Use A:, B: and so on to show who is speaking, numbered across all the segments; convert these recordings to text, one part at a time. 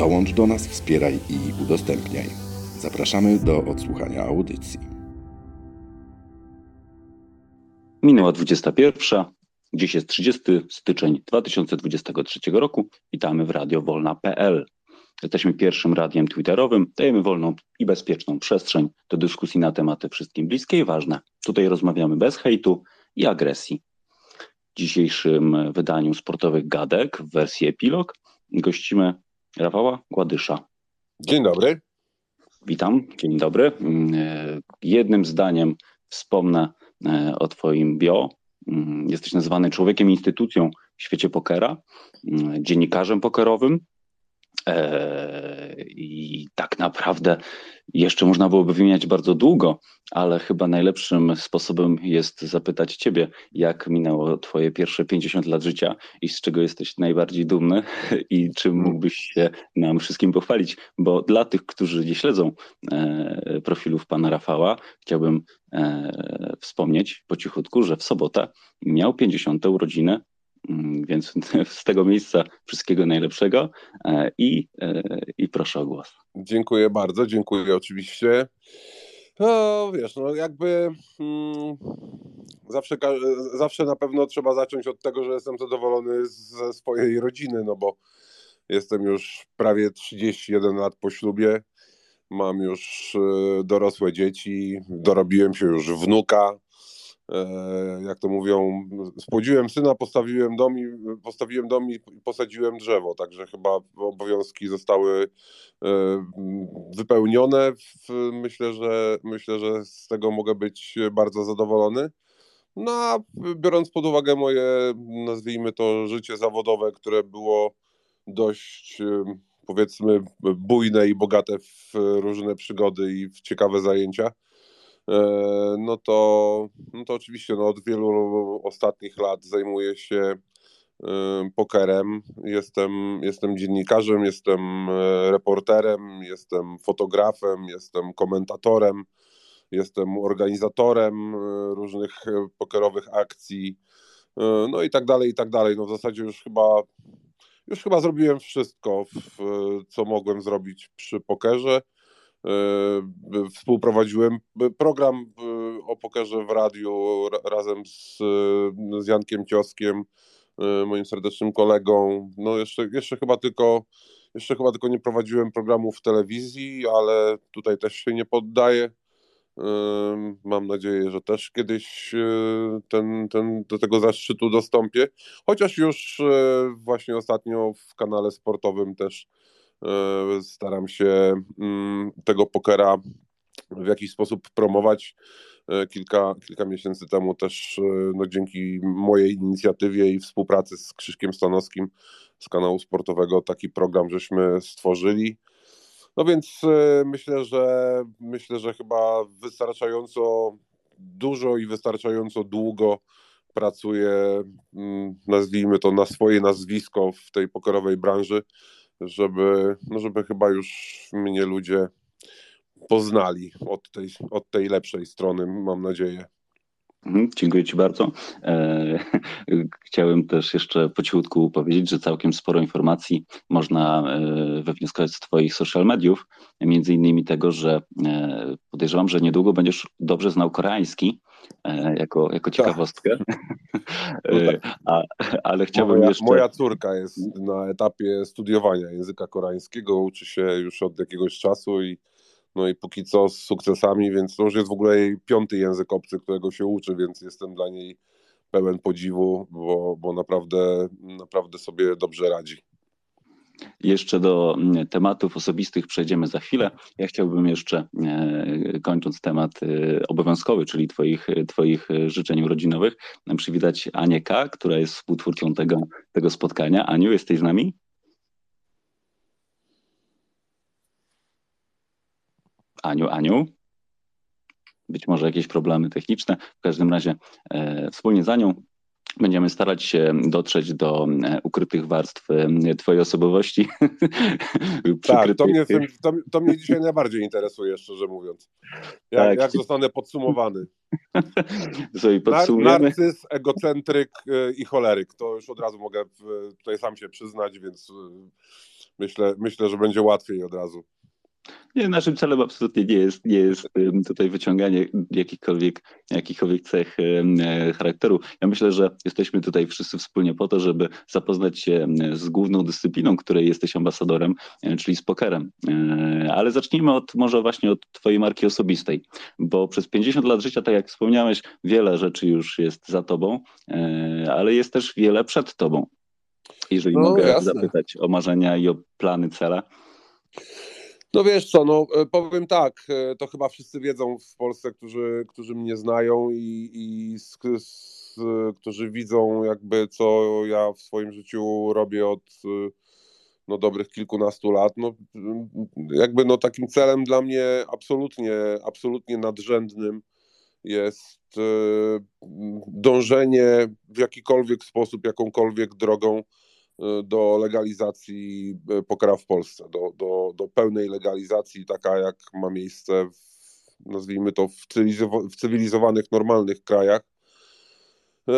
A: Dołącz do nas, wspieraj i udostępniaj. Zapraszamy do odsłuchania audycji.
B: Minęła 21. Dziś jest 30 styczeń 2023 roku. Witamy w radiowolna.pl. Jesteśmy pierwszym radiem twitterowym. Dajemy wolną i bezpieczną przestrzeń do dyskusji na tematy wszystkim bliskie i ważne. Tutaj rozmawiamy bez hejtu i agresji. W dzisiejszym wydaniu sportowych gadek w wersji epilog gościmy Rafała Gładysza.
C: Dzień dobry.
B: Witam, dzień dobry. Jednym zdaniem wspomnę e, o Twoim bio. Jesteś nazywany człowiekiem instytucją w świecie pokera, dziennikarzem pokerowym, E, I tak naprawdę jeszcze można byłoby wymieniać bardzo długo, ale chyba najlepszym sposobem jest zapytać Ciebie, jak minęło Twoje pierwsze 50 lat życia i z czego jesteś najbardziej dumny i czym mógłbyś się nam wszystkim pochwalić. Bo dla tych, którzy nie śledzą e, profilów pana Rafała, chciałbym e, wspomnieć po cichutku, że w sobotę miał 50. urodziny więc z tego miejsca wszystkiego najlepszego e, i, e, i proszę o głos.
C: Dziękuję bardzo, dziękuję oczywiście. No wiesz, no jakby hmm, zawsze, zawsze na pewno trzeba zacząć od tego, że jestem zadowolony ze swojej rodziny, no bo jestem już prawie 31 lat po ślubie, mam już e, dorosłe dzieci, dorobiłem się już wnuka, jak to mówią, spłodziłem syna, postawiłem dom i, postawiłem dom i posadziłem drzewo, także chyba obowiązki zostały e, wypełnione. Myślę, że myślę, że z tego mogę być bardzo zadowolony. No a biorąc pod uwagę moje, nazwijmy to, życie zawodowe, które było dość e, powiedzmy bujne i bogate w różne przygody i w ciekawe zajęcia, E, no to, no to oczywiście no od wielu ostatnich lat zajmuję się e, pokerem. Jestem, jestem dziennikarzem, jestem e, reporterem, jestem fotografem, jestem komentatorem, jestem organizatorem różnych pokerowych akcji, no i tak dalej, i tak dalej. No w zasadzie już chyba, już chyba zrobiłem wszystko, co mogłem zrobić przy pokerze. E, współprowadziłem program e, o pokerze w radiu razem z, z Jankiem Cioskiem, e, moim serdecznym kolegą. No jeszcze, jeszcze chyba tylko jeszcze chyba tylko nie prowadziłem programu w telewizji, ale tutaj też się nie poddaję. Mam nadzieję, że też kiedyś ten, ten, do tego zaszczytu dostąpię. Chociaż już właśnie ostatnio w kanale sportowym też E, staram się mm, tego pokera w jakiś sposób promować. E, kilka, kilka miesięcy temu też e, no, dzięki mojej inicjatywie i współpracy z Krzyszkiem Stanowskim z kanału sportowego taki program żeśmy stworzyli. No więc myślę, że myślę, że chyba wystarczająco dużo i wystarczająco długo pracuję, mm, nazwijmy to na swoje nazwisko w tej pokerowej branży żeby, no żeby chyba już mnie ludzie poznali od tej, od tej lepszej strony, mam nadzieję.
B: Mhm, dziękuję Ci bardzo. E, chciałem też jeszcze po cichutku powiedzieć, że całkiem sporo informacji można e, wywnioskować z Twoich social mediów, między innymi tego, że e, podejrzewam, że niedługo będziesz dobrze znał koreański, jako, jako tak. ciekawostkę.
C: Tak. A, ale chciałbym moja, jeszcze... Moja córka jest na etapie studiowania języka koreańskiego, uczy się już od jakiegoś czasu i no i póki co z sukcesami, więc to już jest w ogóle jej piąty język obcy, którego się uczy, więc jestem dla niej pełen podziwu, bo, bo naprawdę, naprawdę sobie dobrze radzi.
B: Jeszcze do mm, tematów osobistych przejdziemy za chwilę. Ja chciałbym jeszcze, e, kończąc temat e, obowiązkowy, czyli Twoich, twoich życzeń urodzinowych, przywitać Anię K., która jest współtwórcą tego, tego spotkania. Aniu, jesteś z nami? Aniu, Aniu. Być może jakieś problemy techniczne. W każdym razie e, wspólnie z Anią Będziemy starać się dotrzeć do e, ukrytych warstw e, Twojej osobowości.
C: tak, to mnie, to, to mnie dzisiaj najbardziej interesuje, szczerze mówiąc. Jak, tak. jak zostanę podsumowany.
B: Podsumujemy.
C: Narcyz, egocentryk e, i choleryk. To już od razu mogę tutaj sam się przyznać, więc myślę, myślę że będzie łatwiej od razu.
B: Nie, naszym celem absolutnie nie jest, nie jest tutaj wyciąganie jakichkolwiek, jakichkolwiek cech e, charakteru. Ja myślę, że jesteśmy tutaj wszyscy wspólnie po to, żeby zapoznać się z główną dyscypliną, której jesteś ambasadorem, e, czyli z pokerem. E, ale zacznijmy od może właśnie od twojej marki osobistej, bo przez 50 lat życia, tak jak wspomniałeś, wiele rzeczy już jest za tobą, ale jest też wiele przed tobą. Jeżeli no, mogę jasne. zapytać o marzenia i o plany, cele.
C: No wiesz co, no e, powiem tak, e, to chyba wszyscy wiedzą w Polsce, którzy, którzy mnie znają i, i z, z, którzy widzą jakby co ja w swoim życiu robię od e, no, dobrych kilkunastu lat. No, jakby no, takim celem dla mnie absolutnie, absolutnie nadrzędnym jest dążenie w jakikolwiek sposób, jakąkolwiek drogą do legalizacji e, pokera w Polsce, do, do, do pełnej legalizacji, taka jak ma miejsce, w, nazwijmy to, w, cywilizowanych, normalnych krajach. E,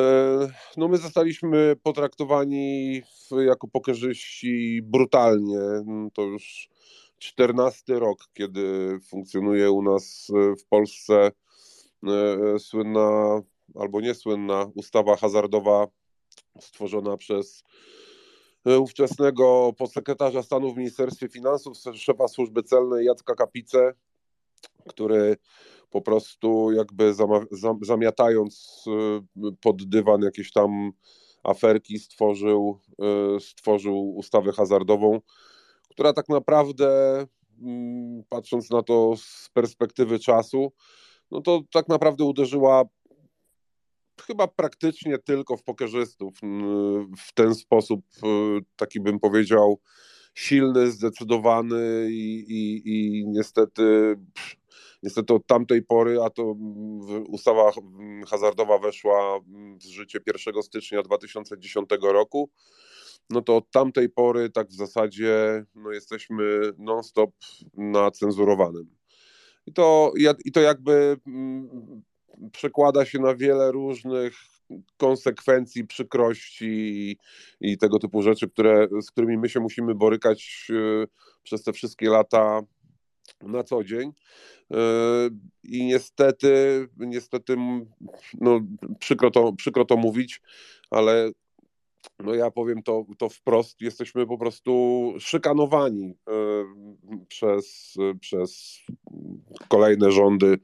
C: no my zostaliśmy potraktowani jako pokerzyści brutalnie. To już czternasty rok, kiedy funkcjonuje u nas e, w Polsce słynna albo niesłynna ustawa hazardowa stworzona przez ówczesnego podsekretarza stanu w Ministerstwie Finansów, szefa służby celnej Jacka Kapice, który po prostu jakby zamiatając e, pod dywan jakieś tam aferki stworzył, e, stworzył ustawę hazardową, która tak naprawdę mm, patrząc na to z perspektywy czasu, no to tak naprawdę uderzyła chyba praktycznie tylko w pokerzystów. W ten sposób, y, taki bym powiedział, silny, zdecydowany i, i, i niestety, niestety od tamtej pory, a to ustawa hazardowa weszła w życie 1 stycznia 2010 roku, no to od tamtej pory tak w zasadzie no jesteśmy non-stop na cenzurowanym. I to, I to jakby przekłada się na wiele różnych konsekwencji, przykrości i, tego typu rzeczy, które, z którymi my się musimy borykać e, przez te wszystkie lata na co dzień. E, I niestety, niestety, no, przykro, to, przykro to mówić, ale no ja powiem to, to wprost, jesteśmy po prostu szykanowani e, przez, przez kolejne rządy,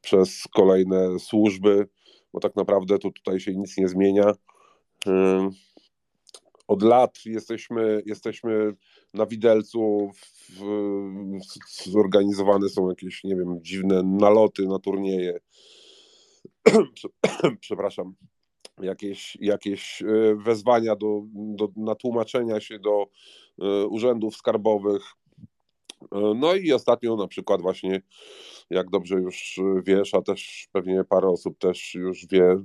C: przez kolejne służby, bo tak naprawdę to tutaj się nic nie zmienia. E, od lat jesteśmy, jesteśmy na widelcu, w, zorganizowane są jakieś, nie wiem, dziwne naloty na turnieje. Przepraszam jakieś, jakieś e, wezwania do, do, na tłumaczenia się do e, urzędów skarbowych. E, no i ostatnio na przykład właśnie, jak dobrze już wiesz, a też pewnie parę osób też już wie,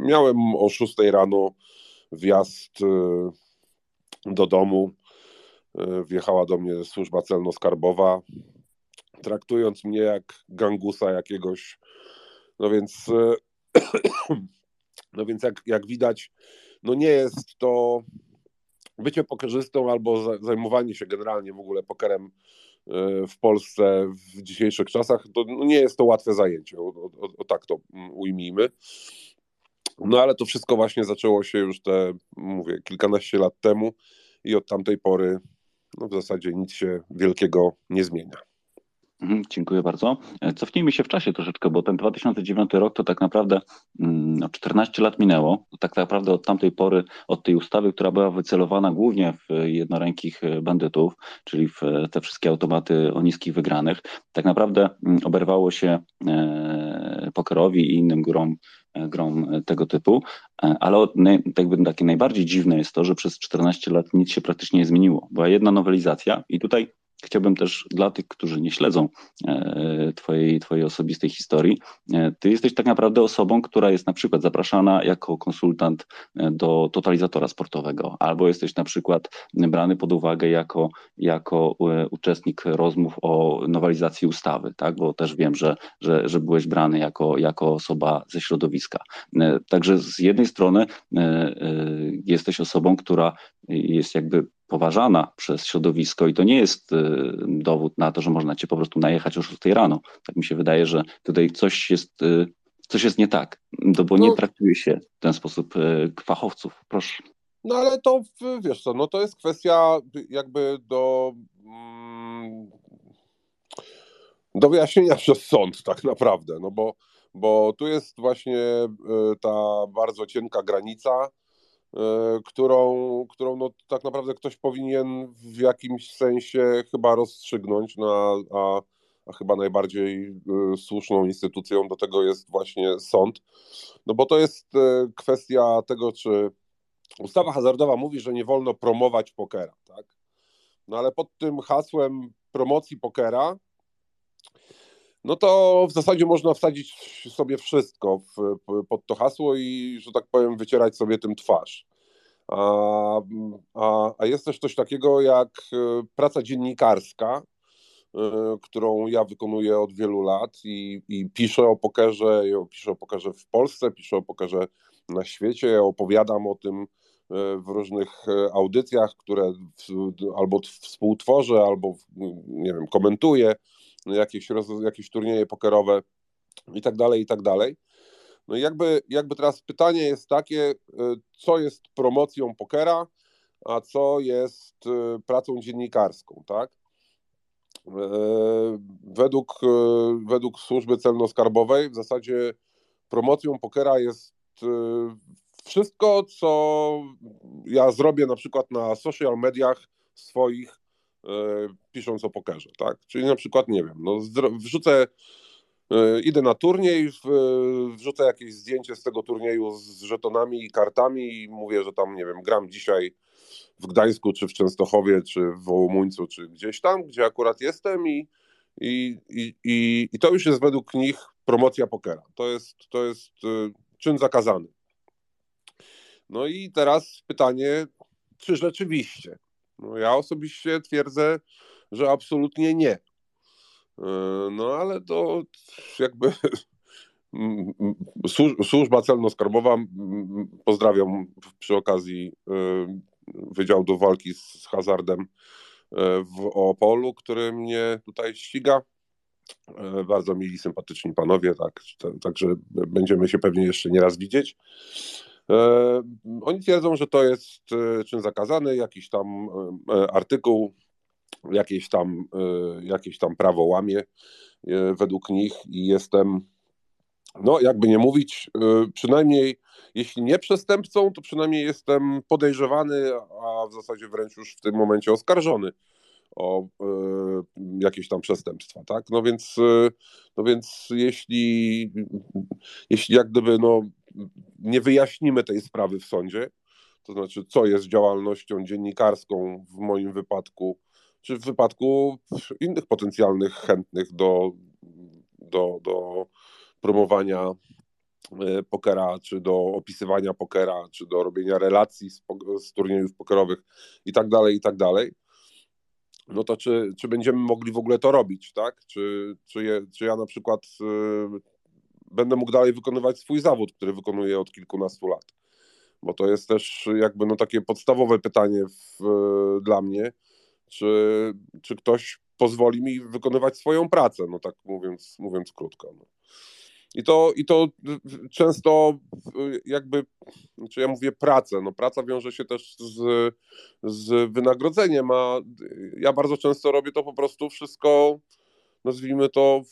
C: miałem o 6 rano wjazd do domu. Wjechała do mnie służba celno-skarbowa, traktując mnie jak gangusa jakiegoś. No więc No więc jak, jak widać, no nie jest to bycie pokerzystą albo zajmowanie się generalnie w ogóle pokerem e, w Polsce w dzisiejszych czasach, to no nie jest to łatwe zajęcie, o, o, o, tak to ujmijmy. No ale to wszystko właśnie zaczęło się już te, mówię, kilkanaście lat temu i od tamtej pory no w zasadzie nic się wielkiego nie zmienia.
B: Mhm, dziękuję bardzo. E, cofnijmy się w czasie troszeczkę, bo ten 2009 rok to tak naprawdę no, 14 lat minęło. Tak naprawdę od tamtej pory, od tej ustawy, która była wycelowana głównie w jednorękich e, bandytów, czyli w te wszystkie automaty o niskich wygranych, tak naprawdę mm, oberwało się e, pokerowi i innym grom grom tego typu, ale jakby takie najbardziej dziwne jest to, że przez 14 lat nic się praktycznie nie zmieniło. Była jedna nowelizacja i tutaj chciałbym też dla tych, którzy nie śledzą e, twojej, twojej osobistej historii, e, ty jesteś tak naprawdę osobą, która jest na przykład zapraszana jako konsultant e, do totalizatora sportowego, albo jesteś na przykład brany pod uwagę jako, jako uczestnik rozmów o nowelizacji ustawy, tak? bo też wiem, że, że, że byłeś brany jako, jako osoba ze środowiska. Także z jednej strony jesteś osobą, która jest jakby poważana przez środowisko i to nie jest y, dowód na to, że można cię po prostu najechać o 6 rano. Tak mi się wydaje, że tutaj coś jest, y, coś jest nie tak, no bo no, nie traktuje się w ten sposób y, fachowców. Proszę.
C: No ale to wiesz co, no to jest kwestia jakby do mm, do wyjaśnienia przez sąd tak naprawdę, no bo, bo tu jest właśnie ta bardzo cienka granica, którą, którą no, tak naprawdę ktoś powinien w jakimś sensie chyba rozstrzygnąć, no, a, a chyba najbardziej e, słuszną instytucją do tego jest właśnie sąd. No bo to jest e, kwestia tego, czy ustawa hazardowa mówi, że nie wolno promować pokera, tak? No ale pod tym hasłem promocji pokera no to w zasadzie można wsadzić sobie wszystko w, pod to hasło i, że tak powiem, wycierać sobie tym twarz. A, a, a jest też coś takiego jak e, praca dziennikarska, e, którą ja wykonuję od wielu lat i, i piszę o pokerze, piszę o pokerze w Polsce, piszę o pokerze na świecie, opowiadam o tym e, w różnych audycjach, które albo współtworzę, albo nie wiem, komentuję jakieś, jakieś turnieje pokerowe i tak dalej, i tak dalej. No i jakby, jakby teraz pytanie jest takie, y, co jest promocją pokera, a co jest y, pracą dziennikarską, tak? Y, według, według służby celno-skarbowej w zasadzie promocją pokera jest wszystko, co ja zrobię na przykład na social mediach swoich, pisząc o pokerze, tak? Czyli na przykład, nie wiem, no wrzucę E, idę na turniej, wrzucę jakieś zdjęcie z tego turnieju z żetonami i kartami i mówię, że tam, nie wiem, gram dzisiaj w Gdańsku, czy w Częstochowie, czy w Wołomuńcu, czy gdzieś tam, gdzie akurat jestem i, i, i, i, i to już jest według nich promocja pokera. To jest, to jest e, czyn zakazany. No i teraz pytanie, czy rzeczywiście? No ja osobiście twierdzę, że absolutnie nie. E, no ale to jakby służba celno-skarbowa, pozdrawiam przy okazji e, Wydział do Walki z Hazardem e, w Opolu, który mnie tutaj ściga. Bardzo mili, sympatyczni panowie, tak, także będziemy się pewnie jeszcze nieraz widzieć. Oni twierdzą, że to jest czyn zakazany, jakiś tam artykuł jakieś tam, e, jakieś tam prawo łamie e, według nich i jestem, no jakby nie mówić, e, przynajmniej jeśli nie przestępcą, to przynajmniej jestem podejrzewany, a w zasadzie wręcz już w tym momencie oskarżony o jakieś tam przestępstwa, tak? No więc, no więc jeśli, jeśli jak gdyby no, nie wyjaśnimy tej sprawy w sądzie, to znaczy co jest działalnością dziennikarską w moim wypadku, czy w wypadku innych potencjalnych chętnych do, do, do promowania e, pokera, czy do opisywania pokera, czy do robienia relacji z, z turniejów pokerowych i tak dalej, i tak dalej, no to czy, czy będziemy mogli w ogóle to robić, tak? Czy, czy, je, czy ja na przykład y, będę mógł dalej wykonywać swój zawód, który wykonuję od kilkunastu lat? Bo to jest też jakby no takie podstawowe pytanie w, dla mnie, czy, czy ktoś pozwoli mi wykonywać swoją pracę, no tak mówiąc, mówiąc krótko. No. I to, I to często jakby, znaczy ja mówię pracę, no praca wiąże się też z, z wynagrodzeniem, a ja bardzo często robię to po prostu wszystko, nazwijmy to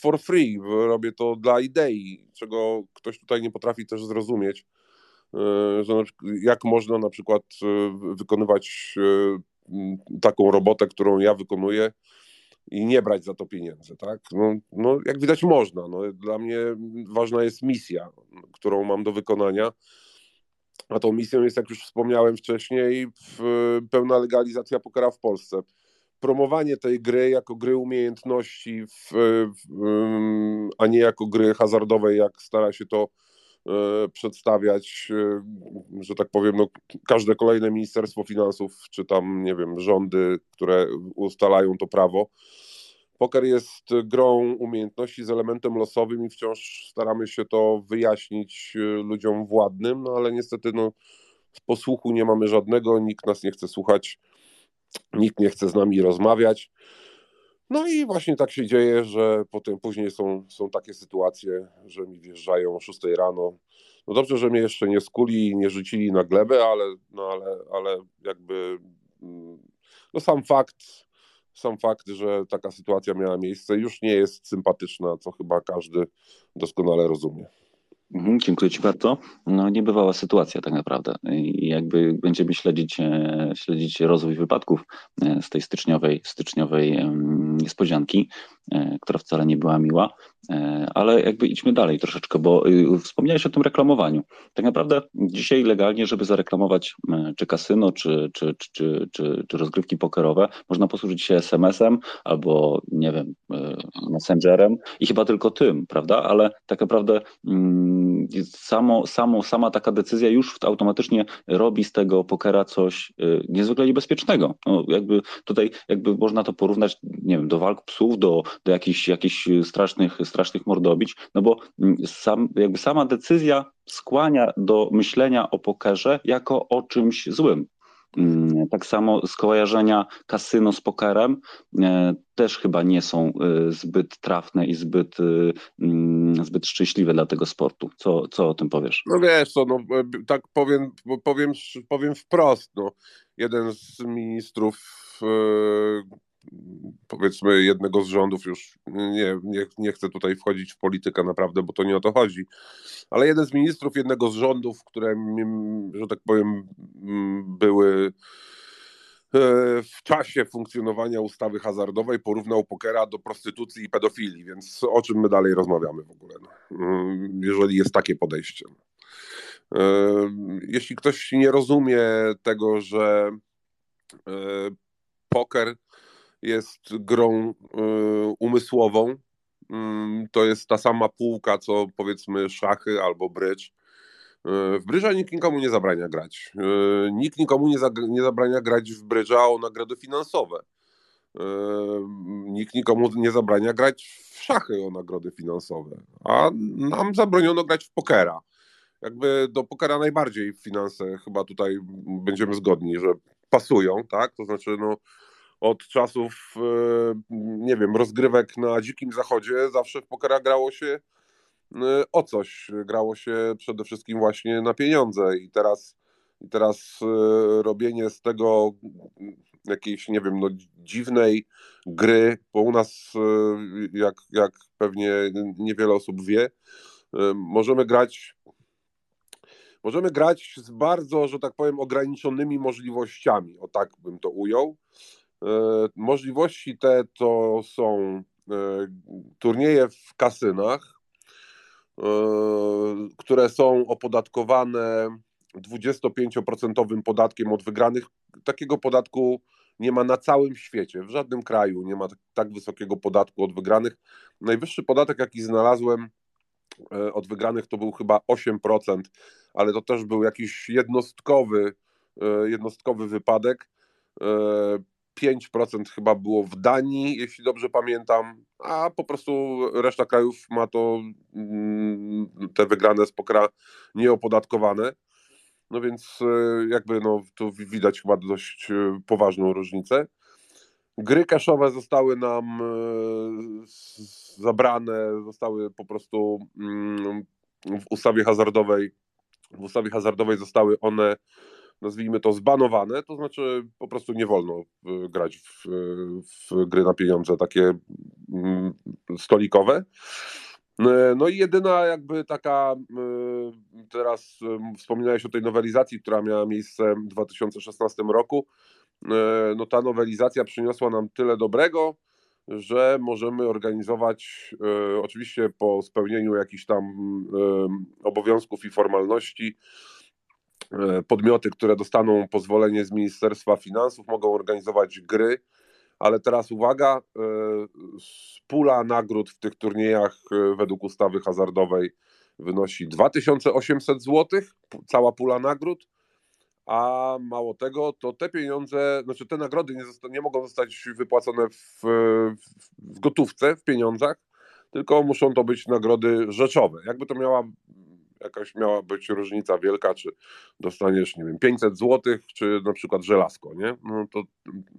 C: for free, robię to dla idei, czego ktoś tutaj nie potrafi też zrozumieć, e, że jak można na przykład e, wykonywać e, taką robotę, którą ja wykonuję i nie brać za to pieniędzy, tak? No, no jak widać można. No, dla mnie ważna jest misja, którą mam do wykonania, a tą misją jest, jak już wspomniałem wcześniej, pełna legalizacja pokera w Polsce. Promowanie tej gry jako gry umiejętności, w, w, a nie jako gry hazardowej, jak stara się to e, przedstawiać, e, że tak powiem, no, każde kolejne Ministerstwo Finansów, czy tam, nie wiem, rządy, które ustalają to prawo. Poker jest grą umiejętności z elementem losowym i wciąż staramy się to wyjaśnić e, ludziom władnym, no ale niestety no, posłuchu nie mamy żadnego, nikt nas nie chce słuchać nikt nie chce z nami rozmawiać. No i właśnie tak się dzieje, że potem później są, są takie sytuacje, że mi wjeżdżają o 6 rano. No dobrze, że mnie jeszcze nie skuli i nie rzucili na glebę, ale, no ale, ale jakby mm, no sam fakt, sam fakt, że taka sytuacja miała miejsce, już nie jest sympatyczna, co chyba każdy doskonale rozumie.
B: Mhm, dziękuję Ci bardzo. No niebywała sytuacja tak naprawdę. I jakby będziemy śledzić, e, śledzić rozwój wypadków e, z tej styczniowej, styczniowej niespodzianki, e, która wcale nie była miła, ale jakby idźmy dalej troszeczkę, bo y, wspomniałeś o tym reklamowaniu. Tak naprawdę dzisiaj legalnie, żeby zareklamować czy kasyno, czy, czy, czy, czy, czy rozgrywki pokerowe, można posłużyć się SMS-em albo, nie wiem, messengerem i chyba tylko tym, prawda? Ale tak naprawdę mm, samo, samo, sama taka decyzja już automatycznie robi z tego pokera coś niezwykle niebezpiecznego. No, jakby tutaj jakby można to porównać, nie wiem, do walk psów, do, do jakichś, jakichś strasznych, strasznych mordobić, no bo mm, sam, jakby sama decyzja skłania do myślenia o pokerze jako o czymś złym. Mm, tak samo skojarzenia kasyno z pokerem e, też chyba nie są e, zbyt trafne i zbyt, e, mm, zbyt szczęśliwe dla tego sportu. Co, co o tym powiesz?
C: No wiesz co, no, tak powiem, powiem, powiem wprost. No. Jeden z ministrów powiedzmy jednego z rządów, już nie, nie, nie chcę tutaj wchodzić w politykę naprawdę, bo to nie o to chodzi, ale jeden z ministrów jednego z rządów, które, że tak powiem, były e, w czasie funkcjonowania ustawy hazardowej porównał pokera do prostytucji i pedofilii, więc o czym my dalej rozmawiamy w ogóle, no, mm, jeżeli jest takie podejście. E, jeśli ktoś nie rozumie tego, że e, poker jest grą y, umysłową. Mm, to jest ta sama półka, co powiedzmy szachy albo brydż. Y, w brydża nikt nikomu nie zabrania grać. Y, nikt nikomu nie, nie zabrania grać w brydża o nagrody finansowe. Nikt nikomu nie zabrania grać w szachy o nagrody finansowe. A nam zabroniono grać w pokera. Jakby do pokera najbardziej finanse chyba tutaj będziemy zgodni, że pasują, tak? To znaczy, no, od czasów, e, nie wiem, rozgrywek na Dzikim Zachodzie zawsze w pokera grało się e, o coś. Grało się przede wszystkim właśnie na pieniądze i teraz, teraz e, robienie z tego jakiejś, nie wiem, no, dziwnej gry, bo u nas, jak, jak pewnie niewiele osób wie, możemy grać możemy grać z bardzo, że tak powiem, ograniczonymi możliwościami, o tak bym to ujął. E, możliwości te to są e, turnieje w kasynach, e, które są opodatkowane 25% podatkiem od wygranych. Takiego podatku nie ma na całym świecie, w żadnym kraju nie ma tak wysokiego podatku od wygranych. Najwyższy podatek, jaki znalazłem od wygranych, to był chyba 8%, ale to też był jakiś jednostkowy, jednostkowy wypadek. 5% chyba było w Danii, jeśli dobrze pamiętam, a po prostu reszta krajów ma to mm, te wygrane z pokera nieopodatkowane. No więc e, jakby no, tu widać chyba dość e, poważną różnicę. Gry kaszowe zostały nam e, zabrane, zostały po prostu mm, w ustawie hazardowej. W ustawie hazardowej zostały one nazwijmy to, zbanowane, to znaczy po prostu nie wolno y, grać w, w gry na pieniądze takie mm, stolikowe. Y, no i jedyna jakby taka, teraz wspominałeś o tej nowelizacji, która miała miejsce w 2016 roku. No ta nowelizacja przyniosła nam tyle dobrego, że możemy organizować, oczywiście po spełnieniu jakichś tam obowiązków i formalności, E, podmioty, które dostaną pozwolenie z Ministerstwa Finansów, mogą organizować gry, ale teraz uwaga, pula nagród w tych turniejach według ustawy hazardowej wynosi 2800 zł, cała pula nagród, a mało tego, to te pieniądze, znaczy te nagrody nie, zosta- nie mogą zostać wypłacone w, w gotówce, w pieniądzach, tylko muszą to być nagrody rzeczowe. Jakby to miała jakaś miała być różnica wielka, czy dostaniesz, nie wiem, 500 zł, czy na przykład żelazko, nie? No to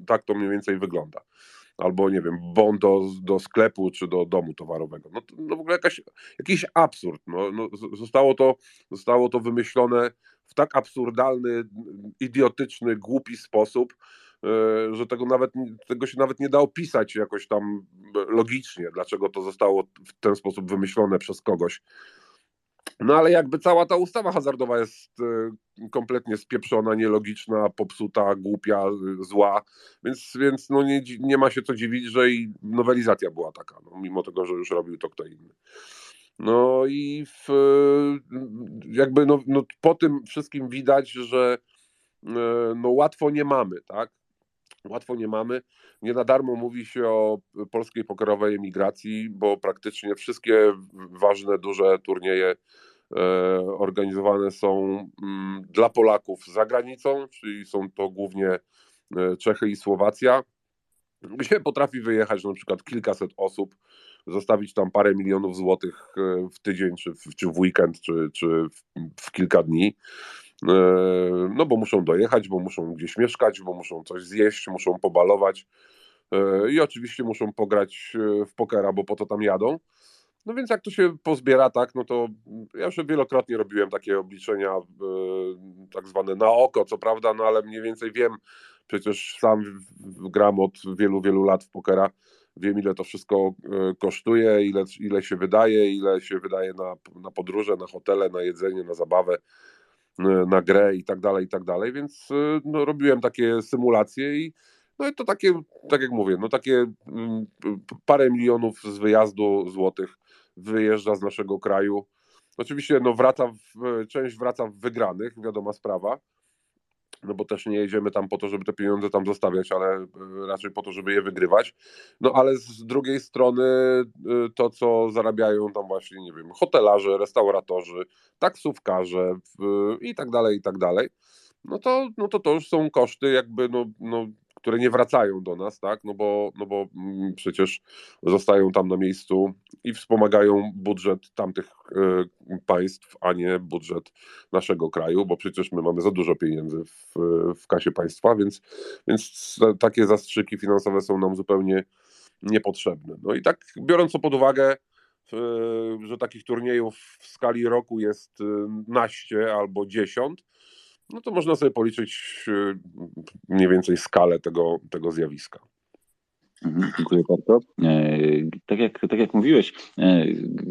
C: tak to mniej więcej wygląda. Albo, nie wiem, bon do, do sklepu, czy do domu towarowego. No, to, no w ogóle jakaś, jakiś absurd. No, no, zostało, to, zostało to wymyślone w tak absurdalny, idiotyczny, głupi sposób, e, że tego, nawet, tego się nawet nie da opisać jakoś tam logicznie, dlaczego to zostało w ten sposób wymyślone przez kogoś. No ale jakby cała ta ustawa hazardowa jest e, kompletnie spieprzona, nielogiczna, popsuta, głupia, zła, więc, więc no nie, nie ma się co dziwić, że i nowelizacja była taka, no, mimo tego, że już robił to kto inny. No i w, jakby no, no po tym wszystkim widać, że no łatwo nie mamy, tak? Łatwo nie mamy. Nie na darmo mówi się o polskiej pokerowej emigracji, bo praktycznie wszystkie ważne, duże turnieje e, organizowane są mm, dla Polaków za granicą, czyli są to głównie e, Czechy i Słowacja, gdzie potrafi wyjechać na przykład kilkaset osób, zostawić tam parę milionów złotych e, w tydzień, czy w, czy w weekend, czy, czy w, w kilka dni. E, no bo muszą dojechać, bo muszą gdzieś mieszkać, bo muszą coś zjeść, muszą pobalować e, i oczywiście muszą pograć w pokera, bo po to tam jadą. No więc jak to się pozbiera tak, no to ja już wielokrotnie robiłem takie obliczenia tak zwane na oko, co prawda, no ale mniej więcej wiem, przecież sam gram od wielu, wielu lat w pokera, wiem ile to wszystko kosztuje, ile, ile się wydaje, ile się wydaje na, na podróże, na hotele, na jedzenie, na zabawę, na grę i tak dalej, i tak dalej, więc e, no, robiłem takie symulacje i no i to takie, tak jak mówię, no takie mm, parę milionów z wyjazdu złotych wyjeżdża z naszego kraju. Oczywiście no wraca w, część wraca w wygranych, wiadoma sprawa, no bo też nie jedziemy tam po to, żeby te pieniądze tam zostawiać, ale e, raczej po to, żeby je wygrywać. No ale z drugiej strony e, to, co zarabiają tam właśnie, nie wiem, hotelarze, restauratorzy, taksówkarze i tak dalej, i tak dalej, no to, no to to już są koszty jakby no, no które nie wracają do nas, tak? No bo, no bo mm, przecież zostają tam na miejscu i wspomagają budżet tamtych e, państw, a nie budżet naszego kraju, bo przecież my mamy za dużo pieniędzy w, w kasie państwa, więc, więc takie zastrzyki finansowe są nam zupełnie niepotrzebne. No i tak biorąc to pod uwagę, że takich turniejów w skali roku jest e, naście albo dziesiąt, no to można sobie policzyć y, mniej więcej skalę tego, tego zjawiska.
B: Mhm, dziękuję bardzo. E, tak jak, tak jak mówiłeś, e,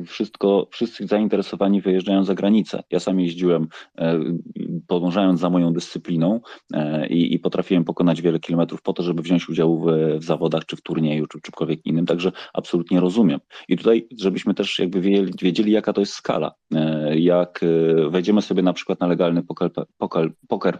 B: wszystko, wszyscy zainteresowani wyjeżdżają za granicę. Ja sam jeździłem, e, podążając za moją dyscypliną i, i potrafiłem pokonać wiele kilometrów po to, żeby wziąć udział w, w zawodach, czy w turnieju, czy w czymkolwiek innym, także absolutnie rozumiem. I tutaj, żebyśmy też jakby wiedzieli, jaka to jest skala. Jak wejdziemy sobie na przykład na legalny poker.pl poker, poker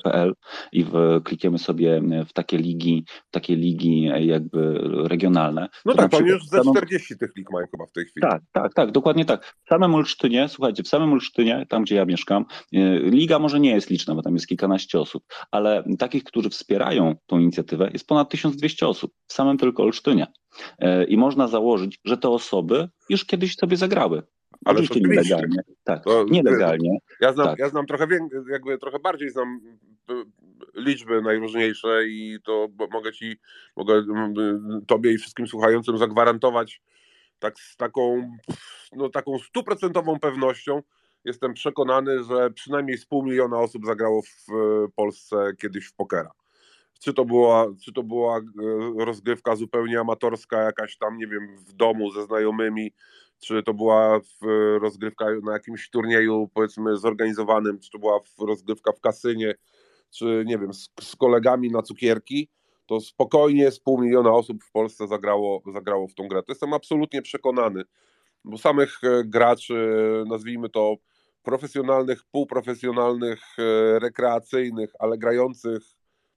B: i w, klikniemy sobie w takie ligi, takie ligi jakby regionalne.
C: No tak, oni już ze 40 tych lig mają chyba w tej chwili.
B: Tak, tak, tak, dokładnie tak. W samym Olsztynie, słuchajcie, w samym Olsztynie, tam gdzie ja mieszkam, y, liga może nie jest liczna, bo tam jest kilkanaście osób, ale takich, którzy wspierają tą inicjatywę jest ponad 1200 osób w samym tylko Olsztynie. Y, I można założyć, że te osoby już kiedyś sobie zagrały.
C: Ale Oczywiście
B: nielegalnie. Tak, to, nielegalnie.
C: Ja znam,
B: tak.
C: ja znam trochę, jakby trochę bardziej znam liczby najróżniejsze i to mogę ci, mogę tobie i wszystkim słuchającym zagwarantować tak z taką, no, taką stuprocentową pewnością. Jestem przekonany, że przynajmniej z pół miliona osób zagrało w Polsce kiedyś w pokera. Czy to, była, czy to była rozgrywka zupełnie amatorska, jakaś tam, nie wiem, w domu ze znajomymi, czy to była rozgrywka na jakimś turnieju, powiedzmy, zorganizowanym, czy to była rozgrywka w kasynie, czy nie wiem, z, z kolegami na cukierki, to spokojnie z pół miliona osób w Polsce zagrało, zagrało w tą grę. To jestem absolutnie przekonany, bo samych e, graczy, nazwijmy to profesjonalnych, półprofesjonalnych, e, rekreacyjnych, ale grających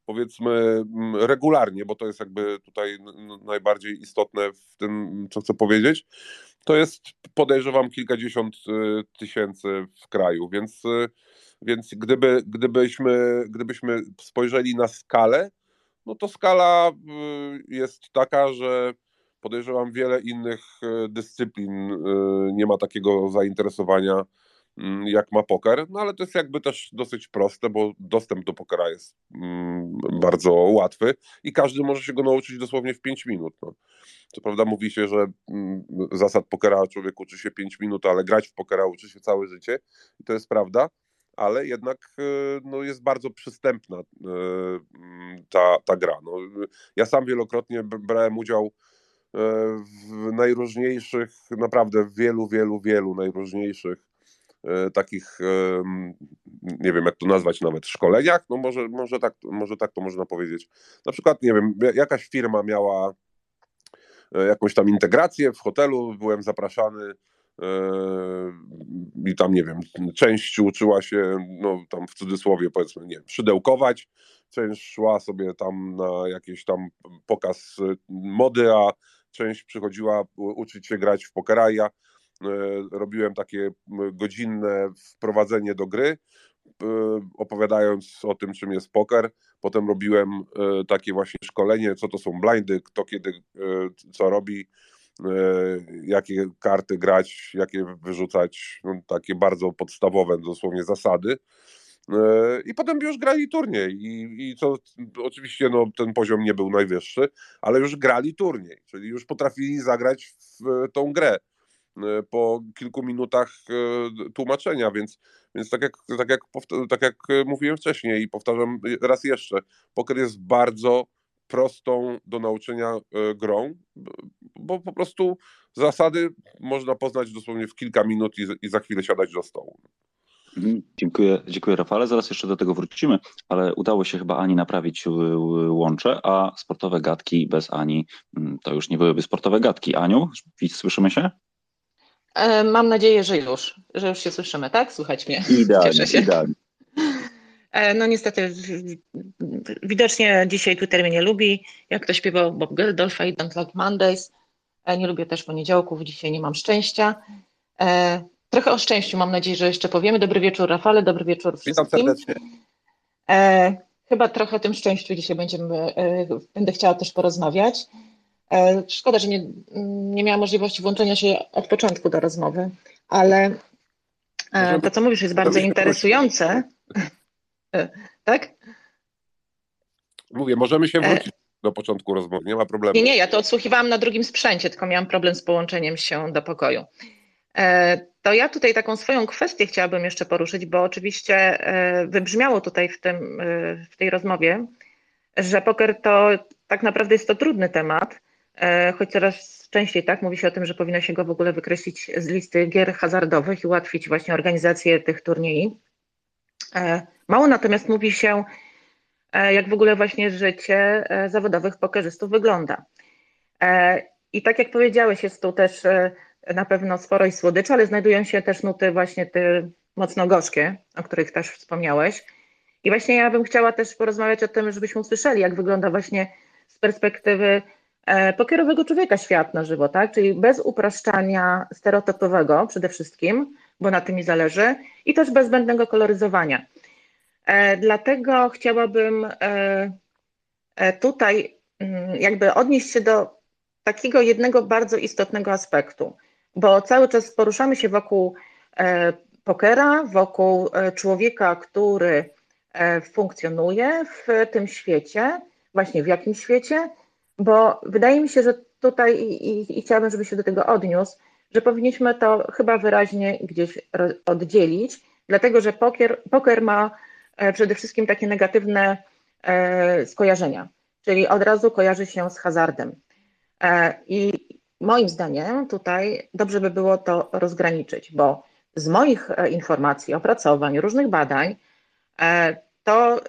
C: powiedzmy mm, regularnie, bo to jest jakby tutaj najbardziej istotne w tym, co chcę powiedzieć, to jest podejrzewam kilkadziesiąt y, tysięcy w kraju, więc, y, więc gdyby, gdybyśmy, gdybyśmy spojrzeli na skalę, no to skala y, jest taka, że podejrzewam wiele innych dyscyplin nie ma takiego zainteresowania Mm, jak ma poker, no ale to jest jakby też dosyć proste, bo dostęp do pokera jest mm, bardzo łatwy i każdy może się go nauczyć dosłownie w 5 minut. No. Co prawda mówi się, że mm, zasad pokera człowiek uczy się 5 minut, ale grać w pokera uczy się całe życie i to jest prawda, ale jednak y, no, jest bardzo przystępna y, ta, ta gra. No, ja sam wielokrotnie brałem udział y, w najróżniejszych, naprawdę wielu, wielu, wielu najróżniejszych E, takich, nie wiem jak to nazwać nawet, szkoleniach, no może, może, tak, może tak to można powiedzieć. Na przykład, nie wiem, jakaś firma miała e, jakąś tam integrację w hotelu, byłem zapraszany e, i tam, nie wiem, część uczyła się, no tam w cudzysłowie powiedzmy, nie wiem, szydełkować, część szła sobie tam na jakiś tam pokaz mody, a część przychodziła uczyć się grać w pokera. E, robiłem takie godzinne wprowadzenie do gry, e, opowiadając o tym, czym jest poker. Potem robiłem e, takie właśnie szkolenie, co to są blindy, kto kiedy co robi, jakie karty grać, jakie wyrzucać, no, takie bardzo podstawowe dosłownie zasady. I potem już grali turniej i, i co oczywiście no, ten poziom nie był najwyższy, ale już grali turniej, czyli już potrafili zagrać w tą grę. E, po kilku minutach e, tłumaczenia, więc, więc tak, jak, tak, jak, tak jak mówiłem wcześniej i powtarzam raz jeszcze, poker jest bardzo prostą do nauczenia grą, bo po prostu zasady można poznać dosłownie w kilka minut i, i za chwilę siadać do stołu.
B: Mhm. Dziękuję, dziękuję Rafale. Zaraz jeszcze do tego wrócimy, ale udało się chyba Ani naprawić łącze, a sportowe gadki bez Ani mm, to już nie byłyby sportowe gadki. Aniu, słyszymy się?
D: E, mam nadzieję, że już, że już się słyszymy, tak? Słuchać mnie.
B: Idealnie, Cieszę się. Idealnie.
D: E, no niestety, widocznie dzisiaj Twitter mnie nie lubi. Jak to śpiewał Bob Geldof, I don't like Mondays. E, nie lubię też poniedziałków, dzisiaj nie mam szczęścia. Trochę o szczęściu mam nadzieję, że jeszcze powiemy. Dobry wieczór Rafale, dobry wieczór wszystkim.
C: Witam serdecznie.
D: Chyba trochę o tym szczęściu dzisiaj będziemy, będę chciała też porozmawiać. E, szkoda, że nie, nie miałam możliwości włączenia się od początku do rozmowy, ale e, to, co mówisz, jest bardzo interesujące. E, tak?
C: Mówię, możemy się wrócić do początku rozmowy, nie ma problemu.
D: Nie, nie, ja to odsłuchiwałam na drugim sprzęcie, tylko miałam problem z połączeniem się do pokoju. To ja tutaj taką swoją kwestię chciałabym jeszcze poruszyć, bo oczywiście wybrzmiało tutaj w, tym, w tej rozmowie, że poker to tak naprawdę jest to trudny temat, choć coraz częściej tak mówi się o tym, że powinno się go w ogóle wykreślić z listy gier hazardowych i ułatwić właśnie organizację tych turniej. E, mało natomiast mówi się, e, jak w ogóle właśnie życie zawodowych pokerzystów wygląda. I tak jak powiedziałeś, jest tu też na pewno sporo i słodyczy, ale znajdują się też nuty właśnie te mocno gorzkie, o których też wspomniałeś. I właśnie ja bym chciała też porozmawiać o tym, żebyśmy usłyszeli, jak wygląda właśnie z perspektywy E, pokierowego człowieka świat na żywo, tak? Czyli bez upraszczania stereotypowego przede wszystkim, bo na tym mi zależy, i też bez zbędnego koloryzowania. E, dlatego chciałabym e, tutaj mm, jakby odnieść się do takiego jednego bardzo istotnego aspektu, bo cały czas poruszamy się wokół pokera, wokół człowieka, który funkcjonuje w tym świecie, właśnie w jakim świecie, bo wydaje mi się, że tutaj i, i, i chciałabym, żeby się do tego odniósł, że powinniśmy to chyba wyraźnie gdzieś oddzielić, dlatego że poker, poker ma e, przede wszystkim takie negatywne e, skojarzenia, czyli od razu kojarzy się z hazardem. E, I moim zdaniem tutaj dobrze by było to rozgraniczyć, bo z moich informacji, opracowań, różnych badań, to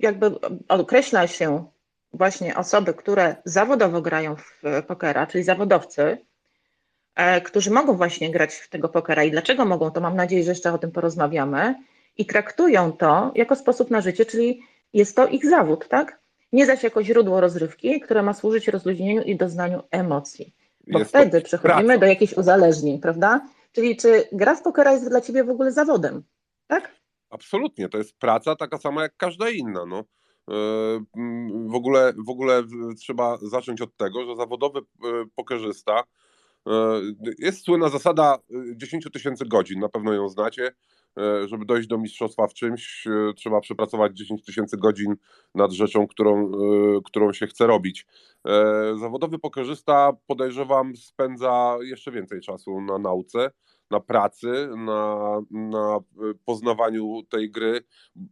D: jakby określa się właśnie osoby, które zawodowo grają w pokera, czyli zawodowcy, e, którzy mogą właśnie grać w tego pokera i dlaczego mogą, to mam nadzieję, że jeszcze o tym porozmawiamy i traktują to jako sposób na życie, czyli jest to ich zawód, tak? Nie zaś jako źródło rozrywki, które ma służyć rozluźnieniu i doznaniu emocji. Bo
C: Jest
D: wtedy przechodzimy
C: praca.
D: do jakichś uzależnień, prawda? Czyli czy gra w pokera jest dla ciebie w ogóle zawodem, tak?
C: Absolutnie, to jest praca taka sama jak każda inna. No. E, mm, W ogóle, w ogóle trzeba zacząć od tego, że zawodowy e, pokerzysta e, jest słynna zasada e, 10 tysięcy godzin, na pewno ją znacie. Żeby dojść do mistrzostwa w czymś, trzeba przepracować 10 tysięcy godzin nad rzeczą, którą, którą się chce robić. Zawodowy pokerzysta, podejrzewam, spędza jeszcze więcej czasu na nauce, na pracy, na, na e, poznawaniu tej gry.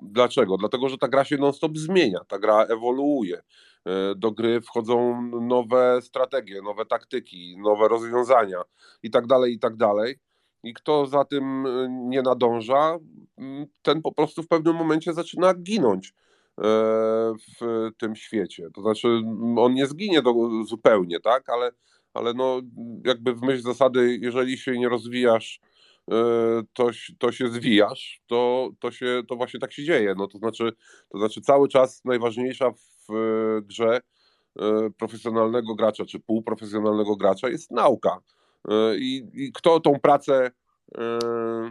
C: Dlaczego? Dlatego, że ta gra się non-stop zmienia, ta gra ewoluuje. E, Do gry wchodzą nowe strategie, nowe taktyki, nowe rozwiązania i tak dalej, i tak dalej. I kto za tym e, nie nadąża, m, ten po prostu w pewnym momencie zaczyna ginąć w tym świecie. To znaczy, on nie zginie do, zupełnie, tak, ale, ale no, jakby w myśl zasady, jeżeli się nie rozwijasz, e, to, to się zwijasz, to, to, się, to właśnie tak się dzieje. No, to, znaczy, to znaczy cały czas najważniejsza w grze e, profesjonalnego gracza czy półprofesjonalnego gracza jest nauka. E, I, I kto tą pracę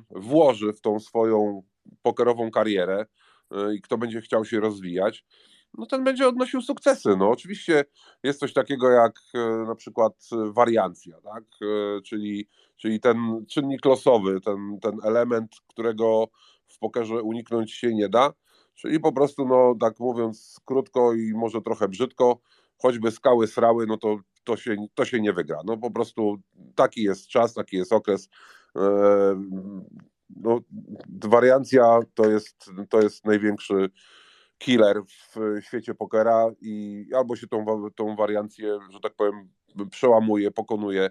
C: włoży w tą swoją pokerową karierę i kto będzie chciał się rozwijać, no ten będzie odnosił sukcesy. No oczywiście jest coś takiego jak e, na przykład e, wariancja, tak? E, czyli, czyli ten czynnik losowy, ten, ten element, którego w pokerze uniknąć się nie da, czyli po prostu, no tak mówiąc krótko i może trochę brzydko, choćby skały srały, no to, to, się, to się nie wygra. No po prostu taki jest czas, taki jest okres. No, wariancja to jest, to jest największy killer w świecie pokera i albo się tą, tą wariancję, że tak powiem, przełamuje, pokonuje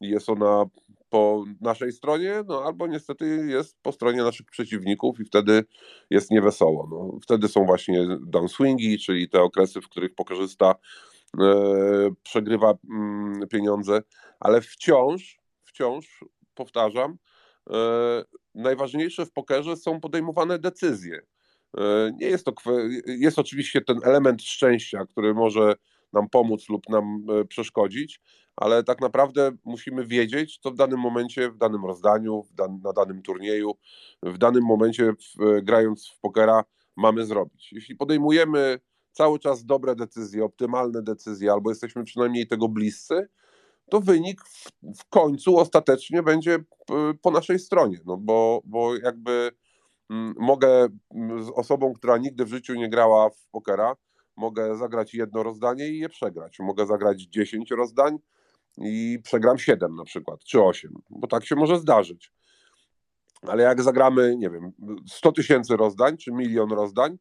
C: i jest ona po naszej stronie, no albo niestety jest po stronie naszych przeciwników i wtedy jest niewesoło. No, wtedy są właśnie downswingi, czyli te okresy, w których pokerzysta e, przegrywa mm, pieniądze, ale wciąż, wciąż, powtarzam, e, najważniejsze w pokerze są podejmowane decyzje. E, Nie jest to, jest oczywiście ten element szczęścia, który może nam pomóc lub nam e, przeszkodzić, ale tak naprawdę musimy wiedzieć, co w danym momencie, w danym rozdaniu, na danym turnieju, w danym momencie, w, grając w pokera, mamy zrobić. Jeśli podejmujemy cały czas dobre decyzje, optymalne decyzje, albo jesteśmy przynajmniej tego bliscy, to wynik w, w końcu ostatecznie będzie po naszej stronie, no bo, bo jakby mogę mm, z osobą, która nigdy w życiu nie grała w pokera, mogę zagrać jedno rozdanie i je przegrać. Mogę zagrać 10 rozdań i przegram 7 na przykład, czy 8, bo tak się może zdarzyć. Ale jak zagramy, nie wiem, 100 tysięcy rozdań, czy milion rozdań,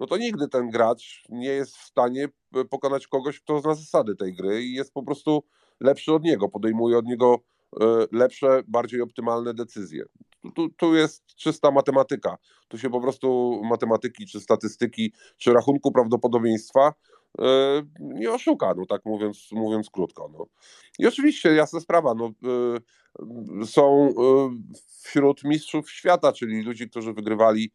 C: no to nigdy ten gracz nie jest w stanie e, pokonać kogoś, kto zna zasady tej gry i jest po prostu lepszy od niego, podejmuje od niego e, lepsze, bardziej optymalne decyzje. Tu, tu, jest czysta matematyka. Tu się po prostu matematyki, czy statystyki, czy rachunku prawdopodobieństwa e, nie oszuka, no tak mówiąc, mówiąc krótko. No. I oczywiście, jasna sprawa, no, e, są e, wśród mistrzów świata, czyli ludzi, którzy wygrywali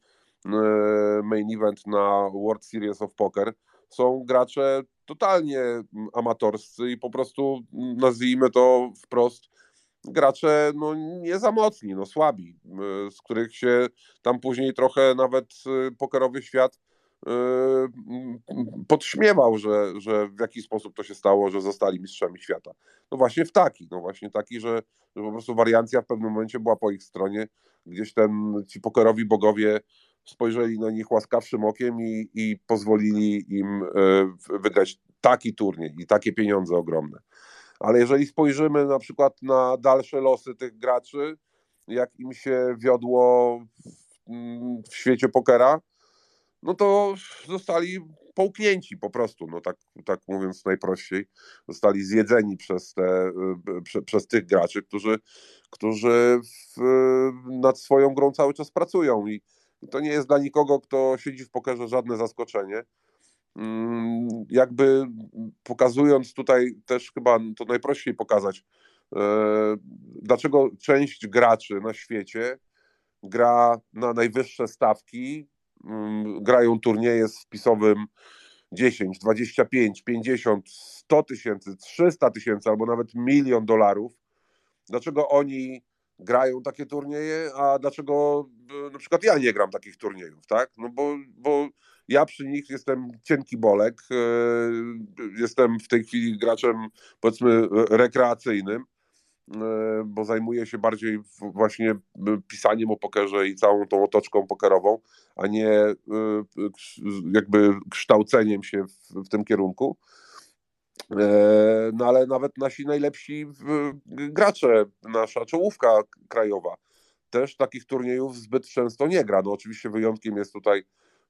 C: main event na World Series of Poker, są gracze totalnie amatorscy i po prostu nazwijmy to wprost gracze no, nie za mocni, no słabi, y, z których się tam później trochę nawet y, pokerowy świat y, podśmiewał, że, że w jaki sposób to się stało, że zostali mistrzami świata. No właśnie w taki, no właśnie taki, że, że po prostu wariancja w pewnym momencie była po ich stronie, gdzieś ten, ci pokerowi bogowie spojrzeli na nich łaskawszym okiem i, i pozwolili im wygrać taki turniej i takie pieniądze ogromne. Ale jeżeli spojrzymy na przykład na dalsze losy tych graczy, jak im się wiodło w, mm, w świecie pokera, no to zostali połknięci po prostu, no tak, tak mówiąc najprościej. Zostali zjedzeni przez, te, y, prze, przez tych graczy, którzy, którzy w, nad swoją grą cały czas pracują i to nie jest dla nikogo, kto siedzi w pokerze żadne zaskoczenie. Mm, jakby pokazując tutaj też chyba to najprościej pokazać, e, dlaczego część graczy na świecie gra na najwyższe stawki mm, grają turnieje z wpisowym 10, 25, 50, 100 tysięcy, 300 tysięcy albo nawet milion dolarów, dlaczego oni grają takie turnieje, a dlaczego e, na przykład ja nie gram takich turniejów, tak? No bo, bo ja przy nich jestem cienki bolek, e, jestem w tej chwili graczem powiedzmy rekreacyjnym, e, bo zajmuję się bardziej właśnie pisaniem o pokerze i całą tą otoczką pokerową, a nie jakby kształceniem się w, tym kierunku. E, no ale nawet nasi najlepsi gracze, nasza czołówka krajowa, też takich turniejów zbyt często nie gra. No oczywiście wyjątkiem jest tutaj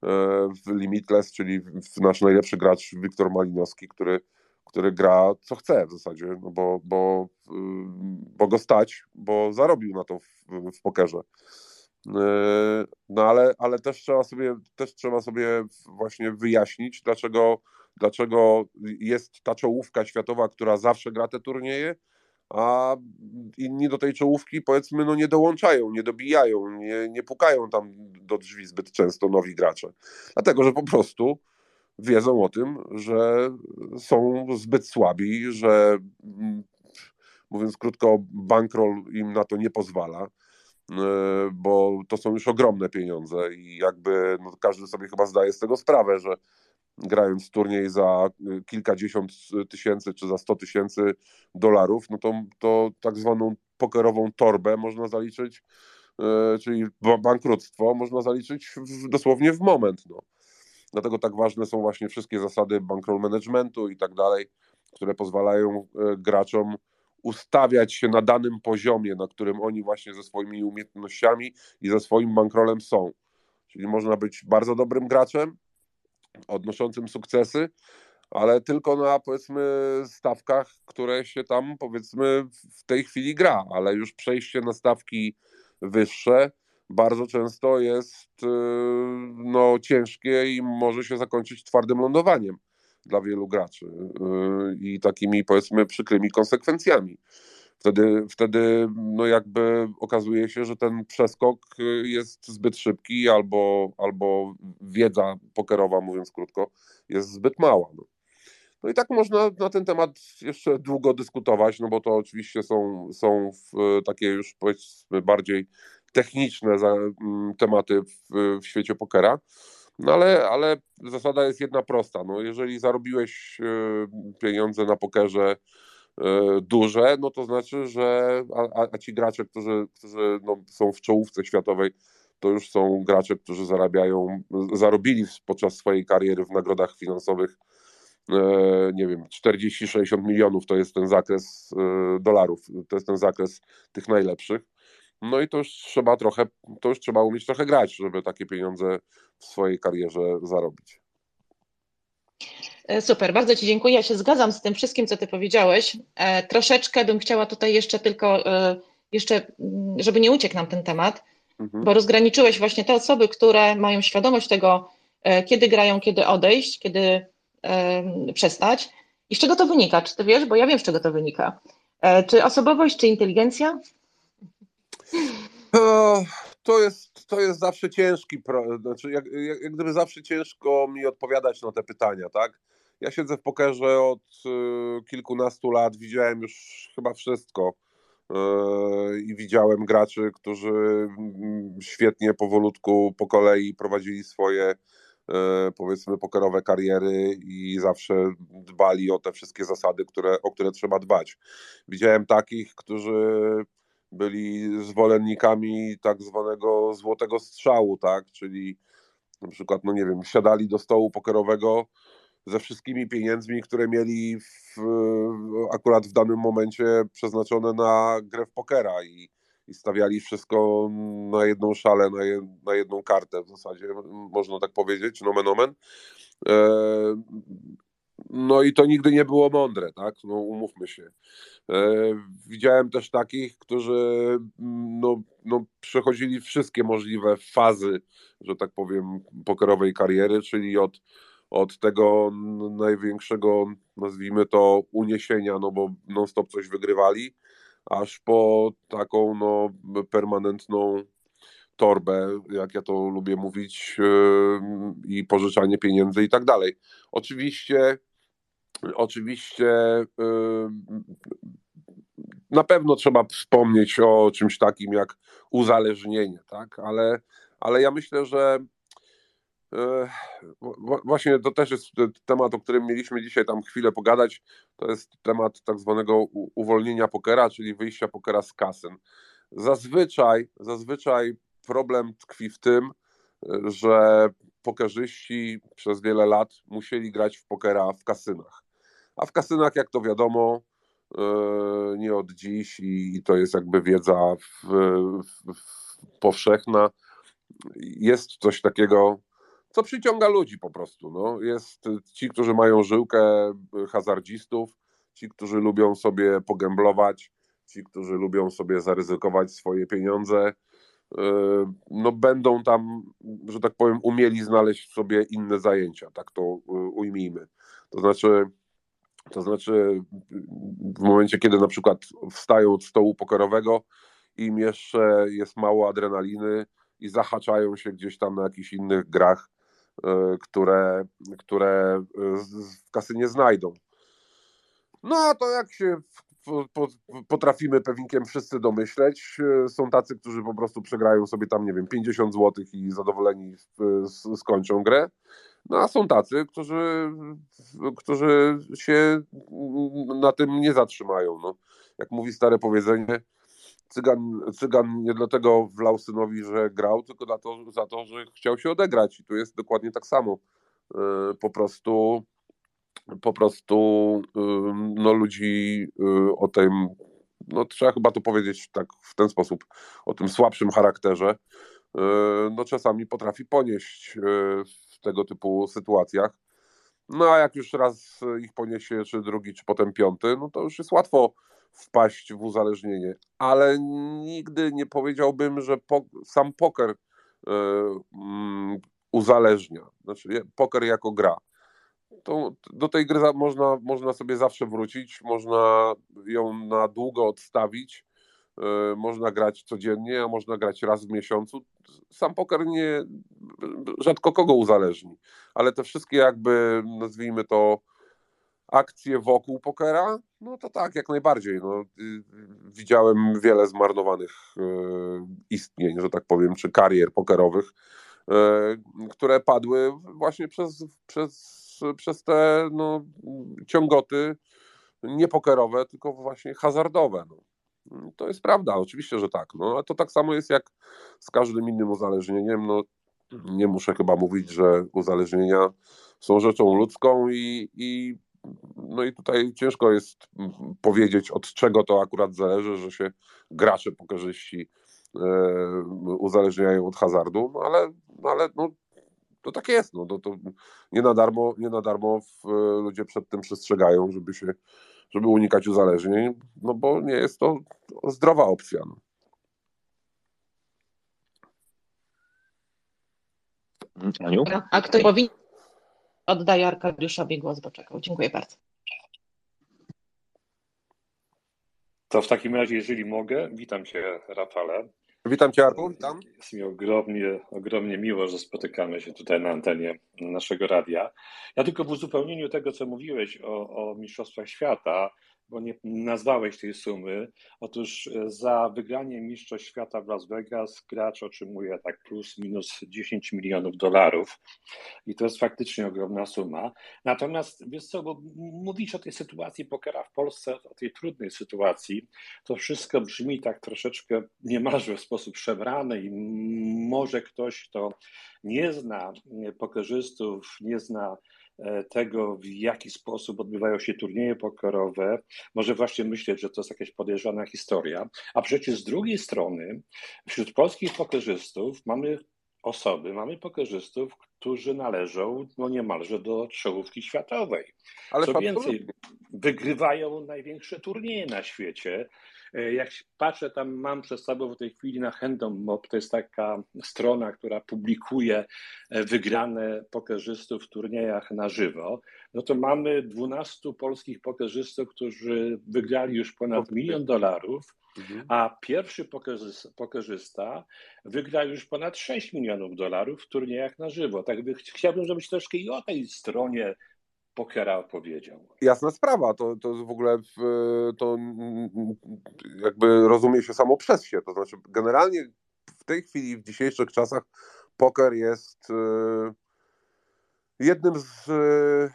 C: e, Limitless, czyli nasz najlepszy gracz Wiktor Malinowski, który, który gra co chce w zasadzie, no bo, bo, bo go stać, bo zarobił na to w, w pokerze. E, no ale, ale też, trzeba sobie, też trzeba sobie właśnie wyjaśnić, dlaczego dlaczego jest ta czołówka światowa, która zawsze gra te turnieje, a inni do tej czołówki powiedzmy no nie dołączają, nie dobijają, nie, nie pukają tam do drzwi zbyt często nowi gracze. Dlatego, że po prostu wiedzą o tym, że są zbyt słabi, że mm, mówiąc krótko, bankroll im na to nie pozwala, e, bo to są już ogromne pieniądze i jakby no, każdy sobie chyba zdaje z tego sprawę, że grając turniej za y, kilkadziesiąt tysięcy czy za sto tysięcy dolarów, no to, to tak zwaną pokerową torbę można zaliczyć, y, czyli bankructwo można zaliczyć w, dosłownie w moment. No. Dlatego tak ważne są właśnie wszystkie zasady bankroll managementu i tak dalej, które pozwalają y, graczom ustawiać się na danym poziomie, na którym oni właśnie ze swoimi umiejętnościami i ze swoim bankrolem są. Czyli można być bardzo dobrym graczem, odnoszącym sukcesy, ale tylko na powiedzmy stawkach, które się tam powiedzmy w tej chwili gra, ale już przejście na stawki wyższe bardzo często jest y, no, ciężkie i może się zakończyć twardym lądowaniem dla wielu graczy y, i takimi powiedzmy przykrymi konsekwencjami. Wtedy, wtedy no jakby okazuje się, że ten przeskok jest zbyt szybki albo, albo wiedza pokerowa, mówiąc krótko, jest zbyt mała. No. No i tak można na ten temat jeszcze długo dyskutować, no bo to oczywiście są, są takie już powiedzmy bardziej techniczne mm, tematy w, w świecie pokera. No ale, ale zasada jest jedna prosta. No jeżeli zarobiłeś y, pieniądze na pokerze duże, no to znaczy, że a, a ci gracze, którzy, którzy no, są w czołówce światowej, to już są gracze, którzy zarabiają, zarobili podczas swojej kariery w nagrodach finansowych e, nie wiem, 40-60 milionów to jest ten zakres e, dolarów, to jest ten zakres tych najlepszych. No i to już trzeba trochę, to już trzeba umieć trochę grać, żeby takie pieniądze w swojej karierze zarobić.
D: E, super, bardzo Ci dziękuję. Ja się zgadzam z tym wszystkim, co Ty powiedziałeś. E, troszeczkę bym chciała tutaj jeszcze tylko, e, jeszcze, mm, żeby nie uciekł nam ten temat, mhm. bo rozgraniczyłeś właśnie te osoby, które mają świadomość tego, kiedy grają, kiedy odejść, kiedy przestać. I z czego to wynika? Czy Ty wiesz? Bo ja wiem, z czego to wynika. Czy osobowość, czy inteligencja?
C: To jest, to jest zawsze ciężki, znaczy jak, jak, jak gdyby zawsze ciężko mi odpowiadać na te pytania, tak? Ja siedzę w pokerze od y, kilkunastu lat, widziałem już chyba wszystko y, i widziałem graczy, którzy mm, świetnie powolutku po kolei prowadzili swoje y, powiedzmy pokerowe kariery i zawsze dbali o te wszystkie zasady, które, o które trzeba dbać. Widziałem takich, którzy byli zwolennikami tak zwanego złotego strzału, tak, czyli na przykład, no nie wiem, siadali do stołu pokerowego ze wszystkimi pieniędzmi, które mieli w, akurat w danym momencie przeznaczone na grę w pokera i, i stawiali wszystko na jedną szalę, na, je, na jedną kartę w zasadzie, można tak powiedzieć, nomen omen. E, no i to nigdy nie było mądre, tak? No umówmy się. E, widziałem też takich, którzy no, no, przechodzili wszystkie możliwe fazy, że tak powiem, pokerowej kariery, czyli od od tego największego, nazwijmy to, uniesienia, no bo non-stop coś wygrywali, aż po taką no, permanentną torbę, jak ja to lubię mówić, i pożyczanie pieniędzy i tak dalej. Oczywiście, oczywiście na pewno trzeba wspomnieć o czymś takim jak uzależnienie, tak? Ale, ale ja myślę, że e, Właśnie to też jest temat, o którym mieliśmy dzisiaj tam chwilę pogadać. To jest temat tak zwanego uwolnienia pokera, czyli wyjścia pokera z kasyn. Zazwyczaj, zazwyczaj problem tkwi w tym, że pokerzyści przez wiele lat musieli grać w pokera w kasynach. A w kasynach, jak to wiadomo, e, nie od dziś i to jest jakby wiedza w, w, w powszechna. Jest coś takiego, co przyciąga ludzi po prostu. No. Jest ci, którzy mają żyłkę hazardzistów, ci, którzy lubią sobie pogęblować, ci, którzy lubią sobie zaryzykować swoje pieniądze, no będą tam, że tak powiem, umieli znaleźć sobie inne zajęcia, tak to e, ujmijmy. To znaczy, to znaczy w momencie, kiedy na przykład wstają od stołu pokerowego, im jeszcze jest mało adrenaliny i zahaczają się gdzieś tam na jakichś innych grach, e, które, które w kasynie znajdą. No a to jak się potrafimy pewnikiem wszyscy domyśleć. E, są tacy, którzy po prostu przegrają sobie tam, nie wiem, 50 zł i zadowoleni skończą grę. No a są tacy, którzy, którzy się na tym nie zatrzymają. No. Jak mówi stare powiedzenie, cygan, cygan nie dlatego wlał synowi, że grał, tylko za to, za to, że chciał się odegrać. I tu jest dokładnie tak samo. E, po prostu po prostu no, ludzi y, o tym, no trzeba chyba to powiedzieć tak w ten sposób, o tym słabszym charakterze, y, no czasami potrafi ponieść y, w tego typu sytuacjach. No a jak już raz ich poniesie, czy drugi, czy potem piąty, no to już jest łatwo wpaść w uzależnienie. Ale nigdy nie powiedziałbym, że po, sam poker y, uzależnia. Znaczy, poker jako gra to do tej gry można, można sobie zawsze wrócić, można ją na długo odstawić, yy, można grać codziennie, a można grać raz w miesiącu. Sam poker nie rzadko kogo uzależni, ale te wszystkie jakby nazwijmy to akcje wokół pokera, no to tak, jak najbardziej. No, y, widziałem wiele zmarnowanych yy, istnień, że tak powiem, czy karier pokerowych, yy, które padły właśnie przez, przez przez te no, ciągoty nie pokerowe, tylko właśnie hazardowe. No. To jest prawda, oczywiście, że tak. No, ale to tak samo jest jak z każdym innym uzależnieniem. No, nie muszę chyba mówić, że uzależnienia są rzeczą ludzką i, i no i tutaj ciężko jest powiedzieć, od czego to akurat zależy, że się gracze pokerzyści e, uzależniają od hazardu, no ale, no ale no, to tak jest. No, to, to nie na darmo, nie na darmo w, e, ludzie przed tym przestrzegają, żeby się, żeby unikać uzależnień, no bo nie jest to zdrowa opcja. No.
D: Aniu? A kto powinien? Oddaję Arkadiuszowi głos, bo czekał. Dziękuję bardzo.
E: To w takim razie, jeżeli mogę, witam Cię, Rafale.
C: Witam Cię, Arku, witam.
E: Jest mi ogromnie, ogromnie miło, że spotykamy się tutaj na antenie naszego radia. Ja tylko w uzupełnieniu tego, co mówiłeś o, o Mistrzostwach Świata, bo nie nazwałeś tej sumy. Otóż e, za wygranie Mistrzostw Świata w Las Vegas gracz otrzymuje tak plus minus 10 milionów dolarów i to jest faktycznie ogromna suma. Natomiast wiesz co, bo mówisz o tej sytuacji pokera w Polsce, o tej trudnej sytuacji, to wszystko brzmi tak troszeczkę niemalże w sposób przebrany i może ktoś, kto nie zna pokerzystów, nie zna E, tego, w jaki sposób odbywają się turnieje pokerowe, może właśnie myśleć, że to jest jakaś podejrzana historia. A przecież z drugiej strony, wśród polskich pokerzystów mamy osoby, mamy pokerzystów, którzy należą no niemalże do czołówki światowej.
C: Ale
E: Co więcej, wygrywają największe turnieje na świecie. E, jak patrzę, tam mam przed sobą w tej chwili na Handom Mob, to jest taka strona, która publikuje e, wygrane pokerzystów w turniejach na żywo. No to mamy 12 polskich pokerzystów, którzy wygrali już ponad milion dolarów. Mhm. A pierwszy pokerzysta wygra już ponad 6 milionów dolarów w turniejach na żywo. Tak by, chciałbym, żebyś troszkę i o tej stronie pokera opowiedział.
C: Jasna sprawa, to, to w ogóle to jakby rozumie się samo przez się. To znaczy, generalnie w tej chwili, w dzisiejszych czasach, poker jest e, jednym z, e,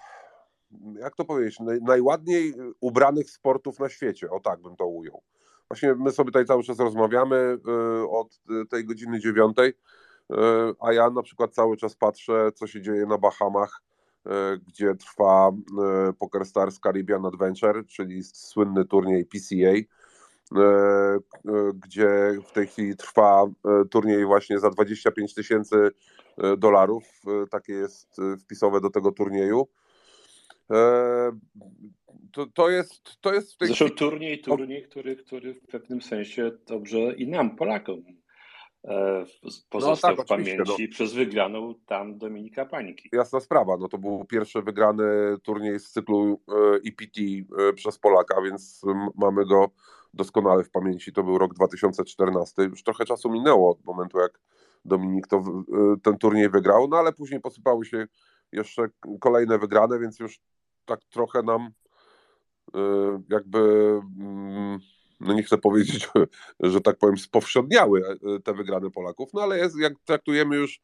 C: jak to powiedzieć, najładniej ubranych sportów na świecie. O tak bym to ujął. Właśnie my sobie tutaj cały czas rozmawiamy e, od tej godziny dziewiątej, a ja na przykład cały czas patrzę, co się dzieje na Bahamach gdzie trwa e, Poker Stars Caribbean Adventure, czyli słynny turniej PCA, e, gdzie w tej chwili trwa turniej właśnie za 25 tysięcy dolarów. Takie jest wpisowe do tego turnieju. To, to, jest, to jest w tej
E: Zresztą chwili... turniej, turniej, który, który w pewnym sensie dobrze i nam, Polakom, E, pozostał no, tak, w pamięci no. przez wygraną tam Dominika Pańki.
C: Jasna sprawa, no to był pierwszy wygrany turniej z cyklu EPT e e, przez Polaka, więc mamy go doskonale w pamięci. To był rok 2014. Już trochę czasu minęło od momentu, jak Dominik to, ten turniej wygrał, no ale później posypały się jeszcze kolejne wygrane, więc już tak trochę nam jakby mm, no nie chcę powiedzieć, że tak powiem, spowszedniały e, te wygrane Polaków, no ale jest, jak traktujemy już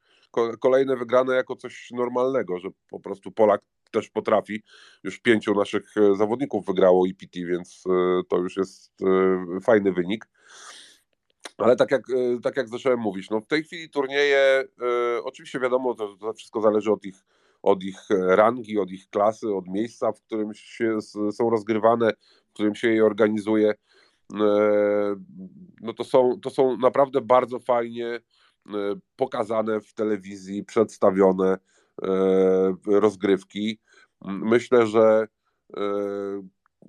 C: kolejne wygrane jako coś normalnego, że po prostu Polak też potrafi. Już pięciu naszych e, zawodników wygrało EPT, więc e, to już jest fajny wynik. Ale tak jak, tak jak zacząłem mówić, no w tej chwili turnieje, oczywiście wiadomo, to, to wszystko zależy od ich, od ich rangi, od ich klasy, od miejsca, w którym się, są rozgrywane, w którym się je organizuje. E, no to są, to są naprawdę bardzo fajnie e, pokazane w telewizji, przedstawione e, rozgrywki. Myślę, że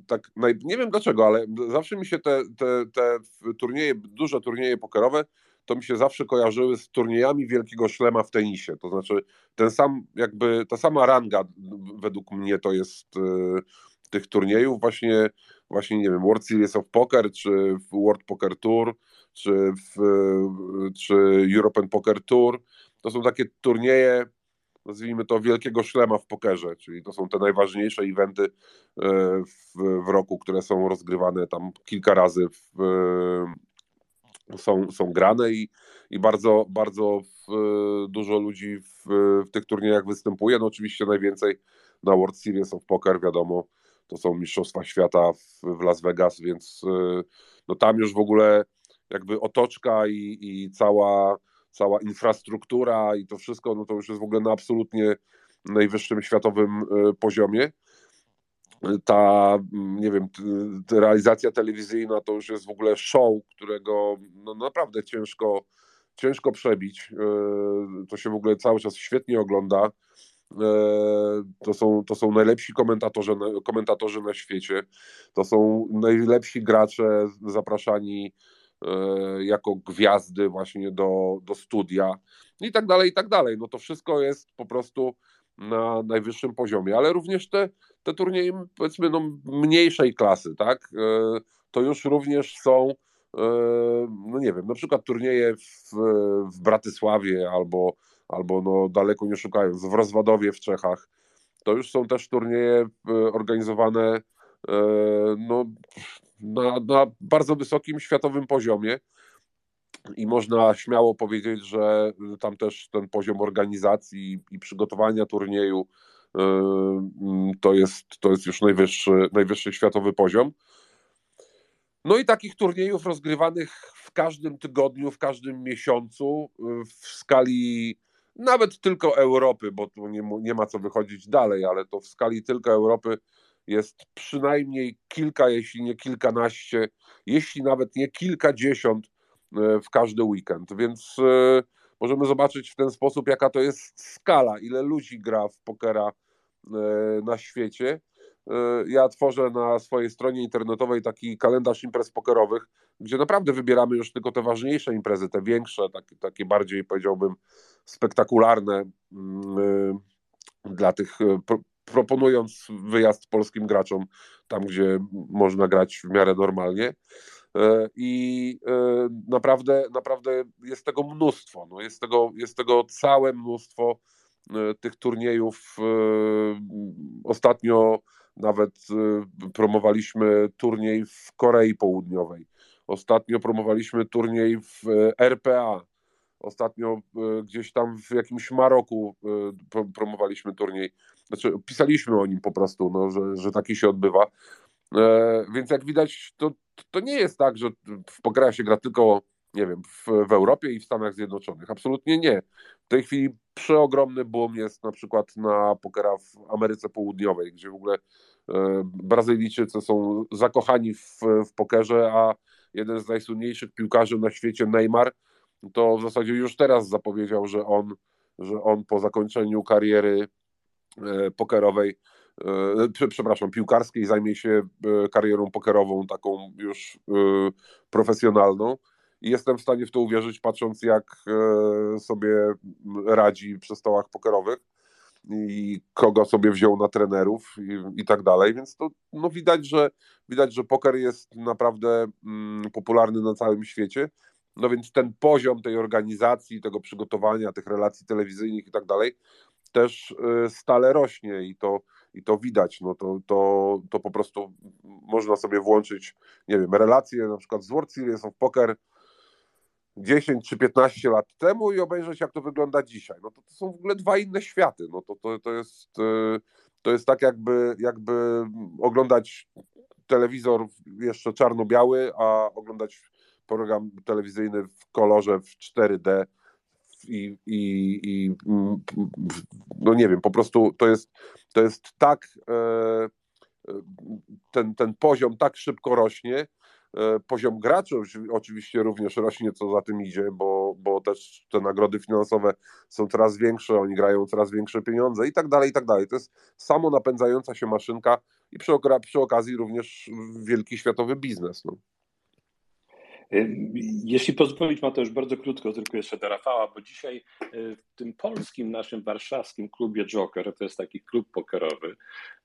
C: tak, nie wiem dlaczego, ale zawsze mi się te, te, te turnieje, duże turnieje pokerowe, to mi się zawsze kojarzyły z turniejami Wielkiego Szlema w tenisie. To znaczy, ten sam, jakby ta sama ranga według mnie to jest tych turniejów, właśnie właśnie, nie wiem, World Series of Poker, czy w World Poker Tour, czy w czy European Poker Tour. To są takie turnieje, nazwijmy to wielkiego szlema w pokerze, czyli to są te najważniejsze eventy e, w, w roku, które są rozgrywane tam kilka razy w, są, są grane i, i bardzo, bardzo w, dużo ludzi w, w tych turniejach występuje. No oczywiście najwięcej na World Series of Poker, wiadomo, to są Mistrzostwa Świata w, w Las Vegas, więc y, no tam już w ogóle jakby otoczka i, i cała, cała infrastruktura i to wszystko, no to już jest w ogóle na absolutnie najwyższym światowym y, poziomie. Ta, mm, nie wiem, realizacja telewizyjna to już jest w ogóle show, którego no naprawdę ciężko, ciężko przebić. Y, to się w ogóle cały czas świetnie ogląda. E, to są, to są najlepsi komentatorzy, komentatorzy na świecie. To są najlepsi gracze zapraszani e, jako gwiazdy właśnie do, do studia i tak dalej, i tak dalej. No to wszystko jest po prostu na najwyższym poziomie, ale również te, te turnieje powiedzmy no, mniejszej klasy, tak, e, to już również są no nie wiem, na przykład turnieje w, w Bratysławie albo albo no daleko nie szukając, w Rozwadowie w Czechach. To już są też turnieje e, organizowane e, no, na, na bardzo wysokim światowym poziomie. I można śmiało powiedzieć, że tam też ten poziom organizacji i przygotowania turnieju e, to jest, to jest już najwyższy, najwyższy światowy poziom. No i takich turniejów rozgrywanych w każdym tygodniu, w każdym miesiącu w skali nawet tylko Europy, bo tu nie, nie ma co wychodzić dalej, ale to w skali tylko Europy jest przynajmniej kilka, jeśli nie kilkanaście, jeśli nawet nie kilkadziesiąt e, w każdy weekend. Więc e, możemy zobaczyć w ten sposób, jaka to jest skala, ile ludzi gra w pokera na świecie. Ja tworzę na swojej stronie internetowej taki kalendarz imprez pokerowych, gdzie naprawdę wybieramy już tylko te ważniejsze imprezy, te większe, takie, takie bardziej powiedziałbym spektakularne mm, dla tych, proponując wyjazd polskim graczom tam, gdzie można grać w miarę normalnie. E, I naprawdę, naprawdę jest tego mnóstwo. No jest, tego, jest tego całe mnóstwo tych turniejów. Ostatnio nawet promowaliśmy turniej w Korei Południowej. Ostatnio promowaliśmy turniej w RPA. Ostatnio gdzieś tam w jakimś Maroku promowaliśmy turniej. Znaczy, pisaliśmy o nim po prostu, no, że, że taki się odbywa. Więc jak widać, to, to nie jest tak, że w pokera się gra tylko, nie wiem, w, w Europie i w Stanach Zjednoczonych. Absolutnie nie. W tej chwili przeogromny boom jest na przykład na pokera w Ameryce Południowej, gdzie w ogóle e, Brazylijczycy są zakochani w, w pokerze, a jeden z najsłynniejszych piłkarzy na świecie, Neymar, to w zasadzie już teraz zapowiedział, że on, że on po zakończeniu kariery e, pokerowej E, przepraszam, piłkarskiej, zajmie się e, karierą pokerową, taką już profesjonalną. I jestem w stanie w to uwierzyć, patrząc jak sobie radzi przy stołach pokerowych i kogo sobie wziął na trenerów i, i tak dalej, więc to no widać, że widać, że poker jest naprawdę mm, popularny na całym świecie. No więc ten poziom tej organizacji, tego przygotowania, tych relacji telewizyjnych i tak dalej, też stale rośnie i to i to widać, no to, to, to po prostu można sobie włączyć, nie wiem, relacje na przykład z World Series of Poker 10 czy 15 lat temu i obejrzeć, jak to wygląda dzisiaj. No to, to są w ogóle dwa inne światy. No to, to, to, jest, y, to jest tak, jakby, jakby oglądać telewizor jeszcze czarno-biały, a oglądać program telewizyjny w kolorze w 4D i, i, i no nie wiem, po prostu to jest, to jest tak, e, e, ten, ten poziom tak szybko rośnie, e, Poziom graczy oczywiście również rośnie, co za tym idzie, bo, bo też te nagrody finansowe są coraz większe, oni grają coraz większe pieniądze i tak dalej, i tak dalej. To jest samo napędzająca się maszynka i przy, przy okazji również wielki światowy biznes. No.
E: Jeśli pozwolić, ma to już bardzo krótko, tylko jeszcze do Rafała, bo dzisiaj y, w tym polskim naszym warszawskim klubie Joker, to jest taki klub pokerowy,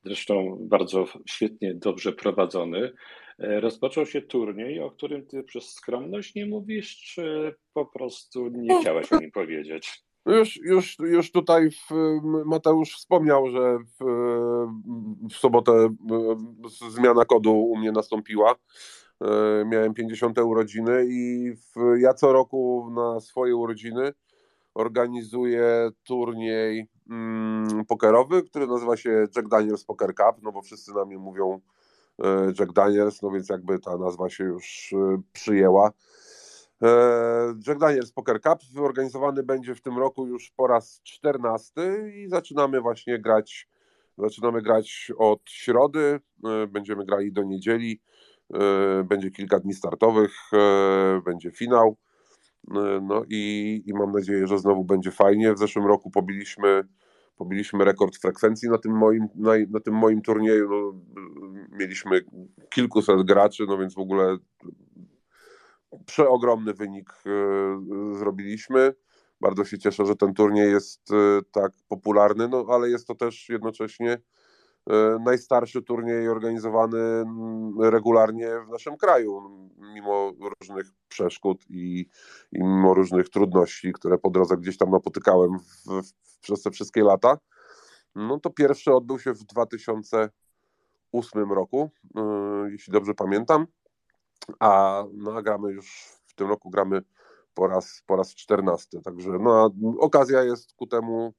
E: zresztą bardzo świetnie, dobrze prowadzony, rozpoczął się turniej, o którym ty przez skromność nie mówisz, czy po prostu nie chciałeś o nim powiedzieć?
C: Już, już, już tutaj w, Mateusz wspomniał, że w, w sobotę y, zmiana kodu u mnie nastąpiła. E, miałem 50 urodziny i w, ja co roku na swoje urodziny organizuję turniej mm, pokerowy, który nazywa się Jack Daniels Poker Cup, no bo wszyscy na mnie mówią e, Jack Daniels, no więc jakby ta nazwa się już e, przyjęła. Jack Daniels Poker Cup organizowany będzie w tym roku już po raz 14 i zaczynamy właśnie grać zaczynamy grać od środy, będziemy grali do niedzieli. E, będzie kilka dni startowych, e, będzie finał. E, no i, i mam nadzieję, że znowu będzie fajnie. W zeszłym roku pobiliśmy, pobiliśmy rekord frekwencji na tym moim, na, na tym moim turnieju. No, mieliśmy kilkuset graczy, no więc w ogóle przeogromny wynik zrobiliśmy. Bardzo się cieszę, że ten turniej jest tak popularny, no ale jest to też jednocześnie E, najstarszy turniej organizowany mm, regularnie w naszym kraju, mimo różnych przeszkód i, i mimo różnych trudności, które po drodze gdzieś tam napotykałem w, w, przez te wszystkie lata. No to pierwszy odbył się w 2008 roku, yy, jeśli dobrze pamiętam, a no, gramy już w tym roku gramy po raz, po raz 14. Także no, okazja jest ku temu,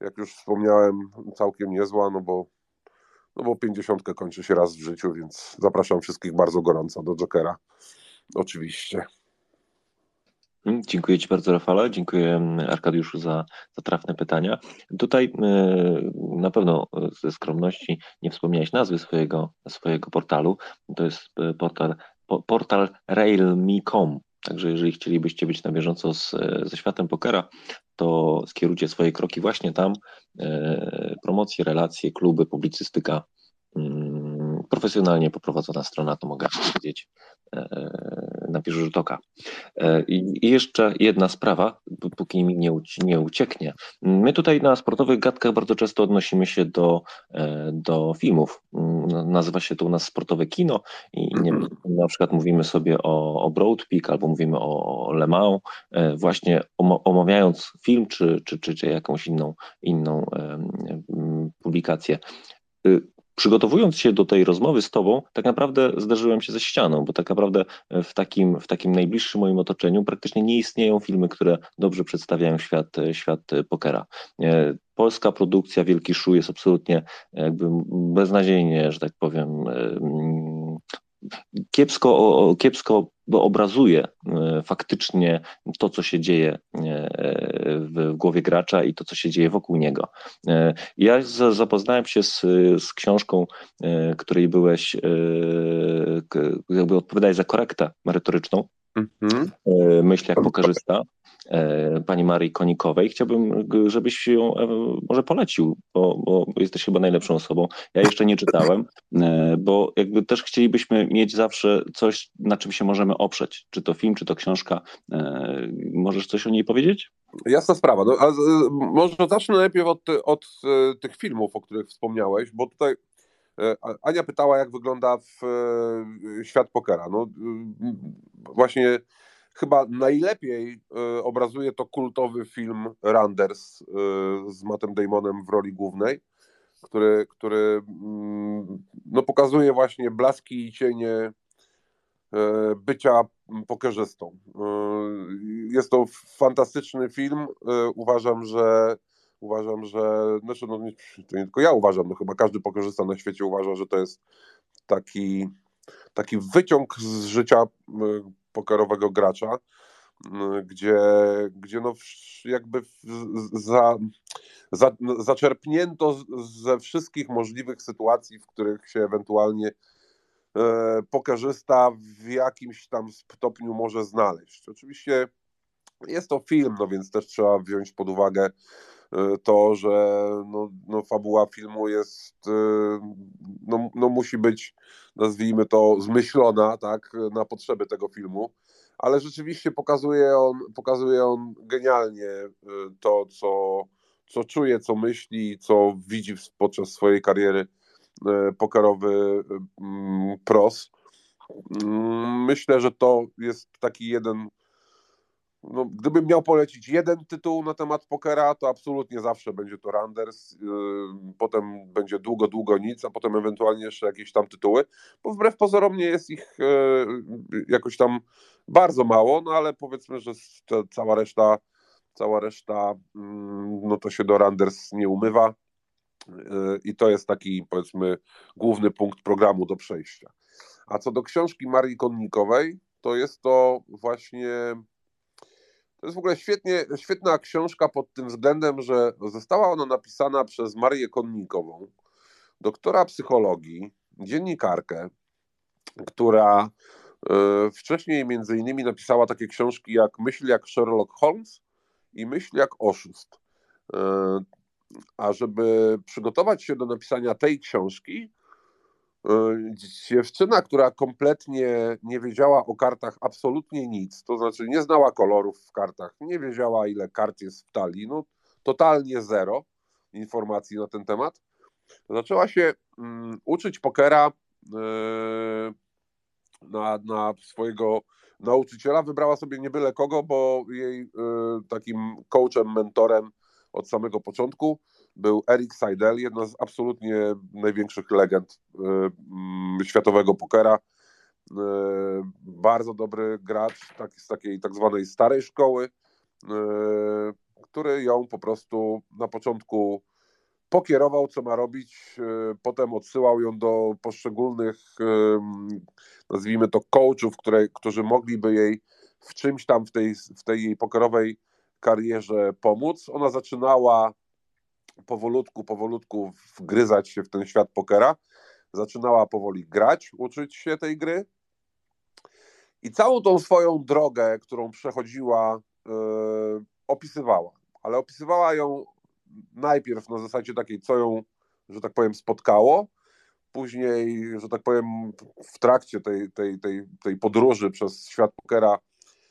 C: jak już wspomniałem, całkiem niezła, no bo no bo 50 kończy się raz w życiu, więc zapraszam wszystkich bardzo gorąco do Jokera. Oczywiście.
F: Mm, dziękuję Ci bardzo, Rafale. Dziękuję mm, Arkadiuszu za, za trafne pytania. Tutaj y, na pewno ze skromności nie wspomniałeś nazwy swojego, swojego portalu. To jest y, portal, portal railme.com.
B: Także jeżeli chcielibyście być na bieżąco z, ze światem pokera, to skierujcie swoje kroki właśnie tam. Promocje, relacje, kluby, publicystyka, mm, profesjonalnie poprowadzona strona, to mogę powiedzieć na pierwszy rzut oka. E, I jeszcze jedna sprawa, póki mi nie, nie ucieknie. My tutaj na sportowych gadkach bardzo często odnosimy się do, e, do filmów. Mm, nazywa się to u nas sportowe kino i nie, na przykład mówimy sobie o, o Broad Peak albo mówimy o Le Mans, e, właśnie omawiając film czy, czy, czy, czy jakąś inną, inną publikację y, przygotowując się do tej rozmowy z Tobą, tak naprawdę zderzyłem się ze ścianą, bo tak naprawdę w takim, w takim najbliższym moim otoczeniu praktycznie nie istnieją filmy, które dobrze przedstawiają świat, świat pokera. E, polska produkcja Wielki Szu jest absolutnie jakby beznadziejnie, że tak powiem, e, kiepsko, kiepsko obrazuje e, faktycznie to, co się dzieje e, w głowie gracza i to, co się dzieje wokół niego. E, ja zapoznałem się z, z książką, której byłeś, jakby odpowiadałeś za korektę merytoryczną, mhm. myśl jak pokerzysta. E, pani Marii Konikowej. Chciałbym, żebyś ją e, może polecił, bo, bo jesteś chyba najlepszą osobą. Ja jeszcze nie czytałem, e, bo jakby też chcielibyśmy mieć zawsze coś, na czym się możemy oprzeć. Czy to film, czy to książka. Możesz coś o niej powiedzieć?
C: Jasna sprawa. No, a może zacznę najpierw od, od tych filmów, o których wspomniałeś, bo tutaj Ania pytała, jak wygląda w świat pokera. No, właśnie chyba najlepiej y, obrazuje to kultowy film Randers z Mattem Damonem w roli głównej, który, który mm, no, pokazuje właśnie blaski i cienie bycia pokerzystą. Jest to fantastyczny film. Uważam, że uważam, że znaczy, no, to nie tylko ja uważam, no chyba każdy pokerzysta na świecie uważa, że to jest taki, taki wyciąg z życia pokerowego gracza, gdzie, gdzie no jakby za, za, zaczerpnięto ze wszystkich możliwych sytuacji, w których się ewentualnie e, pokerzysta w jakimś tam stopniu może znaleźć. Oczywiście jest to film, no więc też trzeba wziąć pod uwagę to, że no, no fabuła filmu jest, e, no, no musi być, nazwijmy to, zmyślona, tak, na potrzeby tego filmu, ale rzeczywiście pokazuje on, pokazuje on genialnie e, to, co, co czuje, co myśli, co widzi podczas swojej kariery pokerowy pros. Mm, myślę, że to jest taki jeden no, gdybym miał polecić jeden tytuł na temat pokera, to absolutnie zawsze będzie to Randers, yy, potem będzie długo, długo nic, a potem ewentualnie jeszcze jakieś tam tytuły, bo wbrew pozorom nie jest ich yy, jakoś tam bardzo mało, no ale powiedzmy, że cała reszta, cała reszta, yy, no to się do Randers nie umywa i to jest taki powiedzmy główny punkt programu do przejścia. A co do książki Marii Konnikowej, to jest to właśnie to jest w ogóle świetnie, świetna książka pod tym względem, że została ona napisana przez Marię Konnikową, doktora psychologii, dziennikarkę, która e, wcześniej między innymi napisała takie książki jak Myśl jak Sherlock Holmes i Myśl jak oszust. E, a żeby przygotować się do napisania tej książki, dziewczyna, która kompletnie nie wiedziała o kartach absolutnie nic, to znaczy nie znała kolorów w kartach, nie wiedziała ile kart jest w talii, no totalnie zero informacji na ten temat, zaczęła się um, uczyć pokera yy, na, na swojego nauczyciela, wybrała sobie nie byle kogo, bo jej yy, takim coachem, mentorem od samego początku był Eric Seidel, jedna z absolutnie największych legend y, mm, światowego pokera. Y, bardzo dobry gracz taki, z takiej tak zwanej starej szkoły, y, który ją po prostu na początku pokierował, co ma robić, potem odsyłał ją do poszczególnych, nazwijmy to, coachów, które, którzy mogliby jej w czymś tam w tej, w tej jej pokerowej karierze pomóc. Ona zaczynała powolutku, powolutku wgryzać się w ten świat pokera. Zaczynała powoli grać, uczyć się tej gry. I całą tą swoją drogę, którą przechodziła, opisywała, ale opisywała ją najpierw na zasadzie takiej, co ją, że tak powiem, spotkało, później, że tak powiem, w trakcie tej, tej, tej, tej podróży przez świat pokera,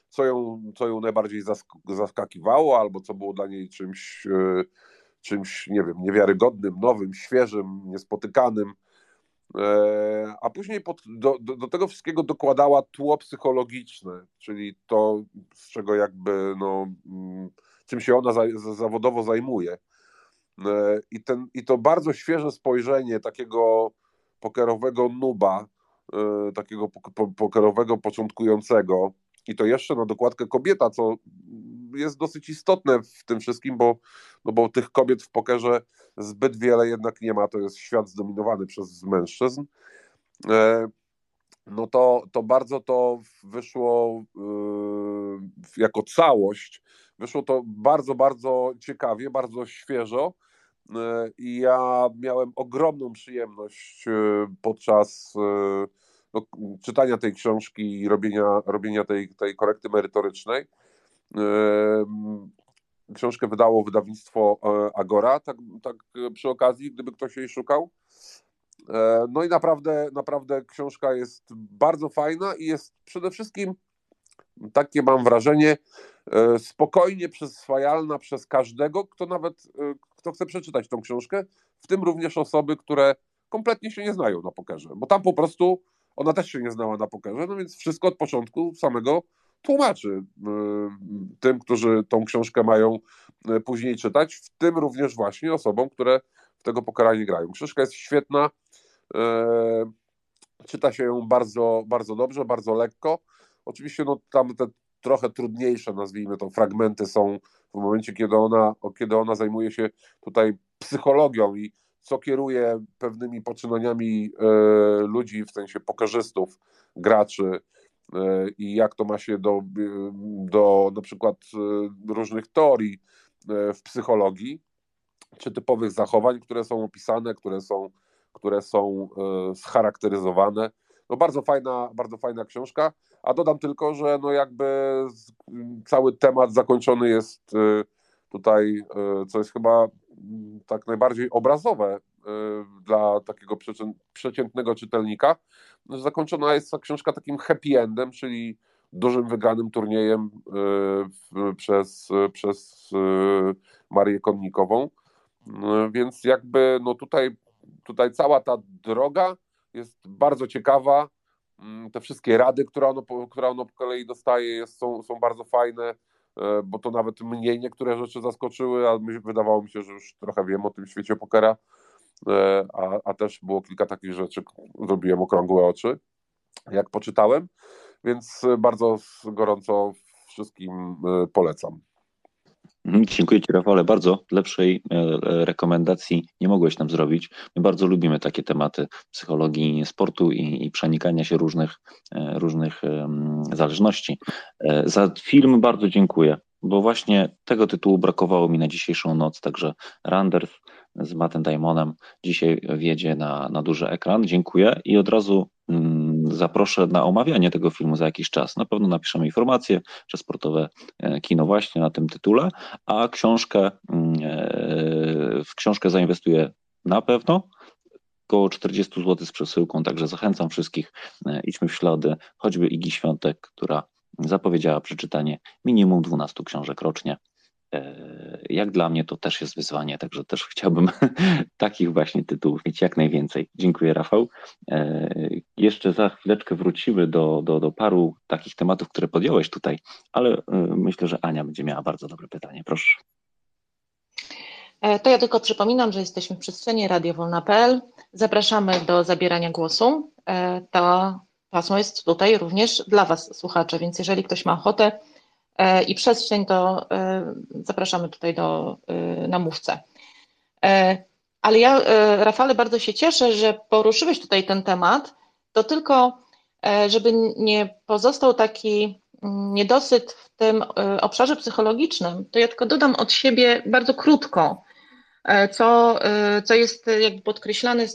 C: co ją, co ją najbardziej zaskakiwało, albo co było dla niej czymś, e, czymś, nie wiem, niewiarygodnym, nowym, świeżym, niespotykanym. E, a później pod, do, do, do, tego wszystkiego dokładała tło psychologiczne, czyli to, z czego jakby, no, mm, czym się ona za, zawodowo zajmuje. E, I, ten, I to bardzo świeże spojrzenie takiego pokerowego nuba, e, takiego pokerowego początkującego, i to jeszcze na dokładkę kobieta, co jest dosyć istotne w tym wszystkim, bo, no bo tych kobiet w pokerze zbyt wiele jednak nie ma, to jest świat zdominowany przez mężczyzn. E, no to, to bardzo to wyszło jako całość, wyszło to bardzo, bardzo ciekawie, bardzo świeżo E, i ja miałem ogromną przyjemność e, podczas e, no, czytania tej książki i robienia, robienia tej, tej korekty merytorycznej. Książkę wydało wydawnictwo Agora, tak, tak przy okazji, gdyby ktoś jej szukał. No i naprawdę, naprawdę książka jest bardzo fajna i jest przede wszystkim, takie mam wrażenie, spokojnie przyswajalna przez każdego, kto nawet, kto chce przeczytać tą książkę, w tym również osoby, które kompletnie się nie znają na pokerze, bo tam po prostu ona też się nie znała na pokerze, no więc wszystko od początku samego tłumaczy y, tym, którzy tą książkę mają y, później czytać, w tym również właśnie osobom, które w tego pokera nie grają. Książka jest świetna, y, czyta się ją bardzo, bardzo dobrze, bardzo lekko. Oczywiście no, tam te trochę trudniejsze, nazwijmy to, fragmenty są w momencie, kiedy ona, kiedy ona zajmuje się tutaj psychologią i co kieruje pewnymi poczynaniami ludzi, w sensie pokarzystów, graczy i jak to ma się do, do na przykład e, różnych teorii w psychologii, czy typowych zachowań, które są opisane, które są, które są scharakteryzowane. No bardzo fajna, bardzo fajna książka. A dodam tylko, że no jakby cały temat zakończony jest tutaj, co jest chyba mm, tak najbardziej obrazowe dla takiego przeciętnego czytelnika. Zakończona jest ta książka takim happy endem, czyli dużym wygranym turniejem przez, przez Marię Konnikową. Więc jakby no tutaj, tutaj cała ta droga jest bardzo ciekawa Mm, te wszystkie rady, które ono, które ono po kolei dostaje, jest, są, są bardzo fajne, bo to nawet mnie niektóre rzeczy zaskoczyły, a wydawało mi się, że już trochę wiem o tym świecie pokera, a, a też było kilka takich rzeczy, zrobiłem okrągłe oczy, jak poczytałem, więc bardzo gorąco wszystkim e, polecam.
B: Mhm, dziękuję Ci, Rafale, bardzo. Lepszej e, e, rekomendacji nie mogłeś nam zrobić. My bardzo lubimy takie tematy psychologii sportu i, i przenikania się różnych, e, różnych zależności. Za film bardzo dziękuję, bo właśnie tego tytułu brakowało mi na dzisiejszą noc, także Randers z Mattem Daimonem dzisiaj wjedzie na, na duży ekran. Dziękuję i od razu mm, zaproszę na omawianie tego filmu za jakiś czas. Na pewno napiszemy informacje, że sportowe e, kino właśnie na tym tytule, a książkę, mm, e, w książkę zainwestuję na pewno. Około 40 zł z przesyłką, także zachęcam wszystkich, e, idźmy w ślady, choćby Igi Świątek, która zapowiedziała przeczytanie minimum 12 książek rocznie. E, jak dla mnie to też jest wyzwanie, także też chciałbym takich właśnie tytułów mieć jak najwięcej. Dziękuję, Rafał. E, jeszcze za chwileczkę wrócimy do, do, do paru takich tematów, które podjąłeś tutaj, ale e, myślę, że Ania będzie miała bardzo dobre pytanie. Proszę.
D: To ja tylko przypominam, że jesteśmy w przestrzeni radiowolna.pl. Zapraszamy do zabierania głosu. To pasmo jest tutaj również dla Was, słuchacze, więc jeżeli ktoś ma ochotę, i przestrzeń, to e, zapraszamy tutaj do e, namówcę. Ale ja, Rafale, bardzo się cieszę, że poruszyłeś tutaj ten temat. To tylko, żeby nie pozostał taki mm, niedosyt w tym obszarze psychologicznym, to ja tylko dodam od siebie bardzo krótko, co, co jest jakby podkreślane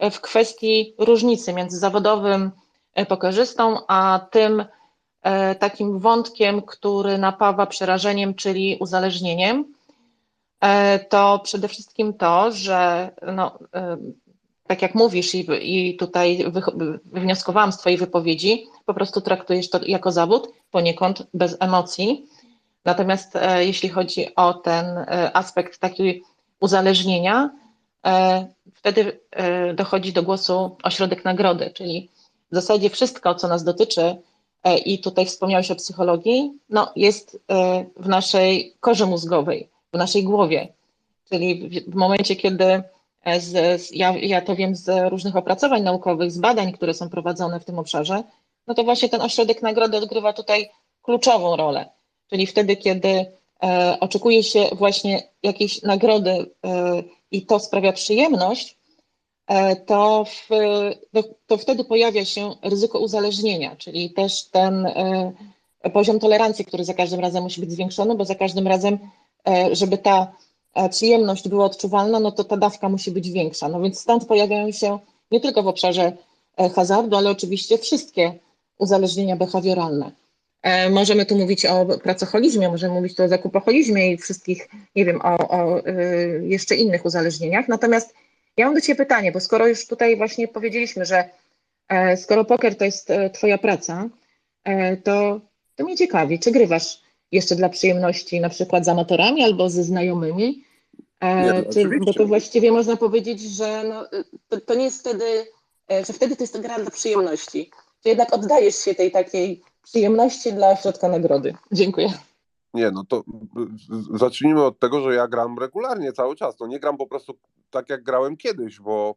D: w kwestii różnicy między zawodowym pokerzystą, a tym takim wątkiem, który napawa przerażeniem, czyli uzależnieniem, to przede wszystkim to, że no, tak jak mówisz i, i tutaj wywnioskowałam z Twojej wypowiedzi, po prostu traktujesz to jako zawód, poniekąd bez emocji. Natomiast e, jeśli chodzi o ten e, aspekt takiego uzależnienia, e, wtedy e, dochodzi do głosu ośrodek nagrody, czyli w zasadzie wszystko, co nas dotyczy, e, i tutaj wspomniałeś o psychologii, no, jest e, w naszej korze mózgowej, w naszej głowie. Czyli w, momencie, kiedy E, z, z, ja, ja to wiem z różnych opracowań naukowych, z badań, które są prowadzone w tym obszarze, no to właśnie ten ośrodek nagrody odgrywa tutaj kluczową rolę. Czyli wtedy, kiedy e, oczekuje się właśnie jakiejś nagrody e, i to sprawia przyjemność, e, to, w, to, wtedy pojawia się ryzyko uzależnienia, czyli też ten e, poziom tolerancji, który za każdym razem musi być zwiększony, bo za każdym razem, e, żeby ta przyjemność była odczuwalna, no to ta dawka musi być większa. No więc stąd pojawiają się nie tylko w obszarze e, hazardu, ale oczywiście wszystkie uzależnienia behawioralne. E, możemy tu mówić o pracoholizmie, możemy mówić tu o zakupoholizmie i wszystkich, nie wiem, o, o e, jeszcze innych uzależnieniach. Natomiast ja mam do Ciebie pytanie, bo skoro już tutaj właśnie powiedzieliśmy, że skoro poker to jest Twoja praca, to, to mnie ciekawi, czy grywasz jeszcze dla przyjemności, na przykład z amatorami albo ze znajomymi.
C: Nie, no,
D: czy, bo to właściwie można powiedzieć, że no, to, to, nie jest wtedy, e, że wtedy to jest gra dla przyjemności. Czy jednak oddajesz się tej takiej przyjemności dla środka nagrody? Dziękuję.
C: Nie, no to zacznijmy od tego, że ja gram regularnie cały czas. No nie gram po prostu tak, jak grałem kiedyś, bo,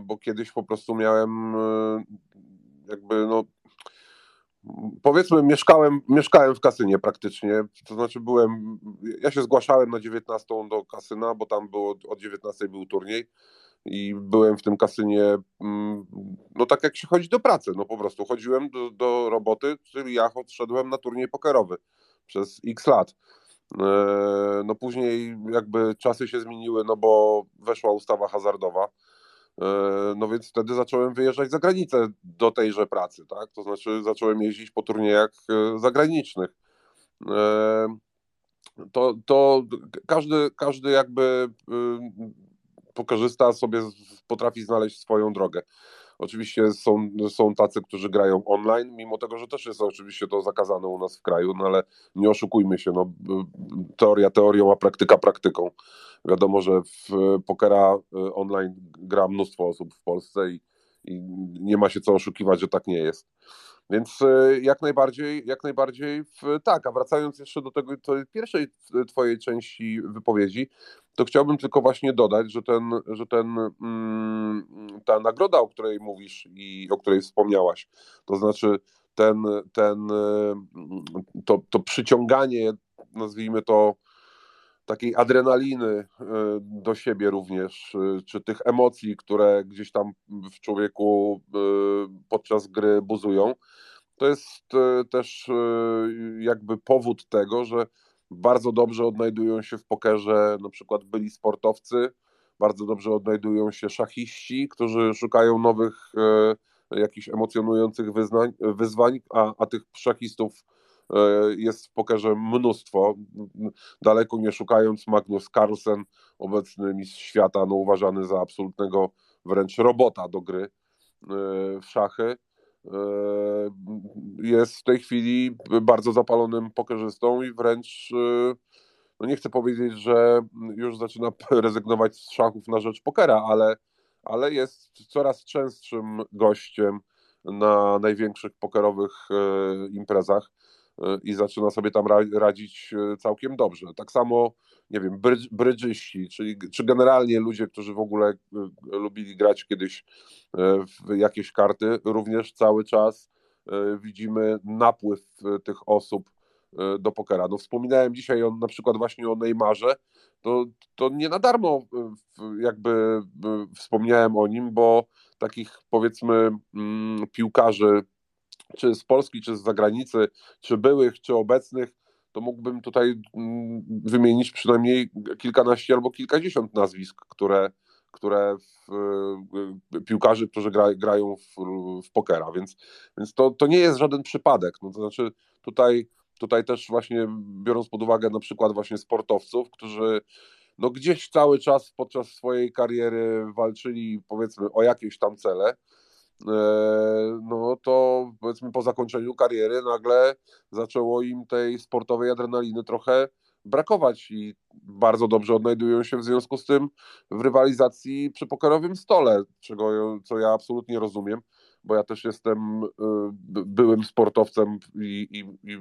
C: bo kiedyś po prostu miałem e, jakby no powiedzmy, mieszkałem, mieszkałem w kasynie praktycznie, to znaczy byłem, ja się zgłaszałem na 19 do kasyna, bo tam było, od 19 był turniej i byłem w tym kasynie, mm, no tak jak się chodzi do pracy, no po prostu chodziłem do, do roboty, czyli ja odszedłem na turniej pokerowy przez x lat. E, no później jakby czasy się zmieniły, no bo weszła ustawa hazardowa, E, no więc wtedy zacząłem wyjeżdżać za granicę do tejże pracy, tak? To znaczy zacząłem jeździć po turniejach e, zagranicznych. To, to każdy, każdy jakby pokorzysta sobie, potrafi znaleźć swoją drogę. Oczywiście są, są tacy, którzy grają online, mimo tego, że też jest oczywiście to zakazane u nas w kraju, no ale nie oszukujmy się, no, teoria teorią, a praktyka praktyką. Wiadomo, że w pokera y, online gra mnóstwo osób w Polsce i, i nie ma się co oszukiwać, że tak nie jest. Więc y, jak najbardziej, jak najbardziej w, tak, a wracając jeszcze do tego tej pierwszej twojej części wypowiedzi, to chciałbym tylko właśnie dodać, że ten, że ten mm, ta nagroda, o której mówisz i o której wspomniałaś, to znaczy ten, ten y, to, to przyciąganie, nazwijmy to takiej adrenaliny y, do siebie również, czy tych emocji, które gdzieś tam w człowieku podczas gry buzują, to jest e, też e, jakby powód tego, że bardzo dobrze odnajdują się w pokerze na przykład byli sportowcy, bardzo dobrze odnajdują się szachiści, którzy szukają nowych, e, jakichś emocjonujących wyznań, wyzwań, a, a tych szachistów jest w pokerze mnóstwo. Daleko nie szukając, Magnus Carlsen, obecny mistrz świata, no uważany za absolutnego wręcz robota do gry w szachy E, jest w tej chwili bardzo zapalonym pokerzystą i wręcz e, no nie chcę powiedzieć, że już zaczyna rezygnować z szachów na rzecz pokera, ale, ale jest coraz częstszym gościem na największych pokerowych e, imprezach i zaczyna sobie tam radzić całkiem dobrze. Tak samo, nie wiem, brydżyści, czyli czy generalnie ludzie, którzy w ogóle lubili grać kiedyś w jakieś karty, również cały czas widzimy napływ tych osób do pokera. No wspominałem dzisiaj on, na przykład właśnie o Neymarze, to, to nie na darmo jakby wspomniałem o nim, bo takich powiedzmy mm, piłkarzy czy z Polski, czy z zagranicy, czy byłych, czy obecnych, to mógłbym tutaj mm, wymienić przynajmniej kilkanaście albo kilkadziesiąt nazwisk, które, które w, y, piłkarzy, którzy gra, grają w, w pokera, więc, więc to, to nie jest żaden przypadek. No, to znaczy tutaj, tutaj też właśnie biorąc pod uwagę na przykład właśnie sportowców, którzy no gdzieś cały czas podczas swojej kariery walczyli powiedzmy o jakieś tam cele, no to powiedzmy po zakończeniu kariery nagle zaczęło im tej sportowej adrenaliny trochę brakować i bardzo dobrze odnajdują się w związku z tym w rywalizacji przy pokerowym stole, czego co ja absolutnie rozumiem, bo ja też jestem y, byłym sportowcem i, i, i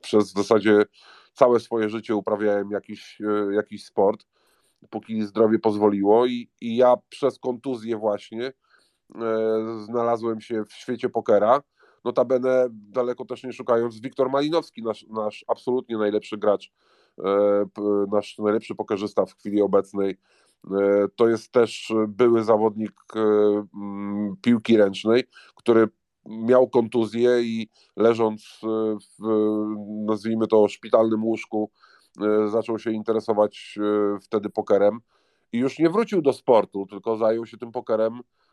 C: przez w zasadzie całe swoje życie uprawiałem jakiś, y, jakiś sport, póki zdrowie pozwoliło i, i ja przez kontuzję właśnie e, znalazłem się w świecie pokera, Notabene daleko też nie szukając, Wiktor Malinowski, nasz, nasz absolutnie najlepszy gracz, e, nasz najlepszy pokerzysta w chwili obecnej, e, to jest też były zawodnik e, piłki ręcznej, który miał kontuzję i leżąc w, nazwijmy to, szpitalnym łóżku, zaczął się interesować wtedy pokerem. I już nie wrócił do sportu, tylko zajął się tym pokerem E,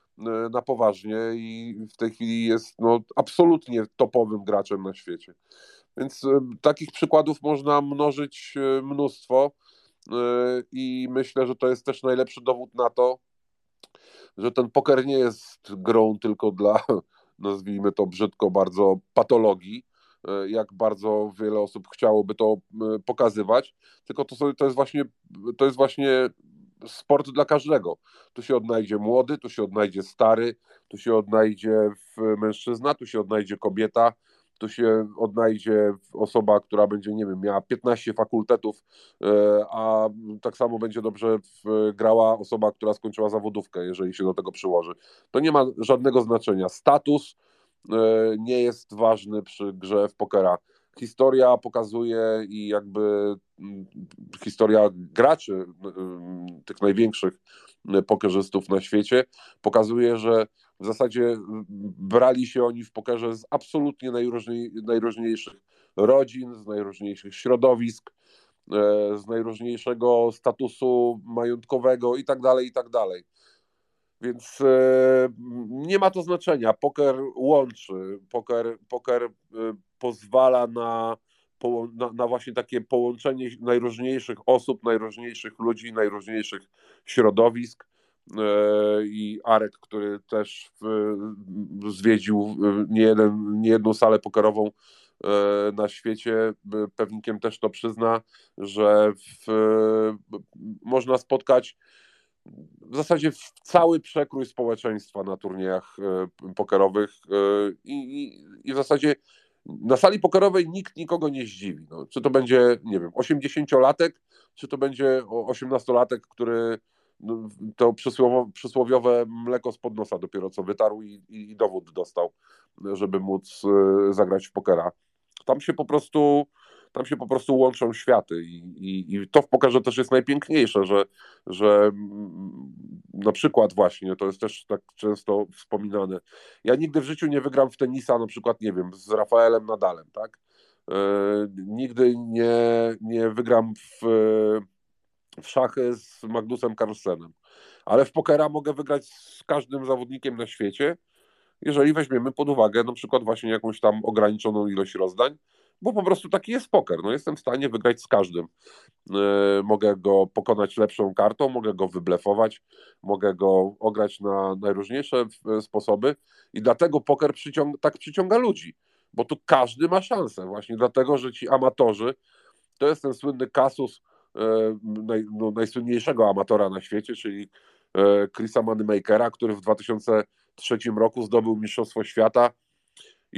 C: na poważnie i w tej chwili jest no, absolutnie topowym graczem na świecie. Więc e, takich przykładów można mnożyć e, mnóstwo i myślę, że to jest też najlepszy dowód na to, że ten poker nie jest grą tylko dla, nazwijmy to brzydko, bardzo patologii, jak bardzo wiele osób chciałoby to pokazywać, tylko to, to, jest, właśnie, to jest właśnie sport dla każdego. Tu się odnajdzie młody, tu się odnajdzie stary, tu się odnajdzie mężczyzna, tu się odnajdzie kobieta, tu się odnajdzie osoba, która będzie, nie wiem, miała 15 fakultetów, e, a tak samo będzie dobrze grała osoba, która skończyła zawodówkę, jeżeli się do tego przyłoży. To nie ma żadnego znaczenia. Status e, nie jest ważny przy grze w pokera historia pokazuje i jakby mm, historia graczy, mm, tych największych pokerzystów na świecie, pokazuje, że w zasadzie brali się oni w pokerze z absolutnie najróżniej, najróżniejszych rodzin, z najróżniejszych środowisk, e, z najróżniejszego statusu majątkowego i tak dalej, i tak dalej. Więc e, nie ma to znaczenia. Poker łączy, poker, poker e, pozwala na, na, właśnie takie połączenie najróżniejszych osób, najróżniejszych ludzi, najróżniejszych środowisk. E, I Arek, który też zwiedził nie niejedną salę pokerową na świecie, pewnikiem też to przyzna, że w, można spotkać w zasadzie cały przekrój społeczeństwa na turniejach e, pokerowych e, i, i, i w zasadzie na sali pokerowej nikt nikogo nie zdziwi. No, czy to będzie, nie wiem, 80-latek, czy to będzie 18-latek, który no, to przysłowiowe mleko z nosa dopiero co wytarł i, i, dowód dostał, żeby móc e, zagrać w pokera. Tam się po prostu tam się po prostu łączą światy i, i, i to w pokerze też jest najpiękniejsze, że, że mm, na przykład właśnie, to jest też tak często wspominane, ja nigdy w życiu nie wygram w tenisa na przykład, nie wiem, z Rafaelem Nadalem, tak? E, nigdy nie, nie wygram w, w szachy z Magnusem Carlsenem, ale w pokera mogę wygrać z każdym zawodnikiem na świecie, jeżeli weźmiemy pod uwagę na przykład właśnie jakąś tam ograniczoną ilość rozdań, bo po prostu taki jest poker. No, jestem w stanie wygrać z każdym. Yy, mogę go pokonać lepszą kartą, mogę go wyblefować, mogę go ograć na najróżniejsze sposoby i dlatego poker tak przyciąga ludzi, bo tu każdy ma szansę, właśnie dlatego, że ci amatorzy, to jest ten słynny kasus yy, naj, no, najsłynniejszego amatora na świecie, czyli Chrisa Moneymakera, który w 2003 roku zdobył Mistrzostwo Świata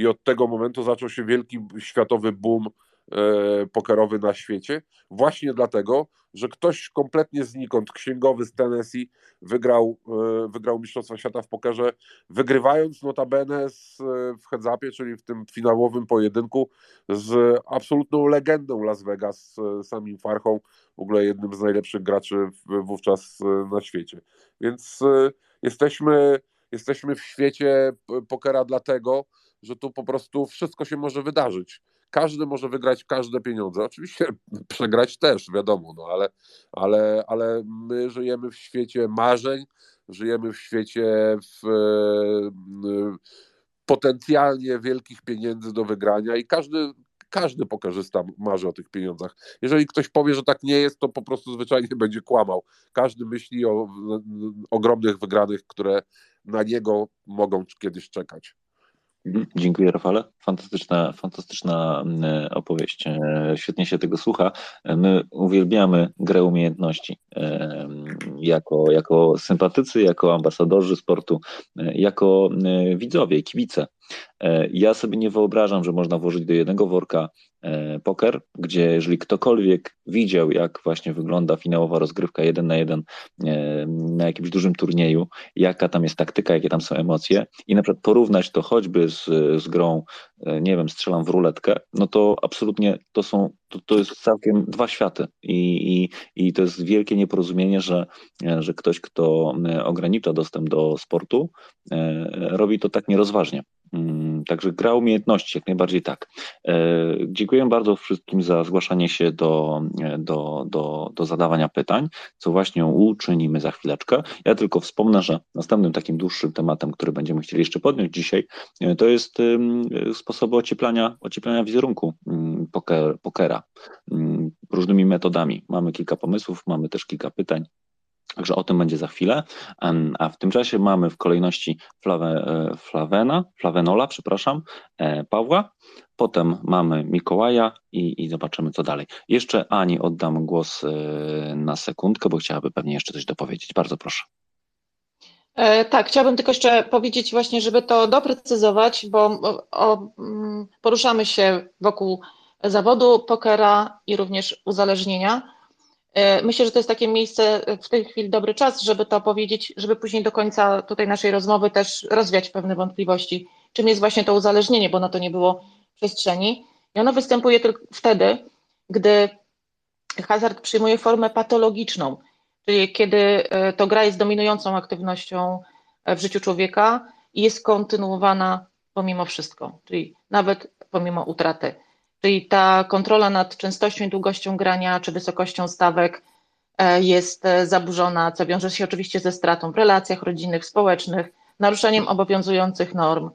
C: i od tego momentu zaczął się wielki światowy boom e, pokerowy na świecie, właśnie dlatego, że ktoś kompletnie znikąd, księgowy z Tennessee, wygrał, e, wygrał Mistrzostwa Świata w pokerze, wygrywając notabene z, w heads czyli w tym finałowym pojedynku z absolutną legendą Las Vegas, z samim Farchą, w ogóle jednym z najlepszych graczy wówczas na świecie. Więc e, jesteśmy, jesteśmy w świecie pokera dlatego, że tu po prostu wszystko się może wydarzyć. każdy może wygrać każde pieniądze. Oczywiście przegrać też, wiadomo, no ale, ale, ale my żyjemy w świecie marzeń, żyjemy w świecie w, potencjalnie wielkich pieniędzy do wygrania i każdy, każdy pokorzysta, marzy o tych pieniądzach. Jeżeli ktoś powie, że tak nie jest, to po prostu zwyczajnie będzie kłamał. Każdy myśli o ogromnych wygranych, które na niego mogą kiedyś czekać.
B: Dziękuję Rafale. Fantastyczna, fantastyczna mm, opowieść. E, świetnie się tego słucha. E, my uwielbiamy grę umiejętności. E, jako, jako sympatycy, jako ambasadorzy sportu, jako widzowie, kibice. Ja sobie nie wyobrażam, że można włożyć do jednego worka E, poker, gdzie jeżeli ktokolwiek widział, jak właśnie wygląda finałowa rozgrywka jeden na jeden e, na jakimś dużym turnieju, jaka tam jest taktyka, jakie tam są emocje i na przykład porównać to choćby z, z grą, e, nie wiem, strzelam w ruletkę, no to absolutnie to są, to, to jest całkiem dwa światy i, i, i to jest wielkie nieporozumienie, że, że ktoś, kto ogranicza dostęp do sportu, robi to tak nierozważnie. Mm, także gra umiejętności, jak najbardziej tak. E, dziękuję bardzo wszystkim za zgłaszanie się do, do, do, do zadawania pytań, co właśnie uczynimy za chwileczkę. Ja tylko wspomnę, że następnym takim dłuższym tematem, który będziemy chcieli jeszcze podjąć dzisiaj, e, to jest sposoby ocieplania, ocieplania wizerunku mm, poker, pokera mm, różnymi metodami. Mamy kilka pomysłów, mamy też kilka pytań. Także o tym będzie za chwilę. A w tym czasie mamy w kolejności Flawe, e, Flawena, Flawenola, przepraszam, e, Pawła. Potem mamy Mikołaja i, i zobaczymy, co dalej. Jeszcze Ani oddam głos e, na sekundkę, bo chciałaby pewnie jeszcze coś dopowiedzieć. Bardzo proszę.
D: Tak, chciałabym tylko jeszcze powiedzieć właśnie, żeby to doprecyzować, bo o, mm, poruszamy się wokół zawodu pokera i również uzależnienia. E, myślę, że to jest takie miejsce e, w tej chwili dobry czas, żeby to powiedzieć, żeby później do końca tutaj naszej rozmowy też rozwiać pewne wątpliwości, czym jest właśnie to uzależnienie, bo na to nie było przestrzeni. I ono występuje tylko wtedy, gdy hazard przyjmuje formę patologiczną, czyli kiedy e, to gra jest dominującą aktywnością w życiu człowieka i jest kontynuowana pomimo wszystko, czyli nawet pomimo utraty Czyli ta kontrola nad częstością i długością grania czy wysokością stawek e, jest e, zaburzona, co wiąże się oczywiście ze stratą w relacjach rodzinnych, społecznych, naruszaniem obowiązujących norm,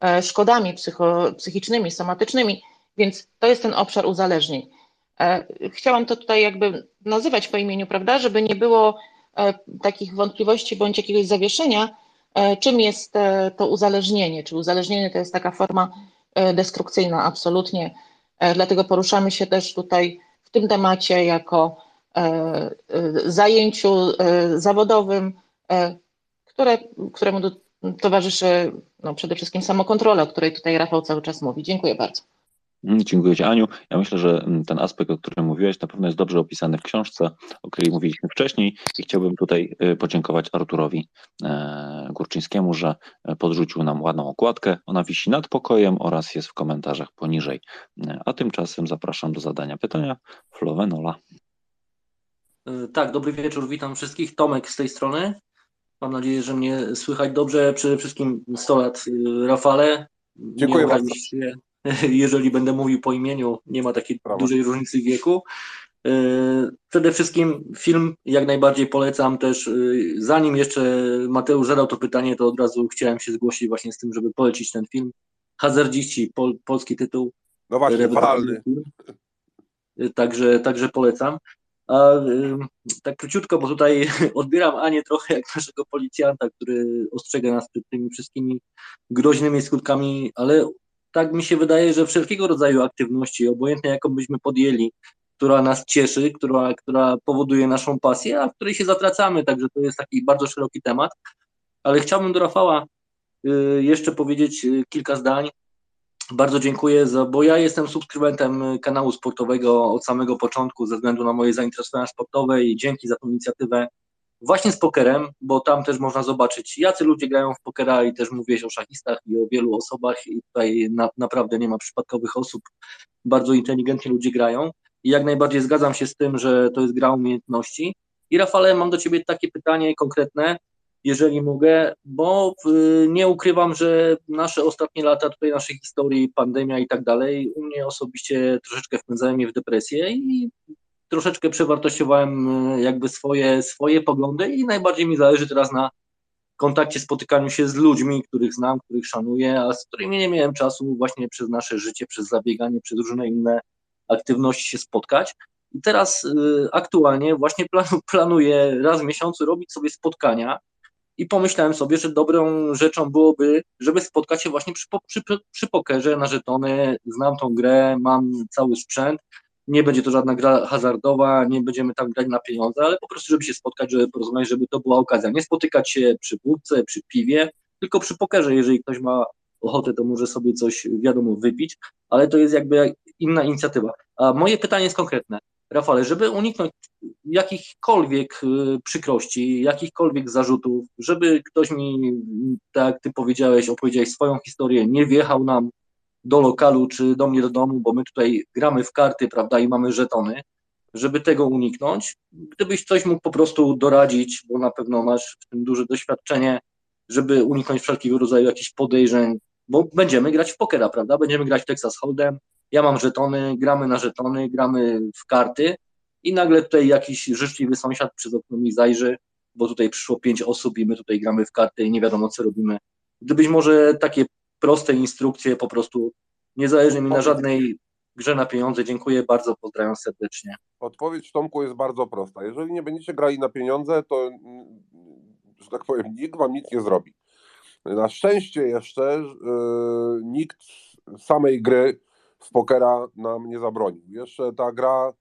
D: e, szkodami psycho, psychicznymi, somatycznymi, więc to jest ten obszar uzależnień. Chciałam to tutaj jakby nazywać po imieniu, prawda, żeby nie było takich wątpliwości bądź jakiegoś zawieszenia, czym jest to uzależnienie. Czy uzależnienie to jest taka forma destrukcyjna? Absolutnie dlatego poruszamy się też tutaj w tym temacie jako e, e, zajęciu zawodowym, które, któremu towarzyszy no, przede wszystkim samokontrola, o której tutaj Rafał cały czas mówi. Dziękuję bardzo.
B: Mm, dziękuję Ci, Aniu. Ja myślę, że mm, ten aspekt, o którym mówiłeś, na pewno jest dobrze opisany w książce, o której mówiliśmy wcześniej i chciałbym tutaj y, podziękować Arturowi e, Górczyńskiemu, że e, podrzucił nam ładną okładkę. Ona wisi nad pokojem oraz jest w komentarzach poniżej. E, a tymczasem zapraszam do zadania pytania. Flowenola.
G: Tak, dobry wieczór, witam wszystkich. Tomek z tej strony. Mam nadzieję, że mnie słychać dobrze. Przede wszystkim 100 lat Rafale.
C: Dziękuję bardzo.
G: Się jeżeli będę mówił po imieniu, nie ma takiej Prawo. dużej różnicy wieku. E, przede wszystkim film jak najbardziej polecam też. E, zanim jeszcze Mateusz zadał to pytanie, to od razu chciałem się zgłosić właśnie z tym, żeby polecić ten film. Hazardziści, pol, polski tytuł.
C: No właśnie, falny.
G: E, także, także polecam. A tak króciutko, bo tutaj odbieram Anię trochę jak naszego policjanta, który ostrzega nas przed tymi wszystkimi groźnymi skutkami, ale tak mi się wydaje, że wszelkiego rodzaju aktywności, obojętnie jaką byśmy podjęli, która nas cieszy, która, która powoduje naszą pasję, a w której się zatracamy, także to jest taki bardzo szeroki temat. Ale chciałbym do Rafała y, jeszcze powiedzieć y, kilka zdań. Bardzo dziękuję, za, bo ja jestem subskrybentem kanału sportowego od samego początku ze względu na moje zainteresowania sportowe i dzięki za tę inicjatywę właśnie z pokerem, bo tam też można zobaczyć, jacy ludzie grają w pokera i też mówiłeś o szachistach i o wielu osobach i tutaj na, naprawdę nie ma przypadkowych osób, bardzo inteligentni ludzie grają i jak najbardziej zgadzam się z tym, że to jest gra umiejętności. I Rafale, mam do Ciebie takie pytanie konkretne, jeżeli mogę, bo nie ukrywam, że nasze ostatnie lata tutaj naszej historii, pandemia i tak dalej, u mnie osobiście troszeczkę wpędzają mnie w depresję i troszeczkę przewartościowałem y, jakby swoje, swoje poglądy i najbardziej mi zależy teraz na kontakcie, spotykaniu się z ludźmi, których znam, których szanuję, a z którymi nie miałem czasu właśnie przez nasze życie, przez zabieganie, przez różne inne aktywności się spotkać. I teraz y, aktualnie właśnie planuję raz w miesiącu robić sobie spotkania i pomyślałem sobie, że dobrą rzeczą byłoby, żeby spotkać się właśnie przy, przy, przy pokerze na żetony. Znam tą grę, mam cały sprzęt. Nie będzie to żadna gra hazardowa, nie będziemy tam grać na pieniądze, ale po prostu, żeby się spotkać, żeby porozmawiać, żeby to była okazja. Nie spotykać się przy wódce, przy piwie, tylko przy pokerze. Jeżeli ktoś ma ochotę, to może sobie coś, wiadomo, wypić, ale to jest jakby inna inicjatywa. A moje pytanie jest konkretne. Rafale, żeby uniknąć jakichkolwiek y, przykrości, jakichkolwiek zarzutów, żeby ktoś mi, tak jak ty powiedziałeś, opowiedziałeś swoją historię, nie wjechał nam do lokalu czy do mnie do domu, bo my tutaj gramy w karty, prawda, i mamy żetony, żeby tego uniknąć, gdybyś coś mógł po prostu doradzić, bo na pewno masz w tym duże doświadczenie, żeby uniknąć wszelkiego rodzaju jakichś podejrzeń, bo będziemy grać w pokera, prawda, będziemy grać w Texas Hold'em, ja mam żetony, gramy na żetony, gramy w karty i nagle tutaj jakiś życzliwy sąsiad przez okno mi zajrzy, bo tutaj przyszło pięć osób i my tutaj gramy w karty i nie wiadomo co robimy. Gdybyś może takie proste instrukcje po prostu, nie zależy mi na żadnej grze na pieniądze. Dziękuję bardzo, pozdrawiam serdecznie.
C: Odpowiedź Tomku jest bardzo prosta. Jeżeli nie będziecie grali na pieniądze, to że tak powiem, nikt wam nic nie zrobi. Na szczęście jeszcze yy, nikt samej gry w pokera nam nie zabronił. Jeszcze ta gra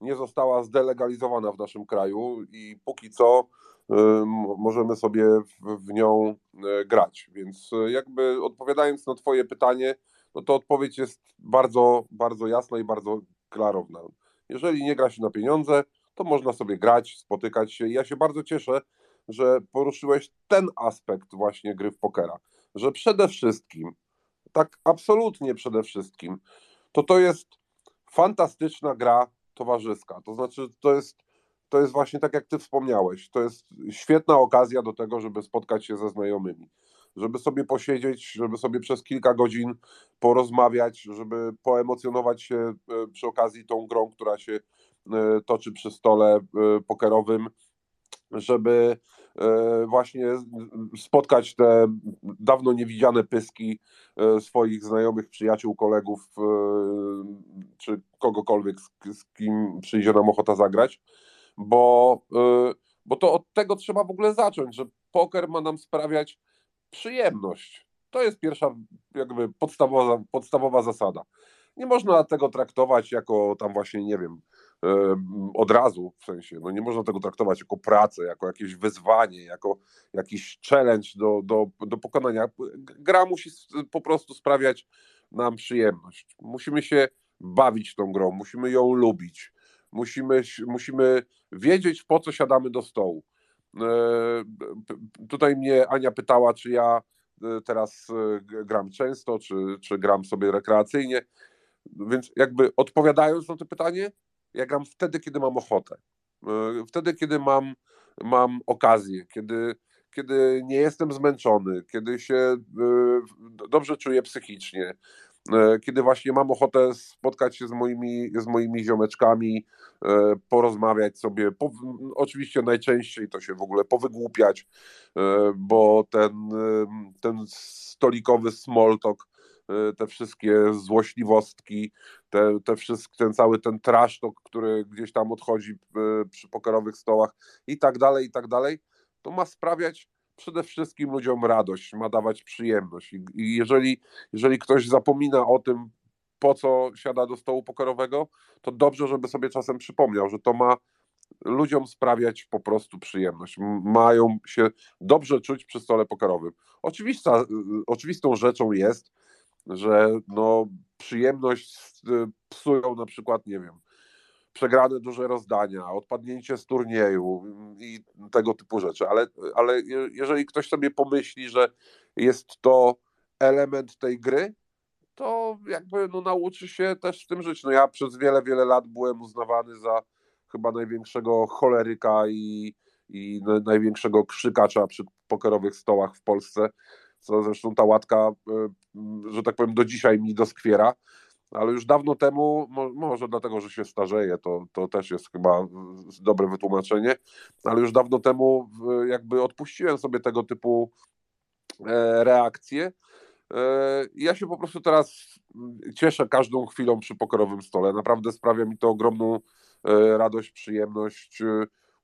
C: nie została zdelegalizowana w naszym kraju i póki co możemy sobie w, nią y, grać. Więc y, jakby odpowiadając na Twoje pytanie, no to odpowiedź jest bardzo, bardzo jasna i bardzo klarowna. Jeżeli nie gra się na pieniądze, to można sobie grać, spotykać się. Ja się bardzo cieszę, że poruszyłeś ten aspekt właśnie gry w pokera, że przede wszystkim, tak absolutnie przede wszystkim, to to jest fantastyczna gra towarzyska. To znaczy, to jest, to jest właśnie tak, jak ty wspomniałeś, to jest świetna okazja do tego, żeby spotkać się ze znajomymi, żeby sobie posiedzieć, żeby sobie przez kilka godzin porozmawiać, żeby poemocjonować się e, przy okazji tą grą, która się e, toczy przy stole e, pokerowym, żeby właśnie spotkać te dawno niewidziane pyski swoich znajomych, przyjaciół, kolegów, czy kogokolwiek, z, kim przyjdzie nam ochota zagrać, bo, bo to od tego trzeba w ogóle zacząć, że poker ma nam sprawiać przyjemność. To jest pierwsza jakby podstawowa, podstawowa zasada. Nie można tego traktować jako tam właśnie, nie wiem, od razu, w sensie, no nie można tego traktować jako pracę, jako jakieś wyzwanie, jako jakiś challenge do, do, do pokonania. Gra musi po prostu sprawiać nam przyjemność. Musimy się bawić tą grą, musimy ją lubić, musimy, musimy wiedzieć, po co siadamy do stołu. Tutaj mnie Ania pytała, czy ja e, teraz e, gram często, czy, czy gram sobie rekreacyjnie. Więc jakby odpowiadając na to pytanie, ja gram wtedy, kiedy mam ochotę. E, wtedy, kiedy mam, mam okazję, kiedy, kiedy nie jestem zmęczony, kiedy się e, dobrze czuję psychicznie, e, kiedy właśnie mam ochotę spotkać się z moimi, z moimi ziomeczkami, porozmawiać sobie, po, oczywiście najczęściej to się w ogóle powygłupiać, bo ten, ten stolikowy small talk te wszystkie złośliwostki, te, te wszystkie, ten cały ten trash talk, który gdzieś tam odchodzi przy pokerowych stołach i tak dalej, i tak dalej, to ma sprawiać przede wszystkim ludziom radość, ma dawać przyjemność. I, jeżeli, jeżeli ktoś zapomina o tym, po co siada do stołu pokerowego, to dobrze, żeby sobie czasem przypomniał, że to ma ludziom sprawiać po prostu przyjemność. Mają się dobrze czuć przy stole pokerowym. Oczywista, y, oczywistą rzeczą jest, że no, przyjemność y, psują na przykład, nie wiem, przegrane duże rozdania, odpadnięcie z turnieju i tego typu rzeczy, ale, ale jeżeli ktoś sobie pomyśli, że jest to element tej gry, to jakby no, nauczy się też z tym żyć. No ja przez wiele, wiele lat byłem uznawany za chyba największego choleryka i, i największego krzykacza przy pokerowych stołach w Polsce, co zresztą ta łatka, że tak powiem, do dzisiaj mi doskwiera ale już dawno temu, może dlatego, że się starzeje, to, to też jest chyba dobre wytłumaczenie, ale już dawno temu jakby odpuściłem sobie tego typu e, reakcje. E, ja się po prostu teraz cieszę każdą chwilą przy pokerowym stole. Naprawdę sprawia mi to ogromną e, radość, przyjemność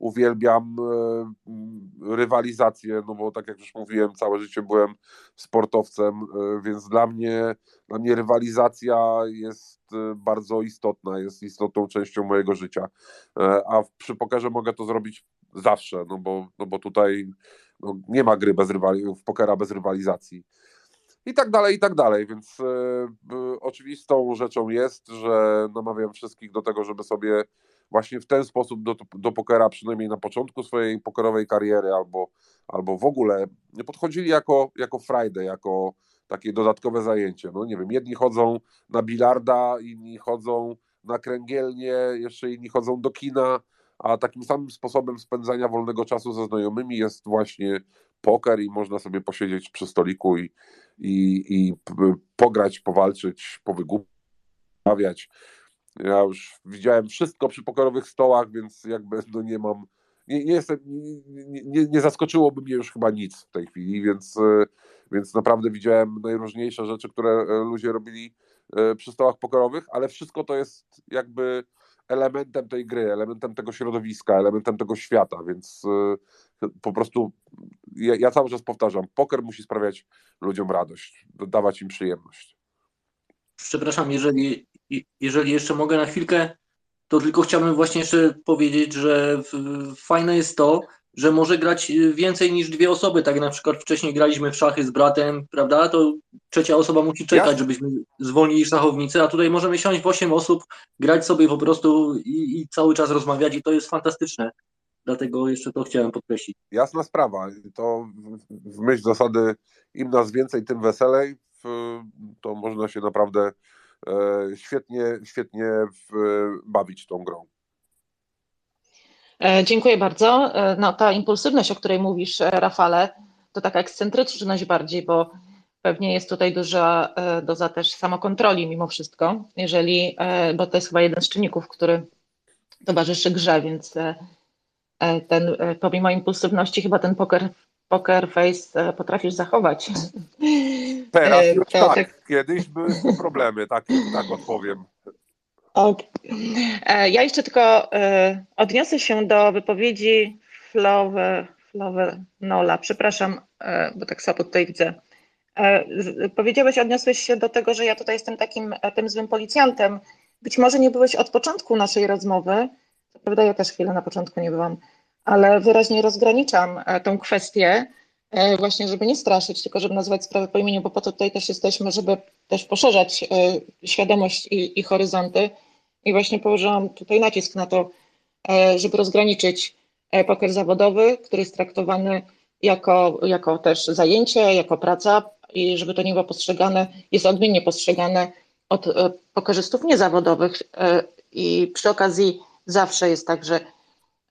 C: uwielbiam e, rywalizację, no bo tak jak już mówiłem, całe życie byłem sportowcem, e, więc dla mnie, dla mnie rywalizacja jest e, bardzo istotna, jest istotną częścią mojego życia, a przy pokerze mogę to zrobić zawsze, no bo, no bo tutaj no nie ma gry bez rywali- w pokera bez rywalizacji i tak dalej, i tak dalej. Więc y, y, oczywistą rzeczą jest, że namawiam wszystkich do tego, żeby sobie właśnie w ten sposób do, do pokera, przynajmniej na początku swojej pokerowej kariery, albo, albo w ogóle nie podchodzili jako, jako Friday, jako takie dodatkowe zajęcie. No nie wiem, jedni chodzą na bilarda, inni chodzą na kręgielnie, jeszcze inni chodzą do kina, a takim samym sposobem spędzania wolnego czasu ze znajomymi jest właśnie poker i można sobie posiedzieć przy stoliku i, i, i pograć, powalczyć, powygłupiać. Ja już widziałem wszystko przy pokerowych stołach, więc jakby no nie mam, nie, nie, jestem, nie, nie, nie zaskoczyłoby mnie już chyba nic w tej chwili, więc, e, więc naprawdę widziałem najróżniejsze rzeczy, które e, ludzie robili e, przy stołach pokerowych, ale wszystko to jest jakby elementem tej gry, elementem tego środowiska, elementem tego świata, więc po prostu ja, ja cały czas powtarzam, poker musi sprawiać ludziom radość, dawać im przyjemność.
G: Przepraszam, jeżeli jeżeli jeszcze mogę na chwilkę, to tylko chciałbym właśnie jeszcze powiedzieć, że fajne jest to, że może grać więcej niż dwie osoby. Tak jak na przykład wcześniej graliśmy w szachy z bratem, prawda? To trzecia osoba musi czekać, żebyśmy zwolnili szachownicę, a tutaj możemy siąść w osiem osób, grać sobie po prostu i, i, cały czas rozmawiać i to jest fantastyczne. Dlatego jeszcze to chciałem podkreślić.
C: Jasna sprawa. To w myśl zasady im nas więcej, tym weselej. To można się naprawdę świetnie, świetnie bawić tą grą.
D: E, dziękuję bardzo. E, no, ta impulsywność, o której mówisz, Rafale, to taka ekscentryczność bardziej, bo pewnie jest tutaj duża doza też samokontroli mimo wszystko, jeżeli, bo to jest chyba jeden z czynników, który towarzyszy grze, więc ten, pomimo impulsywności chyba ten poker poker face e, potrafisz zachować.
C: Teraz e, już to, tak. tak. Kiedyś były problemy, tak, tak odpowiem.
D: Okay. E, ja jeszcze tylko odniosę się do wypowiedzi Flowe, Flowe Nola. Przepraszam, bo tak samo tutaj widzę. Powiedziałeś, odniosłeś się do tego, że ja tutaj jestem takim tym złym policjantem. Być może nie byłeś od początku naszej rozmowy. Prawda, ja też chwilę na początku nie byłam ale wyraźnie rozgraniczam e, tą kwestię, e, właśnie żeby nie straszyć, tylko żeby nazywać sprawę po imieniu, bo po to tutaj też jesteśmy, żeby też poszerzać e, świadomość i, i horyzonty. I właśnie położyłam tutaj nacisk na to, żeby rozgraniczyć poker zawodowy, który jest traktowany jako, jako też zajęcie, jako praca i żeby to nie było postrzegane, jest odmiennie postrzegane od pokerzystów niezawodowych. I przy okazji zawsze jest tak, że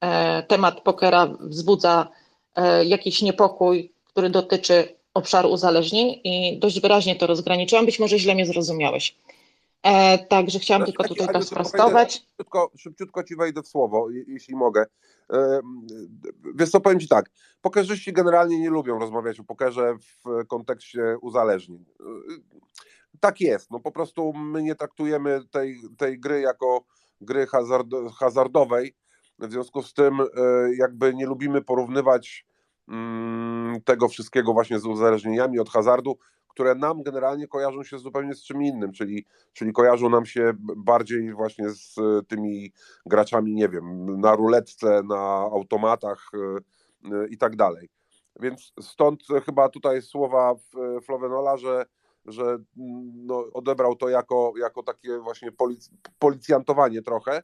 D: E, temat pokera wzbudza e, jakiś niepokój, który dotyczy obszaru uzależnień i dość wyraźnie to rozgraniczyłam. Być może źle mnie zrozumiałeś. E, także chciałam tylko tutaj to sprostować.
C: Szybciutko, szybciutko ci wejdę w słowo, jeśli mogę. Wiesz co, powiem ci tak, pokerzyści generalnie nie lubią rozmawiać o pokerze w kontekście uzależnień. Tak jest, no po prostu my nie traktujemy tej, tej gry jako gry hazard, hazardowej, w związku z tym e, jakby nie lubimy porównywać tego wszystkiego właśnie z uzależnieniami od hazardu, które nam generalnie kojarzą się zupełnie z czym innym, czyli, czyli kojarzą nam się bardziej właśnie z tymi graczami, nie wiem, na ruletce, na automatach e, e, i tak dalej. Więc stąd chyba tutaj słowa Flowenola, że, że mm, no, odebrał to jako, jako takie właśnie polic policjantowanie trochę,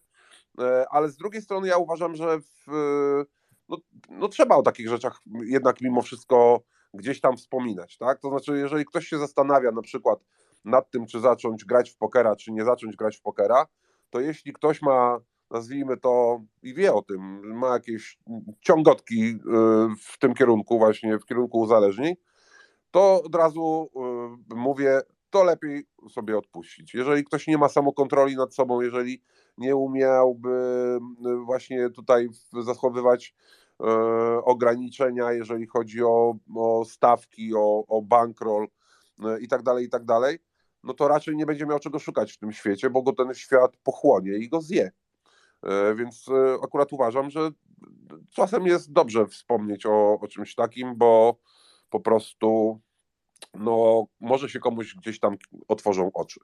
C: E, ale z drugiej strony ja uważam, że w, no, no, trzeba o takich rzeczach jednak mimo wszystko gdzieś tam wspominać, tak? To znaczy, jeżeli ktoś się zastanawia na przykład nad tym, czy zacząć grać w pokera, czy nie zacząć grać w pokera, to jeśli ktoś ma nazwijmy to, i wie o tym, ma jakieś ciągotki y, w tym kierunku, właśnie w kierunku uzależnień, to od razu y, mówię, to lepiej sobie odpuścić. Jeżeli ktoś nie ma samokontroli nad sobą, jeżeli nie umiałby y, właśnie tutaj zachowywać ograniczenia, jeżeli chodzi o, o stawki, o, o bankroll i tak dalej, i tak dalej, no to raczej nie będzie miał czego szukać w tym świecie, bo go ten świat pochłonie i go zje. E, więc e, akurat uważam, że czasem jest dobrze wspomnieć o, o czymś takim, bo po prostu no, może się komuś gdzieś tam otworzą oczy.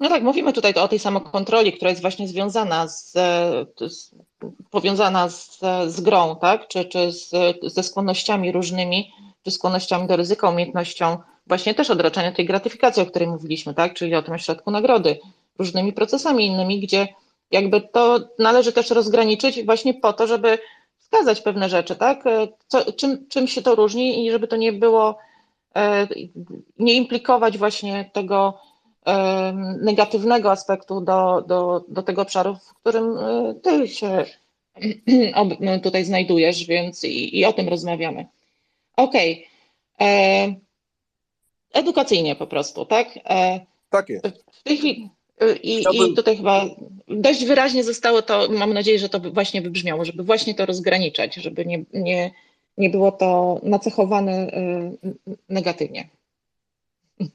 D: No tak, mówimy tutaj o tej samokontroli, która jest właśnie związana z, z powiązana z, z grą, tak? Czy, czy z, ze skłonnościami różnymi, czy skłonnościami do ryzyka, umiejętnością właśnie też odraczania tej gratyfikacji, o której mówiliśmy, tak? Czyli o tym środku nagrody, różnymi procesami innymi, gdzie jakby to należy też rozgraniczyć właśnie po to, żeby wskazać pewne rzeczy, tak? Co, czym, czym się to różni i żeby to nie było, e, nie implikować właśnie tego e, negatywnego aspektu do, do, do tego obszaru, w którym e, ty się tutaj znajdujesz, więc i, i o tym rozmawiamy. Okej. Okay. Edukacyjnie po prostu, tak?
C: Tak jest.
D: W tej chwili, i, Chciałbym... I tutaj chyba dość wyraźnie zostało to, mam nadzieję, że to właśnie wybrzmiało, żeby właśnie to rozgraniczać, żeby nie, nie, nie było to nacechowane y, negatywnie.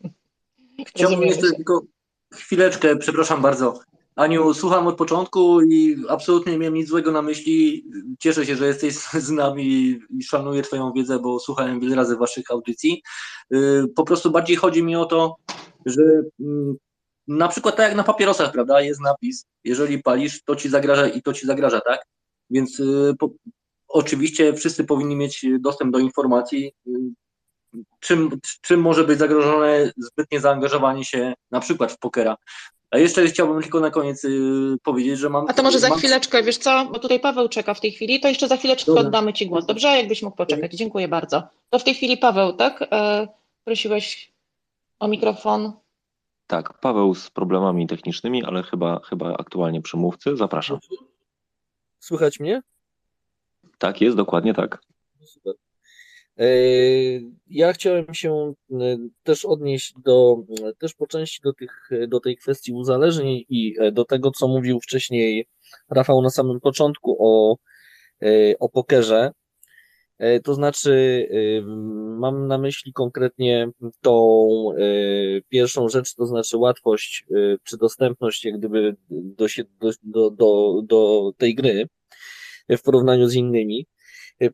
G: Chciałbym jeszcze tylko chwileczkę, przepraszam bardzo. Aniu, słucham od początku i absolutnie nie miałem nic złego na myśli. Cieszę się, że jesteś z nami i szanuję Twoją wiedzę, bo słuchałem wiele razy Waszych audycji. Y, po prostu bardziej chodzi mi o to, że mm, na przykład tak jak na papierosach, prawda, jest napis, jeżeli palisz, to ci zagraża i to ci zagraża, tak? Więc y, po, oczywiście wszyscy powinni mieć dostęp do informacji, y, czym, czym może być zagrożone zbytnie zaangażowanie się na przykład w pokera. A jeszcze chciałbym tylko na koniec y, powiedzieć, że mam.
D: A to może za
G: mam...
D: chwileczkę, wiesz co, bo tutaj Paweł czeka w tej chwili, to jeszcze za chwileczkę Dobra. oddamy Ci głos. Dobrze, jakbyś mógł poczekać. Dziękuję bardzo. To w tej chwili Paweł, tak? E, prosiłeś o mikrofon.
F: Tak, Paweł z problemami technicznymi, ale chyba, chyba aktualnie przy mówcy. Zapraszam.
H: Słychać mnie?
F: Tak, jest dokładnie tak. Super.
H: E, ja chciałem się e, też odnieść do, też po części do, tych, do tej kwestii uzależnień i e, do tego, co mówił wcześniej Rafał na samym początku o, o pokerze. E, to znaczy, y, mam na myśli konkretnie tą y, pierwszą rzecz, to znaczy łatwość czy dostępność jak gdyby do, do, do, do tej gry w porównaniu z innymi,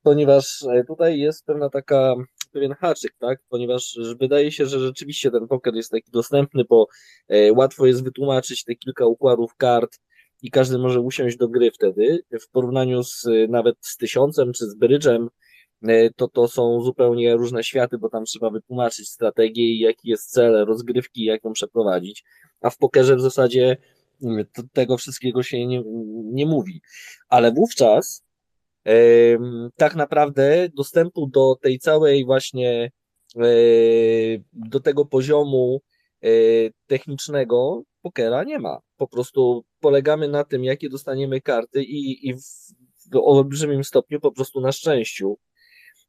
H: ponieważ e, tutaj jest pewna taka, pewien haczyk, tak, ponieważ wydaje się, że rzeczywiście ten poker jest taki dostępny, bo e, łatwo jest wytłumaczyć te kilka układów kart, i każdy może usiąść do gry wtedy, w porównaniu z nawet z tysiącem czy z brydżem, E, to to są zupełnie różne światy, bo tam trzeba wytłumaczyć strategię i jaki jest cel rozgrywki, jak ją przeprowadzić, a w pokerze w zasadzie mm, tego wszystkiego się nie, nie mówi. Ale wówczas e, tak naprawdę dostępu do tej całej właśnie e, do tego poziomu technicznego pokera nie ma. Po prostu polegamy na tym, jakie dostaniemy karty i, i w olbrzymim stopniu po prostu na szczęściu.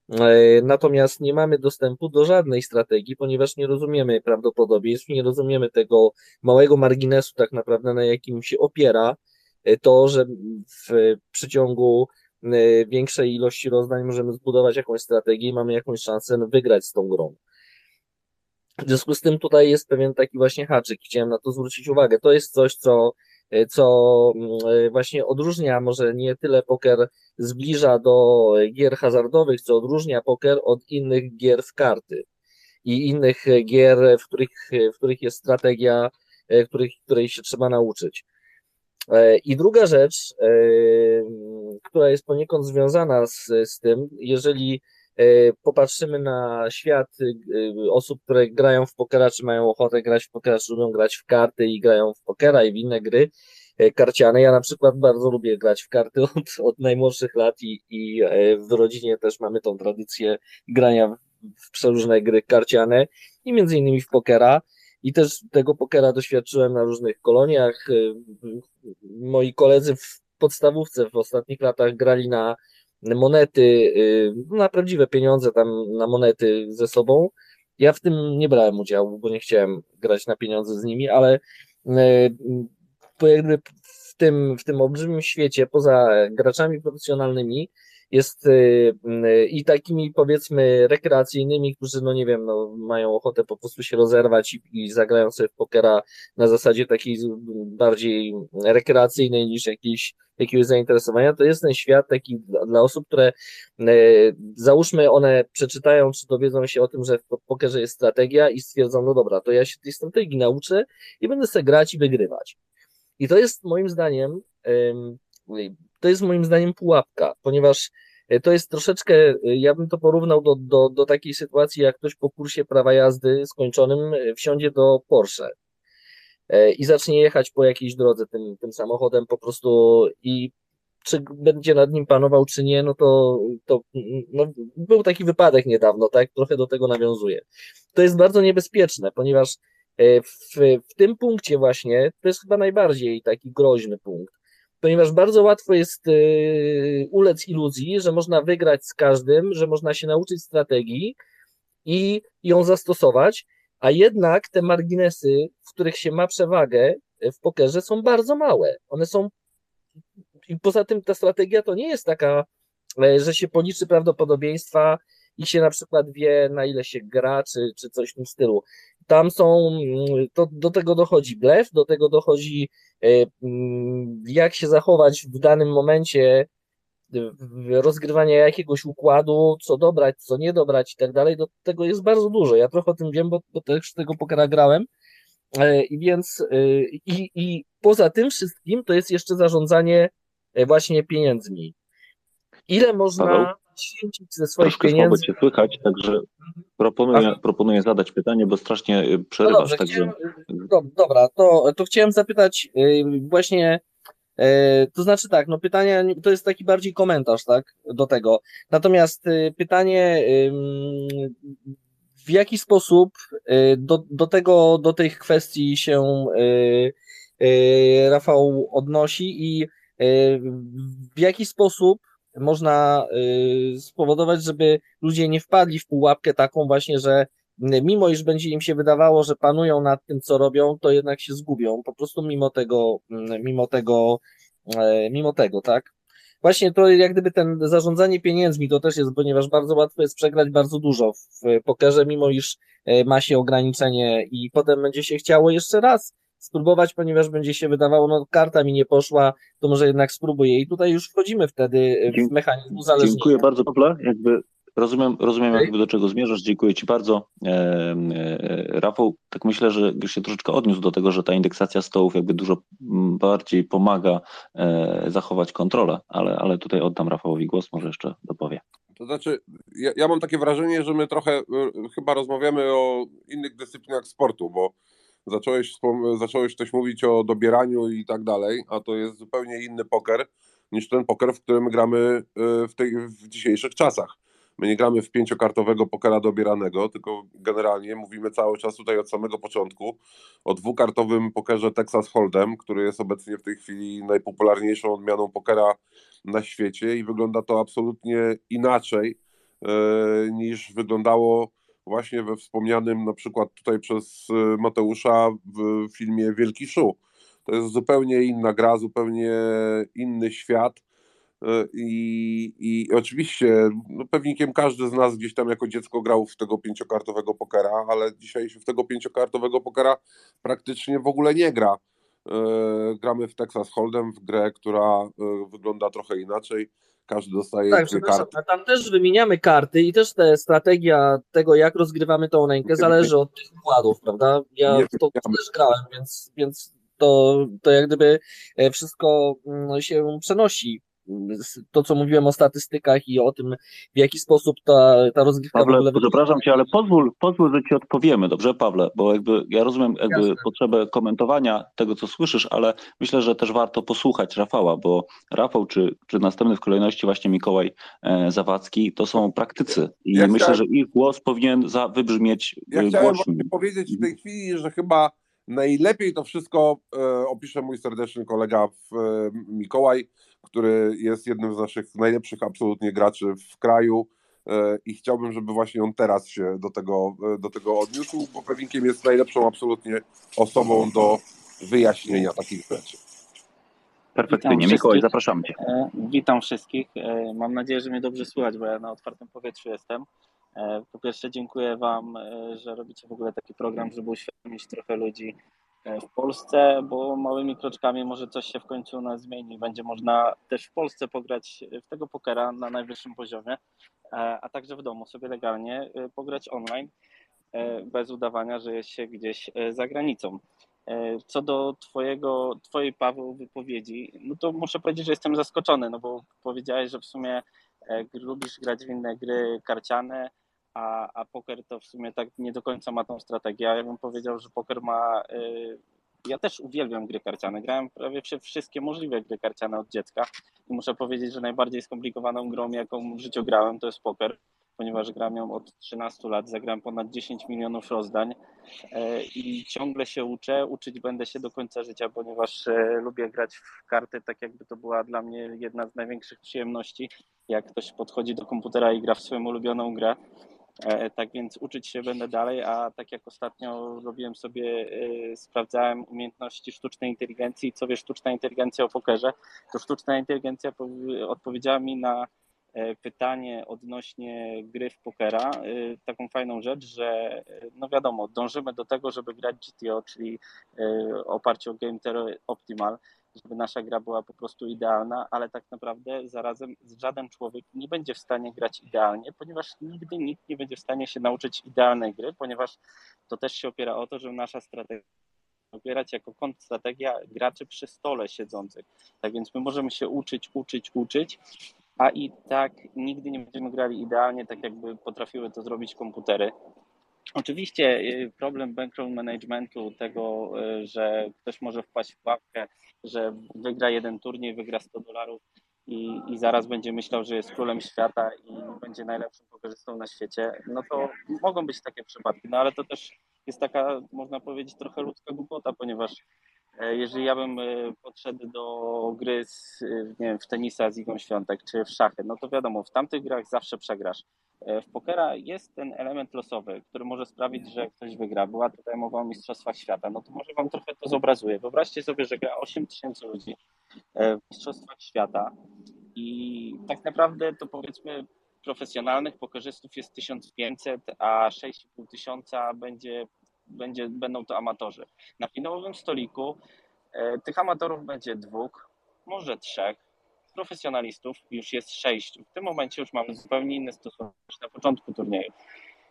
H: E, natomiast nie mamy dostępu do żadnej strategii, ponieważ nie rozumiemy prawdopodobieństw, nie rozumiemy tego małego marginesu, tak naprawdę, na jakim się opiera e, to, że w przeciągu e, większej ilości rozdań możemy zbudować jakąś strategię i mamy jakąś szansę wygrać z tą grą. W związku z tym tutaj jest pewien taki właśnie haczyk. Chciałem na to zwrócić uwagę. To jest coś, co co mm, właśnie odróżnia, może nie tyle poker zbliża do gier hazardowych, co odróżnia poker od innych gier w karty i innych gier, w których, w których jest strategia, e, których, której się trzeba nauczyć. I druga rzecz, która jest poniekąd związana z, z tym, jeżeli popatrzymy na świat osób, które grają w pokera, czy mają ochotę grać w pokera, czy lubią grać w karty i grają w pokera i w inne gry karciane. Ja na przykład bardzo lubię grać w karty od, od najmłodszych lat i, i w rodzinie też mamy tą tradycję grania w przeróżne gry karciane i między innymi w pokera. i też tego pokera doświadczyłem na różnych koloniach. Moi koledzy w podstawówce w ostatnich latach grali na monety, na prawdziwe pieniądze, tam na monety ze sobą. Ja w tym nie brałem udziału, bo nie chciałem grać na pieniądze z nimi, ale jakby w tym, w tym olbrzymim świecie, poza graczami profesjonalnymi, jest y, y, i takimi powiedzmy rekreacyjnymi, którzy no nie wiem, no mają ochotę po prostu się rozerwać i, i zagrają sobie w pokera na zasadzie takiej bardziej rekreacyjnej niż jakiś, jakiegoś zainteresowania, to jest ten świat taki dla, dla osób, które y, załóżmy one przeczytają czy dowiedzą się o tym, że w pokerze jest strategia i stwierdzą, no dobra, to ja się tej strategii nauczę i będę sobie grać i wygrywać. I to jest moim zdaniem to jest moim zdaniem pułapka, ponieważ e, to jest troszeczkę, e, ja bym to porównał do, do, do takiej sytuacji, jak ktoś po kursie prawa jazdy skończonym e, wsiądzie do Porsche i zacznie jechać po jakiejś drodze tym, tym samochodem po prostu i czy będzie nad nim panował, czy nie, no to, to no, był taki wypadek niedawno, tak? Trochę do tego nawiązuje. To jest bardzo niebezpieczne, ponieważ w, w tym punkcie właśnie to jest chyba najbardziej taki groźny punkt ponieważ bardzo łatwo jest y, ulec iluzji, że można wygrać z każdym, że można się nauczyć strategii i ją zastosować, a jednak te marginesy, w których się ma przewagę w pokerze są bardzo małe. One są i poza tym ta strategia to nie jest taka, e, że się policzy prawdopodobieństwa i się na przykład wie, na ile się gra, czy, czy coś w tym stylu. Tam są, mm, to, do tego dochodzi blef, do tego dochodzi e, mm, jak się zachować w danym momencie rozgrywania jakiegoś układu, co dobrać, co nie dobrać i tak dalej, do tego jest bardzo dużo. Ja trochę o tym wiem, bo, bo też tego pokera grałem. E, I więc e, i, i poza tym wszystkim to jest jeszcze zarządzanie właśnie pieniędzmi. Ile można Paweł? poświęcić ze swoich
F: Troszkę
H: pieniędzy.
F: Troszkę cię słychać, także proponuję, proponuję zadać pytanie, bo strasznie y, przerywasz. No dobrze,
H: także... Chciałem, dobra, to, to chciałem zapytać y, właśnie, y, to znaczy tak, no pytanie, to jest taki bardziej komentarz, tak, do tego. Natomiast pytanie, w jaki sposób do, do tego, do tych kwestii się Rafał odnosi i w jaki sposób można y, spowodować, żeby ludzie nie wpadli w pułapkę taką właśnie, że mimo iż będzie im się wydawało, że panują nad tym, co robią, to jednak się zgubią, po prostu mimo tego, mimo tego, e, mimo tego, tak? Właśnie to jak gdyby ten zarządzanie pieniędzmi to też jest, ponieważ bardzo łatwo jest przegrać bardzo dużo w pokerze, mimo iż e, ma się ograniczenie i potem będzie się chciało jeszcze raz spróbować, ponieważ będzie się wydawało, no karta mi nie poszła, to może jednak spróbuję. I tutaj już wchodzimy wtedy w mechanizm uzależnienia.
F: Dziękuję bardzo, Pawle. Jakby rozumiem, rozumiem okay. jakby do czego zmierzasz. Dziękuję Ci bardzo. E, e, Rafał, tak myślę, że już się troszeczkę odniósł do tego, że ta indeksacja stołów jakby dużo bardziej pomaga e, zachować kontrolę, ale, ale tutaj oddam Rafałowi głos, może jeszcze dopowie.
C: To znaczy, ja, ja mam takie wrażenie, że my trochę chyba rozmawiamy o innych dyscyplinach sportu, bo zacząłeś, zacząłeś też mówić o dobieraniu i tak dalej, a to jest zupełnie inny poker niż ten poker, w którym gramy y, w, tej, w dzisiejszych czasach. My nie gramy w pięciokartowego pokera dobieranego, tylko generalnie mówimy cały czas tutaj od samego początku o dwukartowym pokerze Texas Hold'em, który jest obecnie w tej chwili najpopularniejszą odmianą pokera na świecie i wygląda to absolutnie inaczej yy, niż wyglądało właśnie we wspomnianym na przykład tutaj przez y, Mateusza w filmie Wielki Szu. To jest zupełnie inna gra, zupełnie inny świat. Y, I, i oczywiście no pewnikiem każdy z nas gdzieś tam jako dziecko grał w tego pięciokartowego pokera, ale dzisiaj się w tego pięciokartowego pokera praktycznie w ogóle nie gra. Y, gramy w Texas Hold'em, w grę, która wygląda trochę inaczej każdy dostaje
H: tak, dwie karty. Tam też wymieniamy karty i też te strategia tego, jak rozgrywamy tą rękę, zależy od tych układów, prawda? Ja w to też grałem, więc, więc to, to jak gdyby e, wszystko mm, się przenosi to, co mówiłem o statystykach i o tym, w jaki sposób ta, ta rozgrywka
B: Pawle,
H: w ogóle
B: przepraszam cię, ale pozwól, pozwól, że ci odpowiemy, dobrze, Pawle? Bo jakby ja rozumiem jakby
H: Jasne.
B: potrzebę komentowania tego, co słyszysz, ale myślę, że też warto posłuchać Rafała, bo Rafał czy, czy następny w kolejności właśnie Mikołaj e, Zawadzki to są praktycy i
C: Ja
B: myślę,
C: chciałem-
B: że ich głos powinien za, wybrzmieć
C: Ja
B: e,
C: chciałem
B: głośniej.
C: właśnie powiedzieć w tej chwili, że chyba najlepiej to wszystko e, opisze mój serdeczny kolega w, e, Mikołaj, który jest jednym z naszych najlepszych absolutnie graczy w kraju e, i chciałbym, żeby właśnie on teraz się do tego, e, do tego odniósł, bo Pewinkiem jest najlepszą absolutnie osobą do wyjaśnienia takich rzeczy.
B: Perfekcyjnie. Mikołaj, zapraszamy cię.
I: E, Witam wszystkich. E, Mam nadzieję, że mnie dobrze słychać, bo ja na otwartym powietrzu jestem. E, Po pierwsze dziękuję Wam, e, że robicie w ogóle taki program, żeby uświadomić trochę ludzi e, w Polsce, bo małymi kroczkami może coś się w końcu u nas zmieni. Będzie można też w Polsce pograć w tego pokera na najwyższym poziomie, a także w domu sobie legalnie pograć online bez udawania, że jest się gdzieś za granicą. Co do twojego, twojej Paweł wypowiedzi, no to muszę powiedzieć, że jestem zaskoczony, no bo powiedziałeś, że w sumie lubisz grać w inne gry karciane, a, a poker to w sumie tak nie do końca ma tą strategię. Ja bym powiedział, że poker ma. e, Ja też uwielbiam gry karciane. Grałem prawie wszy- wszystkie możliwe gry karciane od dziecka i muszę powiedzieć, że najbardziej skomplikowaną grą, jaką w życiu grałem, to jest poker, ponieważ gram ją od 13 lat, zagrałem ponad 10 milionów rozdań e, i ciągle się uczę. Uczyć będę się do końca życia, ponieważ e, lubię grać w karty, tak jakby to była dla mnie jedna z największych przyjemności, jak ktoś podchodzi do komputera i gra w swoją ulubioną grę. E, Tak więc uczyć się będę dalej, a tak jak ostatnio robiłem sobie, e, sprawdzałem umiejętności sztucznej inteligencji, co wie sztuczna inteligencja o pokerze, to sztuczna inteligencja powi- odpowiedziała mi na e, pytanie odnośnie gry w pokera, taką fajną rzecz, że no wiadomo, dążymy do tego, żeby grać GTO, czyli oparcie o Game Theory Optimal, żeby nasza gra była po prostu idealna, ale tak naprawdę zarazem żaden człowiek nie będzie w stanie grać idealnie, ponieważ nigdy nikt nie będzie w stanie się nauczyć idealnej gry, ponieważ to też się opiera o to, że nasza strategia opierać jako kontrstrategia graczy przy stole siedzących. Tak więc my możemy się uczyć, uczyć, uczyć, a i tak nigdy nie będziemy grali idealnie, tak jakby potrafiły to zrobić komputery. Oczywiście y, problem bankroll managementu, tego, y, że ktoś może wpaść w pułapkę, że wygra jeden turniej, wygra 100 dolarów i, i zaraz będzie myślał, że jest królem świata i będzie najlepszym pokerzystą na świecie, no to mogą być takie przypadki, no ale to też jest taka, można powiedzieć, trochę ludzka głupota, ponieważ jeżeli ja bym e, podszedł do gry z, e, nie wiem, w tenisa z Igą Świątek czy w szachy, no to wiadomo, w tamtych grach zawsze przegrasz. E, W pokera jest ten element losowy, który może sprawić, że ktoś wygra. Była tutaj mowa o Mistrzostwach Świata. No to może Wam trochę to zobrazuję. Wyobraźcie sobie, że gra 8 tysięcy ludzi e, w Mistrzostwach Świata i tak naprawdę to powiedzmy profesjonalnych pokerzystów jest 1500, a 6,5 tysiąca będzie, będzie, będą to amatorzy. Na finałowym stoliku e, tych amatorów będzie dwóch, może trzech, profesjonalistów już jest sześciu. W tym momencie już mamy zupełnie inny stosunek niż na początku turnieju.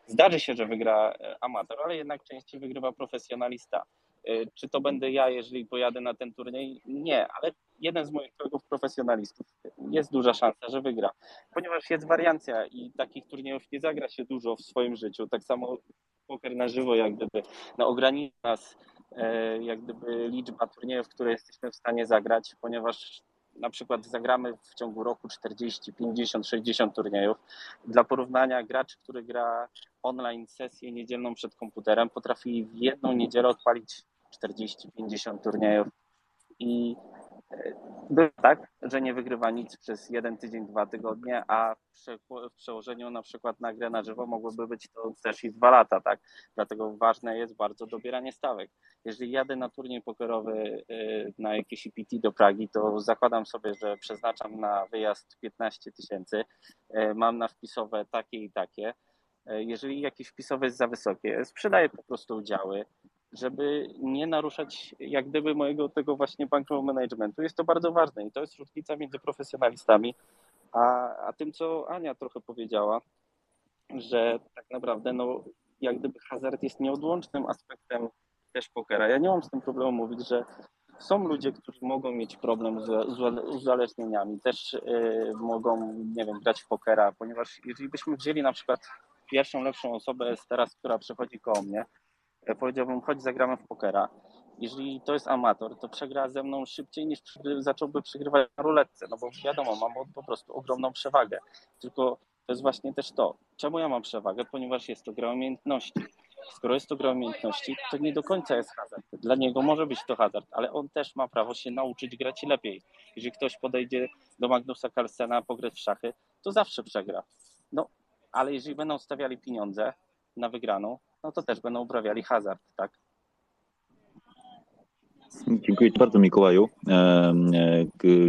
I: Zdarzy się, że wygra e, amator, ale jednak częściej wygrywa profesjonalista. E, Czy to będę ja, jeżeli pojadę na ten turniej? Nie, ale jeden z moich kolegów profesjonalistów jest duża szansa, że wygra, ponieważ jest wariancja i takich turniejów nie zagra się dużo w swoim życiu. Tak samo poker na żywo, jak gdyby no, ogranicza nas e, jak gdyby liczba turniejów, które jesteśmy w stanie zagrać, ponieważ na przykład zagramy w ciągu roku 40, 50, 60 turniejów. Dla porównania gracz, który gra online sesję niedzielną przed komputerem, potrafi w jedną niedzielę odpalić 40-50 turniejów. I było tak, że nie wygrywa nic przez jeden tydzień, dwa tygodnie, a w prze- w przełożeniu na przykład na grę na żywo mogłoby być to też i dwa lata, tak? Dlatego ważne jest bardzo dobieranie stawek. Jeżeli jadę na turniej pokerowy y, na jakieś EPT do Pragi, to zakładam sobie, że przeznaczam na wyjazd 15 tysięcy, y, mam na wpisowe takie i takie. Y, Jeżeli jakieś wpisowe jest za wysokie, sprzedaję po prostu udziały, żeby nie naruszać jak gdyby mojego tego właśnie bankroll managementu. Jest to bardzo ważne i to jest różnica między profesjonalistami a, a tym, co Ania trochę powiedziała, że tak naprawdę no, jak gdyby hazard jest nieodłącznym aspektem też pokera. Ja nie mam z tym problemu mówić, że są ludzie, którzy mogą mieć problem z, z uzależnieniami, też y, mogą, nie wiem, grać w pokera, ponieważ jeżeli byśmy wzięli na przykład pierwszą lepszą osobę jest teraz, która przychodzi koło mnie, powiedziałbym, chodź zagramy w pokera. Jeżeli to jest amator, to przegra ze mną szybciej niż zacząłby przegrywać na ruletce, no bo wiadomo, mam po prostu ogromną przewagę. Tylko to jest właśnie też to. Czemu ja mam przewagę? Ponieważ jest to gra umiejętności. Skoro jest to gra umiejętności, to nie do końca jest hazard. Dla niego może być to hazard, ale on też ma prawo się nauczyć grać lepiej. Jeżeli ktoś podejdzie do Magnusa Carlsena pograć w szachy, to zawsze przegra. No, ale jeżeli będą stawiali pieniądze na wygraną, no to też będą uprawiali hazard, tak?
B: Dziękuję Ci bardzo, Mikołaju. E,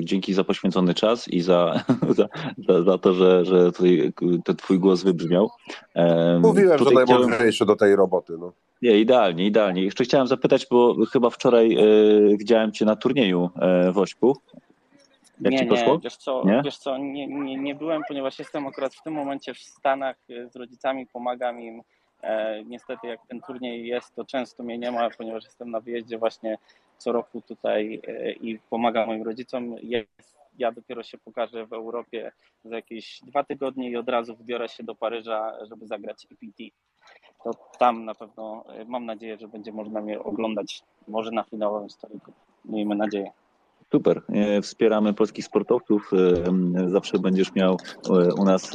B: dzięki za poświęcony czas i za, za, za, za to, że, że tutaj ten Twój głos wybrzmiał.
C: Mówiłem, tutaj że najmądrzejszy chciałem... do tej roboty. No.
B: Nie, idealnie, idealnie. Jeszcze chciałem zapytać, bo chyba wczoraj e, widziałem Cię na turnieju e, w Ośpu.
I: Jak nie, ci poszło? Nie, wiesz co, nie? Wiesz co nie, nie, nie byłem, ponieważ jestem akurat w tym momencie w Stanach z rodzicami, pomagam im niestety jak ten turniej jest, to często mnie nie ma, ponieważ jestem na wyjeździe właśnie co roku tutaj e, i pomagam moim rodzicom. Ja dopiero się pokażę w Europie za jakieś dwa tygodnie i od razu wybiorę się do Paryża, żeby zagrać EPT. To tam na pewno e, mam nadzieję, że będzie można mnie oglądać może na finałowym stoliku. Miejmy nadzieję.
B: Super. E, wspieramy polskich sportowców. E, zawsze będziesz miał e, u nas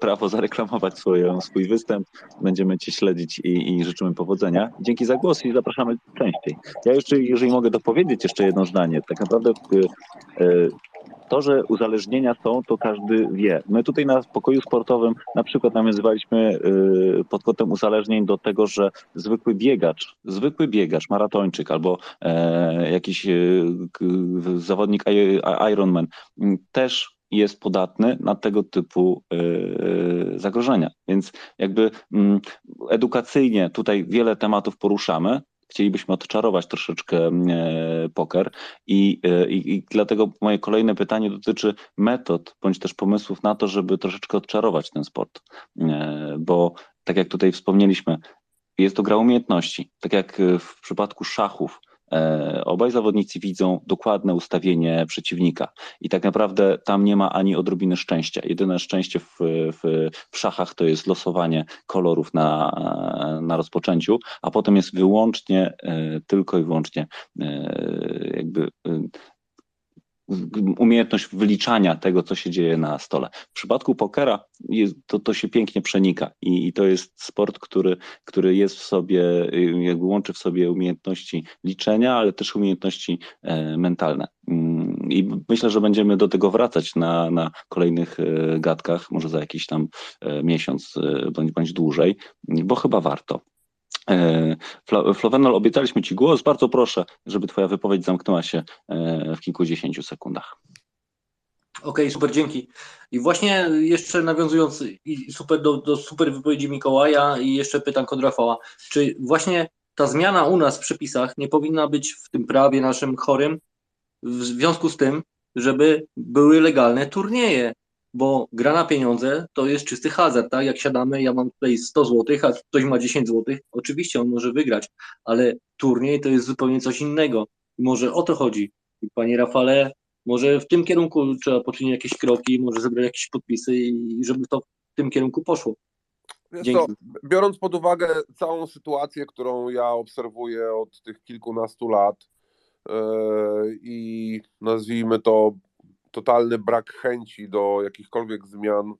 B: prawo zareklamować swoje, swój występ. Będziemy Cię śledzić i, i życzymy powodzenia. Dzięki za głos i zapraszamy częściej. Ja jeszcze, jeżeli mogę dopowiedzieć jeszcze jedno zdanie, tak naprawdę to, że uzależnienia są, to każdy wie. My tutaj na pokoju sportowym na przykład nawiązywaliśmy y, pod kątem uzależnień do tego, że zwykły biegacz, zwykły biegacz, maratończyk albo e, jakiś y, zawodnik Ironman też jest podatny na tego typu y, zagrożenia. Więc jakby mm, edukacyjnie tutaj wiele tematów poruszamy, chcielibyśmy odczarować troszeczkę e, poker i, e, i, i, dlatego moje kolejne pytanie dotyczy metod bądź też pomysłów na to, żeby troszeczkę odczarować ten sport, e, bo tak jak tutaj wspomnieliśmy, jest to gra umiejętności. Tak jak w przypadku szachów, obaj zawodnicy widzą dokładne ustawienie przeciwnika i tak naprawdę tam nie ma ani odrobiny szczęścia. Jedyne szczęście w, w, w szachach to jest losowanie kolorów na, na rozpoczęciu, a potem jest wyłącznie, e, tylko i wyłącznie e, jakby umiejętność wyliczania tego, co się dzieje na stole. W przypadku pokera jest, to, to się pięknie przenika i, i, to jest sport, który, który jest w sobie, jakby łączy w sobie umiejętności liczenia, ale też umiejętności e, mentalne. Mm, I myślę, że będziemy do tego wracać na, na kolejnych e, gadkach, może za jakiś tam e, miesiąc bądź, bądź dłużej, bo chyba warto. E, Flowenol, obiecaliśmy Ci głos. Bardzo proszę, żeby Twoja wypowiedź zamknęła się e, w kilkudziesięciu sekundach.
G: Okej, okay, super, dzięki. I właśnie jeszcze nawiązując super do, do super wypowiedzi Mikołaja i jeszcze pytam od Rafała, czy właśnie ta zmiana u nas w przepisach nie powinna być w tym prawie naszym chorym w związku z tym, żeby były legalne turnieje, bo gra na pieniądze to jest czysty hazard, tak? Jak siadamy, ja mam tutaj 100 zł, a ktoś ma 10 zł, oczywiście on może wygrać, ale turniej to jest zupełnie coś innego. Może o to chodzi. I panie Rafale, może w tym kierunku trzeba poczynić jakieś kroki, może zebrać jakieś podpisy i żeby to w tym kierunku poszło.
C: Co, biorąc pod uwagę całą sytuację, którą ja obserwuję od tych kilkunastu lat yy, i nazwijmy to totalny brak chęci do jakichkolwiek zmian e,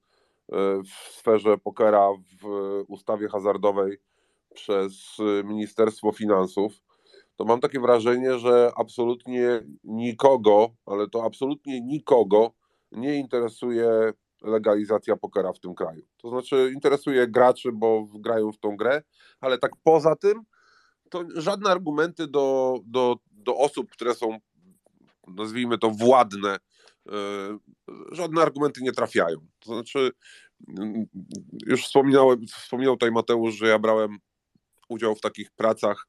C: w sferze pokera w ustawie hazardowej przez Ministerstwo Finansów, to mam takie wrażenie, że absolutnie nikogo, ale to absolutnie nikogo nie interesuje legalizacja pokera w tym kraju. To znaczy interesuje graczy, bo grają w tą grę, ale tak poza tym to żadne argumenty do, do, do osób, które są nazwijmy to władne E, żadne argumenty nie trafiają. To znaczy, mm, już wspomniałem, wspomniał tutaj Mateusz, że ja brałem udział w takich pracach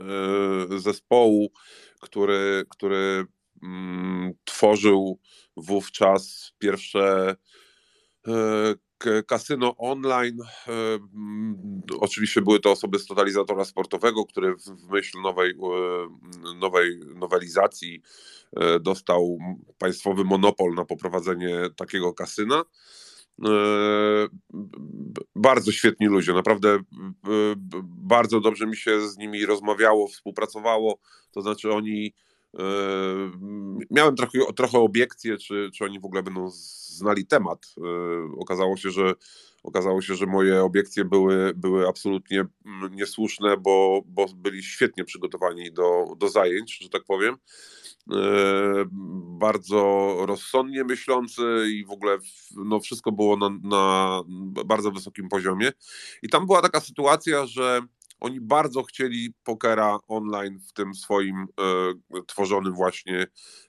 C: e, zespołu, który, który mm, tworzył wówczas pierwsze e, kasyno online. Oczywiście były to osoby z totalizatora sportowego, który w myśl nowej, nowej nowelizacji dostał państwowy monopol na poprowadzenie takiego kasyna. Bardzo świetni ludzie, naprawdę bardzo dobrze mi się z nimi rozmawiało, współpracowało. To znaczy, oni Miałem trochę, trochę obiekcje, czy, czy oni w ogóle będą znali temat. Okazało się, że okazało się, że moje obiekcje były, były absolutnie niesłuszne, bo, bo byli świetnie przygotowani do, do zajęć, że tak powiem. Bardzo rozsądnie myślący i w ogóle no, wszystko było na, na bardzo wysokim poziomie. I tam była taka sytuacja, że oni bardzo chcieli pokera online w tym swoim e, tworzonym właśnie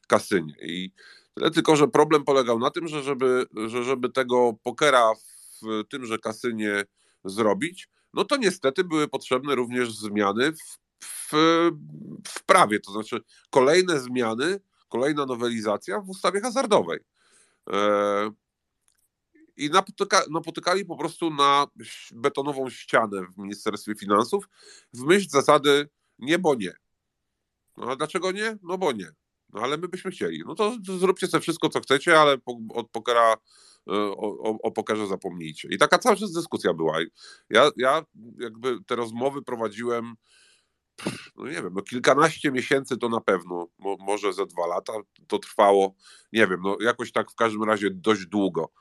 C: kasynie. I tyle tylko, że problem polegał na tym, że żeby, że żeby tego pokera w tymże kasynie zrobić, no to niestety były potrzebne również zmiany w, w, w prawie, to znaczy kolejne zmiany, kolejna nowelizacja w ustawie hazardowej. E, i napotyka, napotykali po prostu na betonową ścianę w Ministerstwie Finansów w myśl zasady nie, bo nie. No a dlaczego nie? No bo nie. No ale my byśmy chcieli. No to, to zróbcie sobie wszystko, co chcecie, ale po, od pokera, e, o, o, o, pokerze zapomnijcie. I taka cały czas dyskusja była. Ja, ja jakby te rozmowy prowadziłem, no nie wiem, no kilkanaście miesięcy to na pewno, mo, może ze dwa lata to trwało, nie wiem, no jakoś tak w każdym razie dość długo.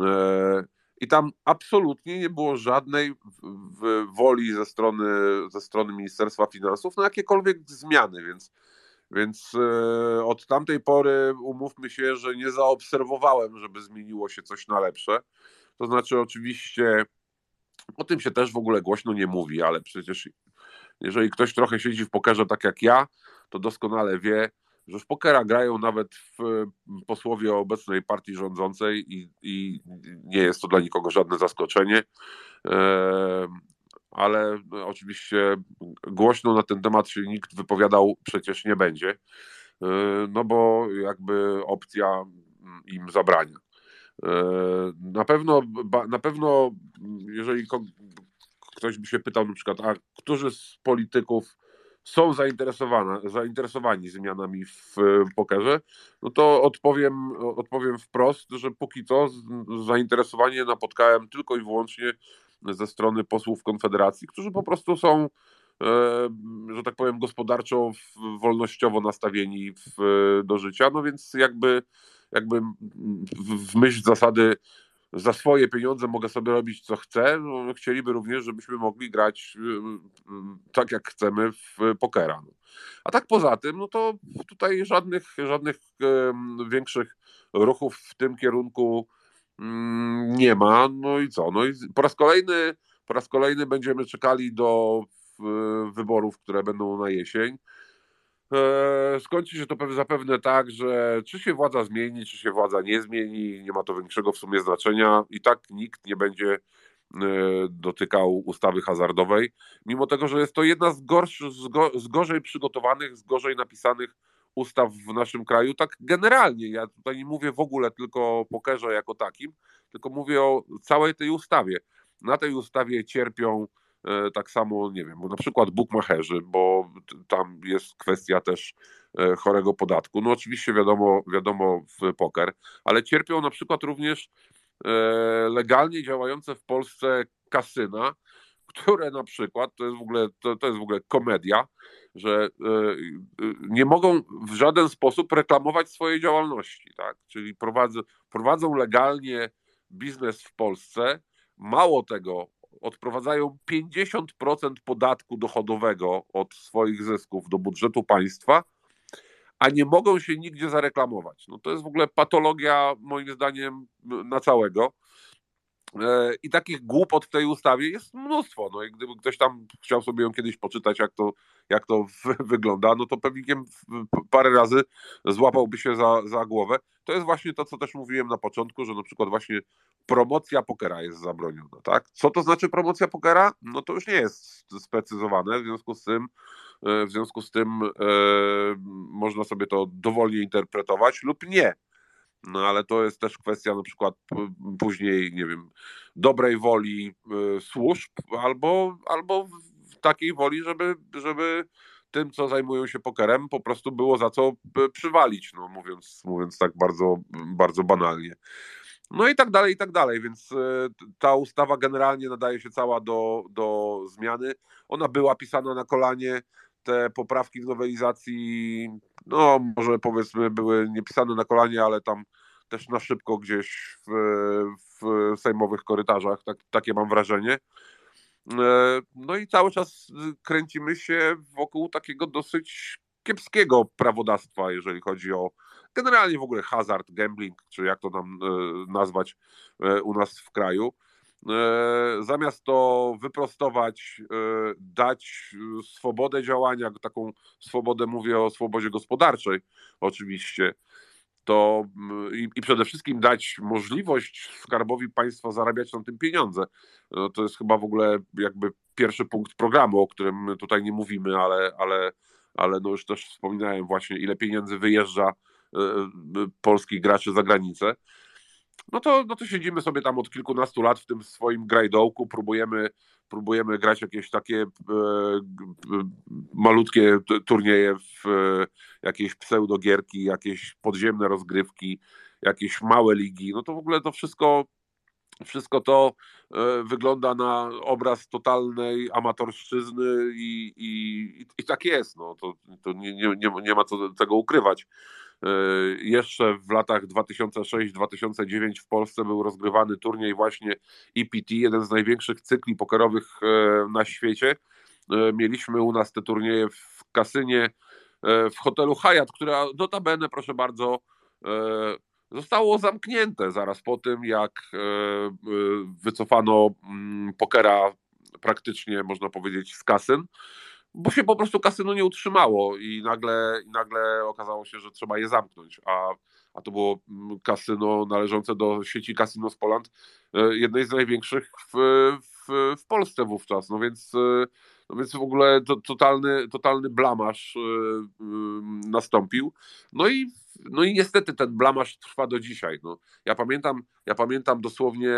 C: E, I tam absolutnie nie było żadnej woli ze strony, ze strony Ministerstwa Finansów na jakiekolwiek zmiany, więc, więc e, od tamtej pory umówmy się, że nie zaobserwowałem, żeby zmieniło się coś na lepsze. To znaczy, oczywiście, o tym się też w ogóle głośno nie mówi, ale przecież jeżeli ktoś trochę siedzi w pokerze tak jak ja, to doskonale wie, że w pokera grają nawet w posłowie obecnej partii rządzącej i, i nie jest to dla nikogo żadne zaskoczenie. Ale oczywiście głośno na ten temat się nikt wypowiadał przecież nie będzie, no bo jakby opcja im zabrania. Na pewno, na pewno jeżeli ktoś by się pytał na przykład, a którzy z polityków są zainteresowane, zainteresowani zmianami w pokerze, no to odpowiem, odpowiem wprost, że póki co zainteresowanie napotkałem tylko i wyłącznie ze strony posłów Konfederacji, którzy po prostu są, e, że tak powiem, gospodarczo, wolnościowo nastawieni w, do życia, no więc jakby, jakby w myśl zasady za swoje pieniądze mogę sobie robić co chcę, no, chcieliby również, żebyśmy mogli grać y, y, tak jak chcemy w pokera. No. A tak poza tym, no to tutaj żadnych, żadnych większych ruchów w tym kierunku mm, nie ma. No i co? No i po raz kolejny, po raz kolejny będziemy czekali do wyborów, które będą na jesień. E, skończy się to zapewne tak, że czy się władza zmieni, czy się władza nie zmieni, nie ma to większego w sumie znaczenia. I tak nikt nie będzie e, dotykał ustawy hazardowej, mimo tego, że jest to jedna z, z, go, z gorzej przygotowanych, z gorzej napisanych ustaw w naszym kraju. Tak generalnie, ja tutaj nie mówię w ogóle tylko o pokerze jako takim, tylko mówię o całej tej ustawie. Na tej ustawie cierpią tak samo, nie wiem, na przykład bukmacherzy, bo tam jest kwestia też e, chorego podatku. No oczywiście wiadomo, wiadomo w poker, ale cierpią na przykład również e, legalnie działające w Polsce kasyna, które na przykład, to jest w ogóle, to, to jest w ogóle komedia, że nie mogą w żaden sposób reklamować swojej działalności, tak? Czyli prowadzą, prowadzą legalnie biznes w Polsce, mało tego, odprowadzają 50% podatku dochodowego od swoich zysków do budżetu państwa, a nie mogą się nigdzie zareklamować. No to jest w ogóle patologia, moim zdaniem, na całego. E, I takich głupot w tej ustawie jest mnóstwo. No i gdyby ktoś tam chciał sobie ją kiedyś poczytać, jak to, jak to wygląda, no to pewnie parę razy złapałby się za, za głowę. To jest właśnie to, co też mówiłem na początku, że na przykład właśnie promocja pokera jest zabroniona. Tak? Co to znaczy promocja pokera? No to już nie jest sprecyzowane, w związku z tym e, w związku z tym e, można sobie to dowolnie interpretować lub nie. No ale to jest też kwestia na przykład później, nie wiem, dobrej woli służb albo, albo takiej woli, żeby, żeby tym, co zajmują się pokerem, po prostu było za co przywalić, no mówiąc, mówiąc tak bardzo, bardzo banalnie. No i tak dalej, i tak dalej, więc e, ta ustawa generalnie nadaje się cała do, do zmiany. Ona była pisana na kolanie, te poprawki w nowelizacji, no może powiedzmy były nie pisane na kolanie, ale tam też na szybko gdzieś w, w sejmowych korytarzach, tak, takie mam wrażenie. E, no i cały czas kręcimy się wokół takiego dosyć kiepskiego prawodawstwa, jeżeli chodzi o generalnie w ogóle hazard, gambling, czy jak to tam e, nazwać e, u nas w kraju. Zamiast to wyprostować, dać swobodę działania, taką swobodę, mówię o swobodzie gospodarczej oczywiście, to i, i, przede wszystkim dać możliwość skarbowi państwa zarabiać na tym pieniądze. No, to jest chyba w ogóle jakby pierwszy punkt programu, o którym tutaj nie mówimy, ale, ale, ale no już też wspominałem właśnie, ile pieniędzy wyjeżdża polskich graczy za granicę. No to, no to siedzimy sobie tam od kilkunastu lat w tym swoim grajdołku, próbujemy próbujemy grać jakieś takie e, malutkie turnieje, w, e, jakieś pseudogierki, jakieś podziemne rozgrywki, jakieś małe ligi. No to w ogóle to wszystko wszystko to e, wygląda na obraz totalnej amatorszczyzny i, i, i tak jest. No. To, to nie, nie, nie ma co tego ukrywać. E, jeszcze w latach 2006-2009 w Polsce był rozgrywany turniej właśnie EPT, jeden z największych cykli pokerowych e, na świecie. E, mieliśmy u nas te turnieje w kasynie w hotelu Hyatt, która notabene, proszę bardzo, zostało zamknięte zaraz po tym, jak wycofano mm, pokera praktycznie, można powiedzieć, z kasyn bo się po prostu kasyno nie utrzymało i nagle, i nagle okazało się, że trzeba je zamknąć, a, a to było mm, kasyno należące do sieci Casino z Poland, e, jednej z największych w, w, w Polsce wówczas, no więc, e, no więc w ogóle to, totalny, totalny blamasz e, nastąpił, no i no i niestety ten blamasz trwa do dzisiaj. No, ja, pamiętam, ja pamiętam dosłownie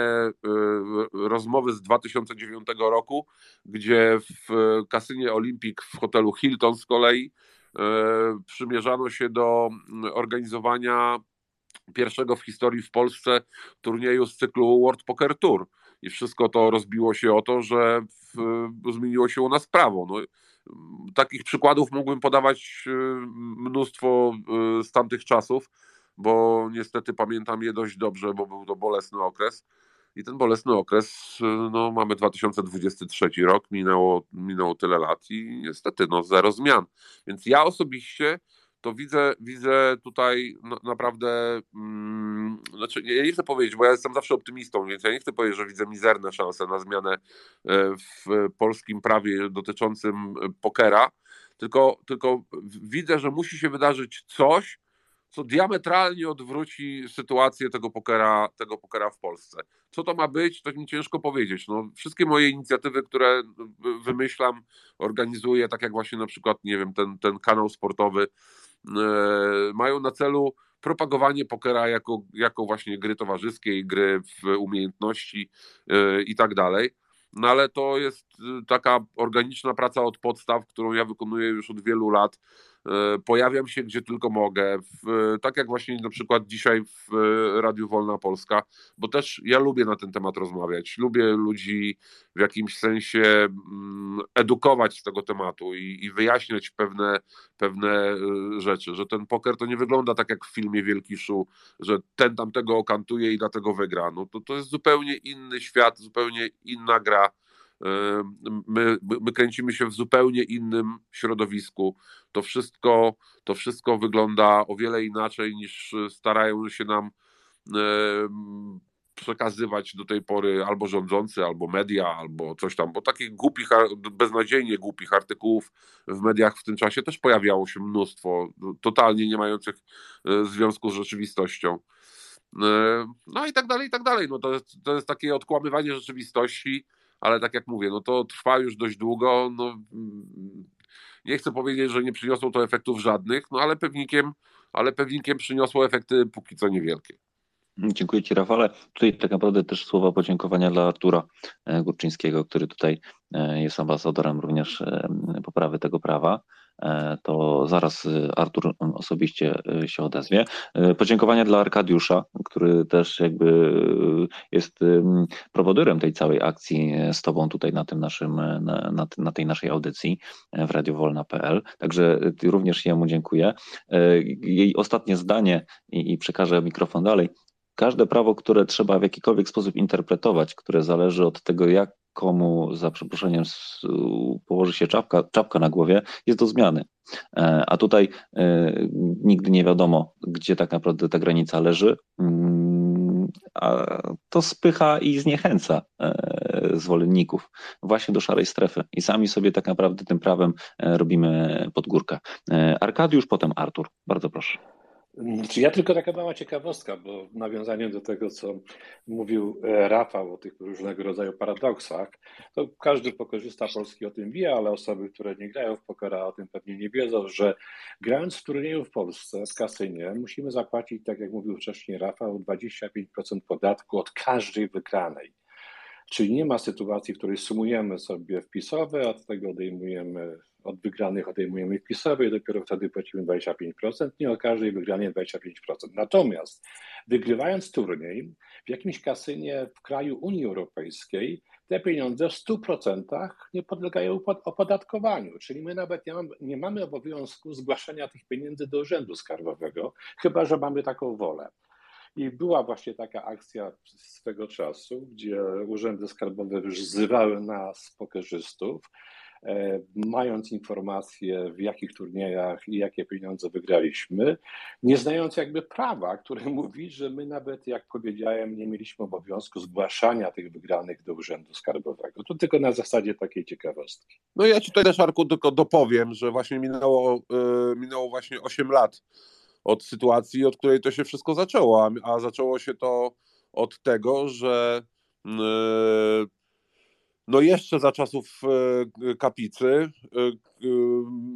C: rozmowy z 2009 roku, gdzie w kasynie Olympic w hotelu Hilton z kolei przymierzano się do organizowania pierwszego w historii w Polsce turnieju z cyklu World Poker Tour. I wszystko to rozbiło się o to, że w, zmieniło się u nas prawo. No, takich przykładów mógłbym podawać y, mnóstwo y, z tamtych czasów, bo niestety pamiętam je dość dobrze, bo był to bolesny okres. I ten bolesny okres, y, no mamy 2023 rok, minęło, minęło tyle lat i niestety no zero zmian. Więc ja osobiście to widzę, widzę tutaj no, naprawdę, mm, znaczy ja nie chcę powiedzieć, bo ja jestem zawsze optymistą, więc ja nie chcę powiedzieć, że widzę mizerne szanse na zmianę e, w polskim prawie dotyczącym pokera, tylko, tylko widzę, że musi się wydarzyć coś, co diametralnie odwróci sytuację tego pokera, tego pokera w Polsce. Co to ma być, to mi ciężko powiedzieć. No, wszystkie moje inicjatywy, które wymyślam, organizuję, tak jak właśnie na przykład, nie wiem, ten, ten kanał sportowy, E, mają na celu propagowanie pokera jako, jako właśnie gry towarzyskiej, gry w umiejętności e, i tak dalej. No ale to jest y, taka organiczna praca od podstaw, którą ja wykonuję już od wielu lat E, pojawiam się gdzie tylko mogę, w, tak jak właśnie na przykład dzisiaj w Radiu Wolna Polska, bo też ja lubię na ten temat rozmawiać, lubię ludzi w jakimś sensie mm, edukować z tego tematu i, i wyjaśniać pewne, pewne rzeczy, że ten poker to nie wygląda tak jak w filmie Wielki Szu, że ten tam tego okantuje i dlatego wygra. No to, to jest zupełnie inny świat, zupełnie inna gra my, my kręcimy się w zupełnie innym środowisku. To wszystko, to wszystko wygląda o wiele inaczej niż starają się nam przekazywać do tej pory albo rządzący, albo media, albo coś tam, bo takich głupich, beznadziejnie głupich artykułów w mediach w tym czasie też pojawiało się mnóstwo, totalnie nie mających e, związku z rzeczywistością. E, no i tak dalej, i tak dalej. No to, to jest takie odkłamywanie rzeczywistości, ale tak jak mówię, no to trwa już dość długo. No, Nie chcę powiedzieć, że nie przyniosło to efektów żadnych, no ale pewnikiem, ale pewnikiem przyniosło efekty póki co niewielkie.
B: Dziękuję Ci, Rafale. Tutaj tak naprawdę też słowa podziękowania dla Artura e, Górczyńskiego, który tutaj e, jest ambasadorem również e, poprawy tego prawa. To zaraz Artur osobiście się odezwie. Podziękowania dla Arkadiusza, który też jakby jest prowodyrem tej całej akcji z Tobą tutaj na tym naszym, na, na, na tej naszej audycji w radiowolna.pl. Także również jemu dziękuję. Jej ostatnie zdanie i, i przekażę mikrofon dalej każde prawo, które trzeba w jakikolwiek sposób interpretować, które zależy od tego, jak komu za przeproszeniem położy się czapka, czapka na głowie, jest do zmiany. E, a tutaj e, nigdy nie wiadomo, gdzie tak naprawdę ta granica leży. Mm, a to spycha i zniechęca e, zwolenników właśnie do szarej strefy. I sami sobie tak naprawdę tym prawem robimy podgórkę. Arkadiusz, potem Artur. Bardzo proszę.
E: Czy ja tylko taka mała ciekawostka, bo w nawiązaniu do tego, co mówił e, Rafał o tych różnego rodzaju paradoksach, to każdy pokorzysta Polski o tym wie, ale osoby, które nie grają w pokera o tym pewnie nie wiedzą, że grając w turnieju w Polsce, w kasynie, musimy zapłacić, tak jak mówił wcześniej Rafał, 25% podatku od każdej wygranej. Czyli nie ma sytuacji, w której sumujemy sobie wpisowe, a od tego odejmujemy od wygranych odejmujemy wpisowe i dopiero wtedy płacimy 25%, nie o każdej wygranej 25%. Natomiast wygrywając turniej w jakimś kasynie w kraju Unii Europejskiej, te pieniądze w 100% nie podlegają opodatkowaniu, czyli my nawet nie mamy, nie mamy obowiązku zgłaszania tych pieniędzy do Urzędu Skarbowego, chyba że mamy taką wolę. I była właśnie taka akcja swego czasu, gdzie urzędy skarbowe wzywały nas, pokerzystów, E, mając informacje w jakich turniejach i jakie pieniądze wygraliśmy, nie znając jakby prawa, które mówi, że my nawet, jak powiedziałem, nie mieliśmy obowiązku zgłaszania tych wygranych do Urzędu Skarbowego. To tylko na zasadzie takiej ciekawostki.
C: No ja ci tutaj też, Arku, tylko dopowiem, że właśnie minęło, yy, minęło właśnie 8 lat od sytuacji, od której to się wszystko zaczęło, a, a zaczęło się to od tego, że yy, no jeszcze za czasów e, kapicy, e,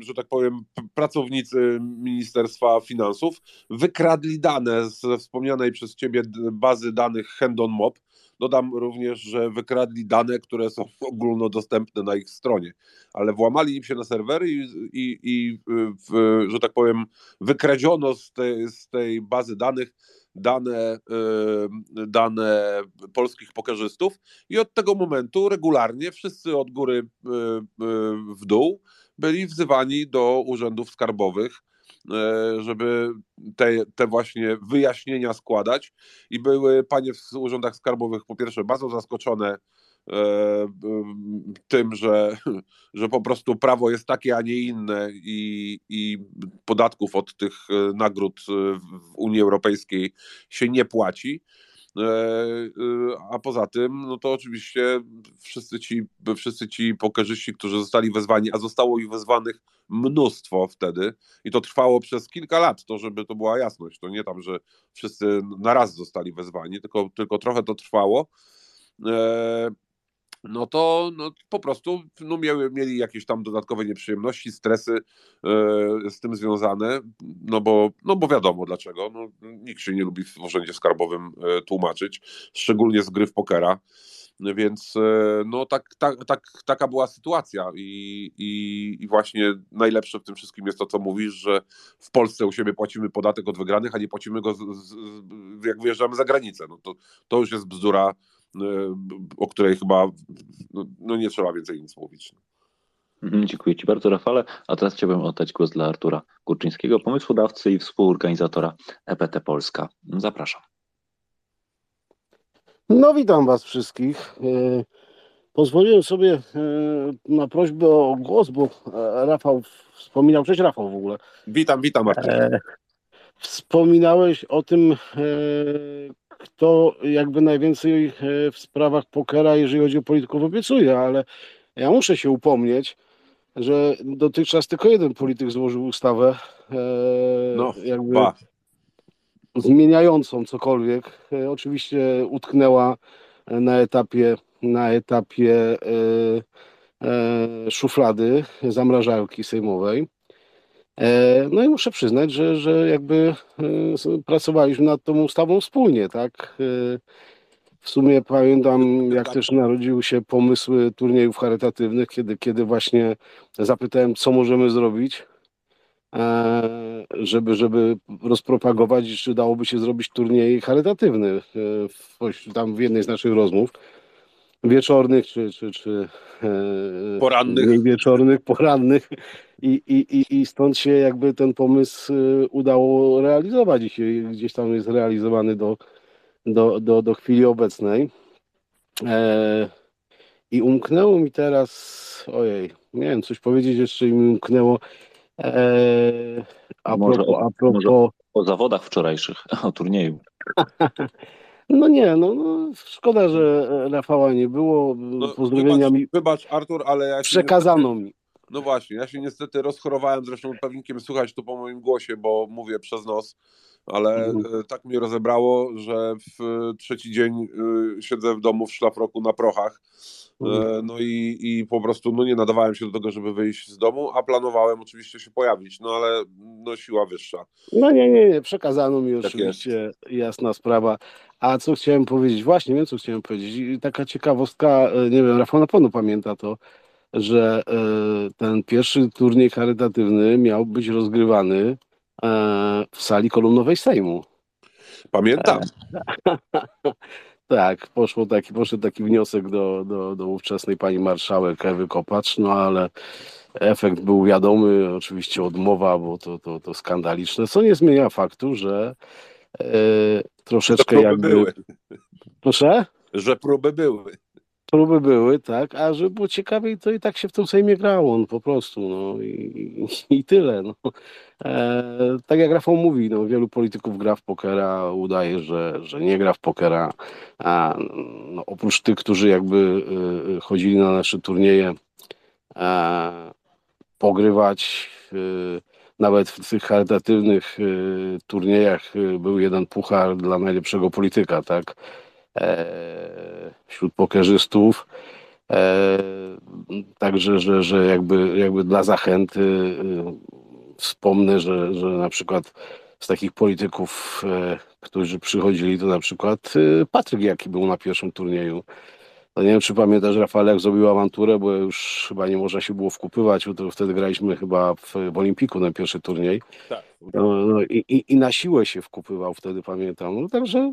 C: że tak powiem, pracownicy Ministerstwa Finansów wykradli dane ze wspomnianej przez ciebie bazy danych Hendon Mob. Dodam również, że wykradli dane, które są ogólnodostępne na ich stronie, ale włamali im się na serwery i, i, i w, że tak powiem, wykradziono z tej, z tej bazy danych dane, dane polskich pokerzystów i od tego momentu regularnie wszyscy od góry w dół byli wzywani do urzędów skarbowych, żeby te, te właśnie wyjaśnienia składać i były panie w urzędach skarbowych po pierwsze bardzo zaskoczone E, tym, że, że po prostu prawo jest takie, a nie inne i, i podatków od tych e, nagród w Unii Europejskiej się nie płaci. E, a poza tym, no to oczywiście wszyscy ci, wszyscy ci pokerzyści, którzy zostali wezwani, a zostało ich wezwanych mnóstwo wtedy i to trwało przez kilka lat, to żeby to była jasność, to nie tam, że wszyscy na raz zostali wezwani, tylko, tylko trochę to trwało no to no, po prostu no, mieli, mieli jakieś tam dodatkowe nieprzyjemności, stresy e, z tym związane, no bo, no bo wiadomo dlaczego. No, nikt się nie lubi w urzędzie skarbowym e, tłumaczyć, szczególnie z gry w pokera. Więc e, no tak, tak, tak, taka była sytuacja I, i, i właśnie najlepsze w tym wszystkim jest to, co mówisz, że w Polsce u siebie płacimy podatek od wygranych, a nie płacimy go z, z, jak wyjeżdżamy za granicę. No to, to już jest bzdura o której chyba no, no nie trzeba więcej nic mówić.
B: Mhm, dziękuję Ci bardzo, Rafale. A teraz chciałbym oddać głos dla Artura Kurczyńskiego, pomysłodawcy i współorganizatora EPT Polska. Zapraszam.
J: No, witam Was wszystkich. E, pozwoliłem sobie e, na prośbę o głos, bo e, Rafał wspominał. Cześć, Rafał w ogóle.
C: Witam, witam, Artur.
J: Wspominałeś o tym, kto jakby najwięcej e, w sprawach pokera, jeżeli chodzi o polityków, obiecuje, ale ja muszę się upomnieć, że dotychczas tylko jeden polityk złożył ustawę e, no, jakby zmieniającą cokolwiek. E, oczywiście utknęła na etapie na etapie szuflady zamrażarki sejmowej. E, No i muszę przyznać, że, że jakby e, pracowaliśmy nad tą ustawą wspólnie, tak? E, W sumie pamiętam, jak też narodziły się pomysły turniejów charytatywnych, kiedy, kiedy właśnie zapytałem, co możemy zrobić, żeby, żeby rozpropagować, czy dałoby się zrobić turniej charytatywny. W- Tam w jednej z naszych rozmów wieczornych, czy, czy, czy
C: Porannych.
J: mniej wieczornych, porannych i, i, i, i stąd się jakby ten pomysł e, udało realizować i się gdzieś tam jest realizowany do, do, do, do chwili obecnej. E, I umknęło mi teraz, ojej, nie wiem, coś powiedzieć jeszcze i mi umknęło. E, a
F: Może
J: propos,
F: o-
J: a propos
F: może O zawodach wczorajszych, o turnieju.
J: no nie, no, no szkoda, że Rafała nie było.
C: No,
J: Pozdrowienia
C: wybacz,
J: mi
C: wybacz, Artur, ale ja
J: przekazano mi.
C: No właśnie, ja się niestety rozchorowałem, zresztą pewnikiem słychać to po moim głosie, bo mówię przez nos, ale
J: Mhm.
C: e, tak mnie rozebrało, że w e, trzeci dzień e, siedzę w domu w szlafroku na prochach.
J: Mhm.
C: No i, i po prostu no nie nadawałem się do tego, żeby wyjść z domu, a planowałem oczywiście się pojawić, no ale no siła wyższa.
J: No nie, nie, nie, przekazano mi
C: Tak
J: oczywiście, jasna sprawa. A co chciałem powiedzieć? Właśnie wiem, co chciałem powiedzieć. I taka ciekawostka, nie wiem, Rafał na pewno pamięta to, że e, ten pierwszy turniej charytatywny miał być rozgrywany e, w sali kolumnowej Sejmu.
C: Pamiętam.
J: Tak, poszło taki, poszedł taki wniosek do, do, do ówczesnej pani marszałek Ewy Kopacz, no ale efekt był wiadomy, oczywiście odmowa, bo to, to, to skandaliczne, co nie zmienia faktu, że e,
C: Że
J: troszeczkę
C: próby
J: jakby...
C: były,
J: Proszę?
C: że próby były.
J: Próby były, tak, a żeby było ciekawiej, to i tak się w tym Sejmie grało, no, po prostu, no i, i tyle, no. E, tak jak Rafał mówi, no, wielu polityków gra w pokera, udaje, że, że nie gra w pokera, a no, oprócz tych, którzy jakby y, y, chodzili na nasze turnieje, e, pogrywać, y, nawet w tych charytatywnych turniejach był jeden puchar dla najlepszego polityka, tak, wśród pokerzystów. E, także, że, że jakby, jakby dla zachęty y, wspomnę, że, że na przykład z takich polityków, e, którzy przychodzili, to na przykład Patryk Jaki był na pierwszym turnieju. To nie wiem, czy pamiętasz, Rafał, jak zrobił awanturę, bo już chyba nie można się było wkupywać, bo to wtedy graliśmy chyba w, w Olimpiku na pierwszy turniej.
C: Tak.
J: No, no, i, i, I na siłę się wkupywał wtedy, pamiętam. No, także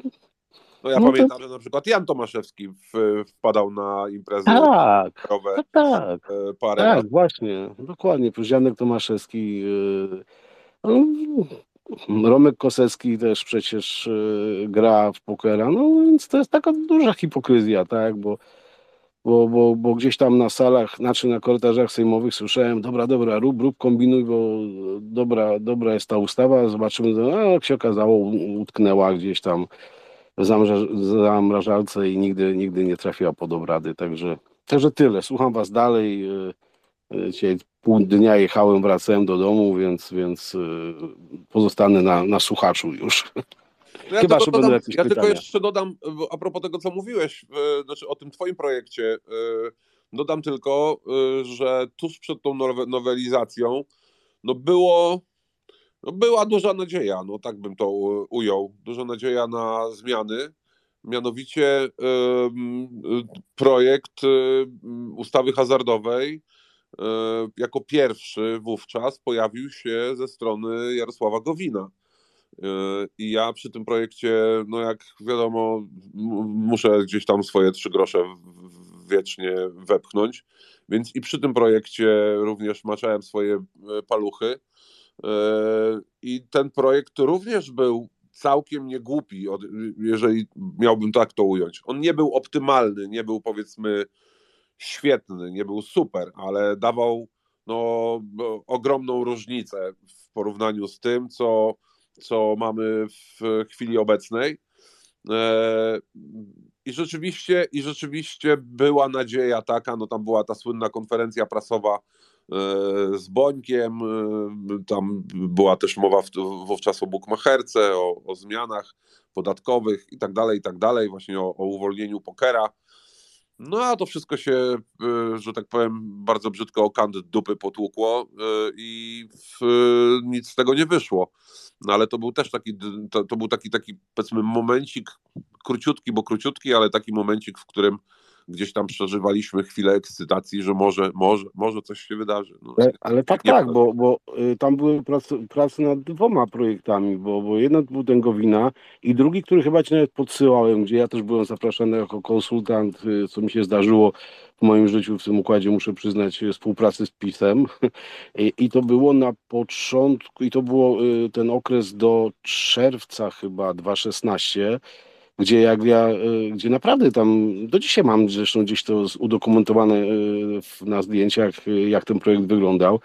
C: No ja
J: No to-
C: pamiętam, że na przykład Jan Tomaszewski w, wpadał na imprezy
J: tak,
C: rowerowe
J: tak, tak.
C: e, parę.
J: Tak, właśnie, dokładnie. Przecież Janek Tomaszewski, yy, no, Romek Kosecki też przecież yy, gra w pokera, no więc to jest taka duża hipokryzja, tak, bo, bo, bo, bo gdzieś tam na salach, znaczy na korytarzach sejmowych słyszałem, dobra, dobra, rób, rób, kombinuj, bo dobra, dobra jest ta ustawa, zobaczymy, a jak się okazało, utknęła gdzieś tam w zamraż- zamrażalce i nigdy, nigdy nie trafiła pod obrady, także Także tyle. Słucham Was dalej. Yy, yy, Dzisiaj pół dnia jechałem, wracałem do domu, więc, więc yy, pozostanę na, na słuchaczu już.
C: No ja
J: Chyba,
C: tylko dodam, ja tylko jeszcze dodam, a propos tego, co mówiłeś, znaczy o tym twoim projekcie, dodam tylko, że tuż przed tą nowe- nowelizacją, no było, była duża nadzieja, no tak bym to u- ujął, duża nadzieja na zmiany, mianowicie projekt em, ustawy hazardowej e, jako pierwszy wówczas pojawił się ze strony Jarosława Gowina. I ja przy tym projekcie, no jak wiadomo, muszę gdzieś tam swoje trzy grosze wiecznie wepchnąć, więc i przy tym projekcie również maczałem swoje e, paluchy. Yy, I ten projekt również był całkiem niegłupi, jeżeli miałbym tak to ująć. On nie był optymalny, nie był powiedzmy świetny, nie był super, ale dawał no, ogromną różnicę w porównaniu z tym, co co mamy w chwili obecnej. E, I rzeczywiście, I rzeczywiście była nadzieja taka, no tam była ta słynna konferencja prasowa e, z Bońkiem, e, tam była też mowa w- wówczas o bukmacherce, o, o zmianach podatkowych i tak dalej, i tak dalej, właśnie o, o uwolnieniu pokera. No a to wszystko się, y, że tak powiem, bardzo brzydko o kant dupy potłukło i nic z tego nie wyszło. No ale to był też taki, to, to był taki, taki powiedzmy momencik, króciutki, bo króciutki, ale taki momencik, w którym gdzieś tam przeżywaliśmy chwilę ekscytacji, że może, może, może coś się wydarzy. No,
J: ale, ale tak, tak, bo, bo y, tam były prace, prace nad dwoma projektami, bo, bo jeden był ten Gowina i drugi, który chyba ci nawet podsyłałem, gdzie ja też byłem zapraszany jako konsultant, y, co mi się zdarzyło w moim życiu w tym układzie, muszę przyznać, współpracy z PiSem. I, i to było na początku, i to było y, ten okres do czerwca chyba 2016 gdzie jak ja, y, gdzie naprawdę tam, do dzisiaj mam zresztą gdzieś to udokumentowane y, na zdjęciach, y, jak ten projekt wyglądał,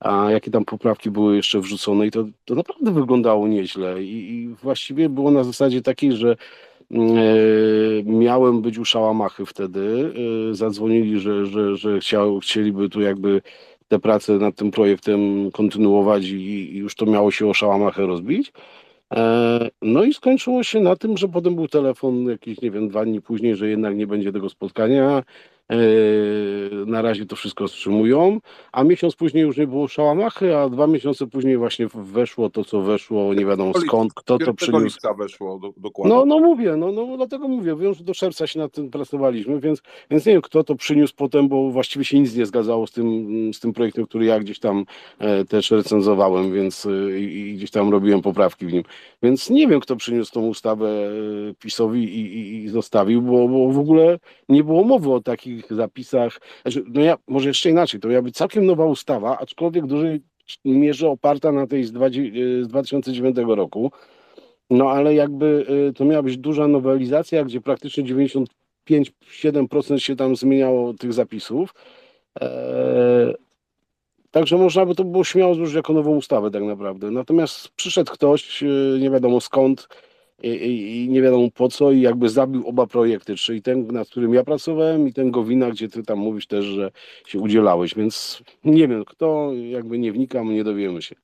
J: a jakie tam poprawki były jeszcze wrzucone i to, to naprawdę wyglądało nieźle. I, i właściwie było na zasadzie takiej, że miałem być u Szałamachy wtedy, zadzwonili, że, że, że chciał, chcieliby tu jakby te prace nad tym projektem kontynuować i, i już to miało się o Szałamachę rozbić. E, no i skończyło się na tym, że potem był telefon jakieś, nie wiem, dwa dni później, że jednak nie będzie tego spotkania. E, na razie to wszystko wstrzymują, a miesiąc później już nie było szałamachy, a dwa miesiące później właśnie weszło to, co weszło, nie wiadomo skąd, kto to przyniósł.
C: weszło do, dokładnie.
J: No, no mówię, no, no dlatego mówię, wiem, że do czerwca się nad tym pracowaliśmy, więc, więc nie wiem, kto to przyniósł potem, bo właściwie się nic nie zgadzało z tym, z tym projektem, który ja gdzieś tam e, też recenzowałem, więc e, i, gdzieś tam robiłem poprawki w nim. Więc nie wiem, kto przyniósł tą ustawę e, PiSowi i, i, i zostawił, bo, bo w ogóle nie było mowy o takich zapisach. Znaczy, no ja, może jeszcze inaczej, to miała być całkiem nowa ustawa, aczkolwiek w dużej mierze oparta na tej z, 2009 roku. No ale jakby y, to miała być duża nowelizacja, gdzie praktycznie 95-7% się tam zmieniało tych zapisów. Eee, Także można by to było śmiało złożyć jako nową ustawę tak naprawdę. Natomiast przyszedł ktoś, y, nie wiadomo skąd, i, i, nie wiadomo po co i jakby zabił oba projekty, czyli ten, nad którym ja pracowałem i ten Gowina, gdzie ty tam mówisz też, że się udzielałeś, więc nie wiem kto, jakby nie wnikam, nie dowiemy się.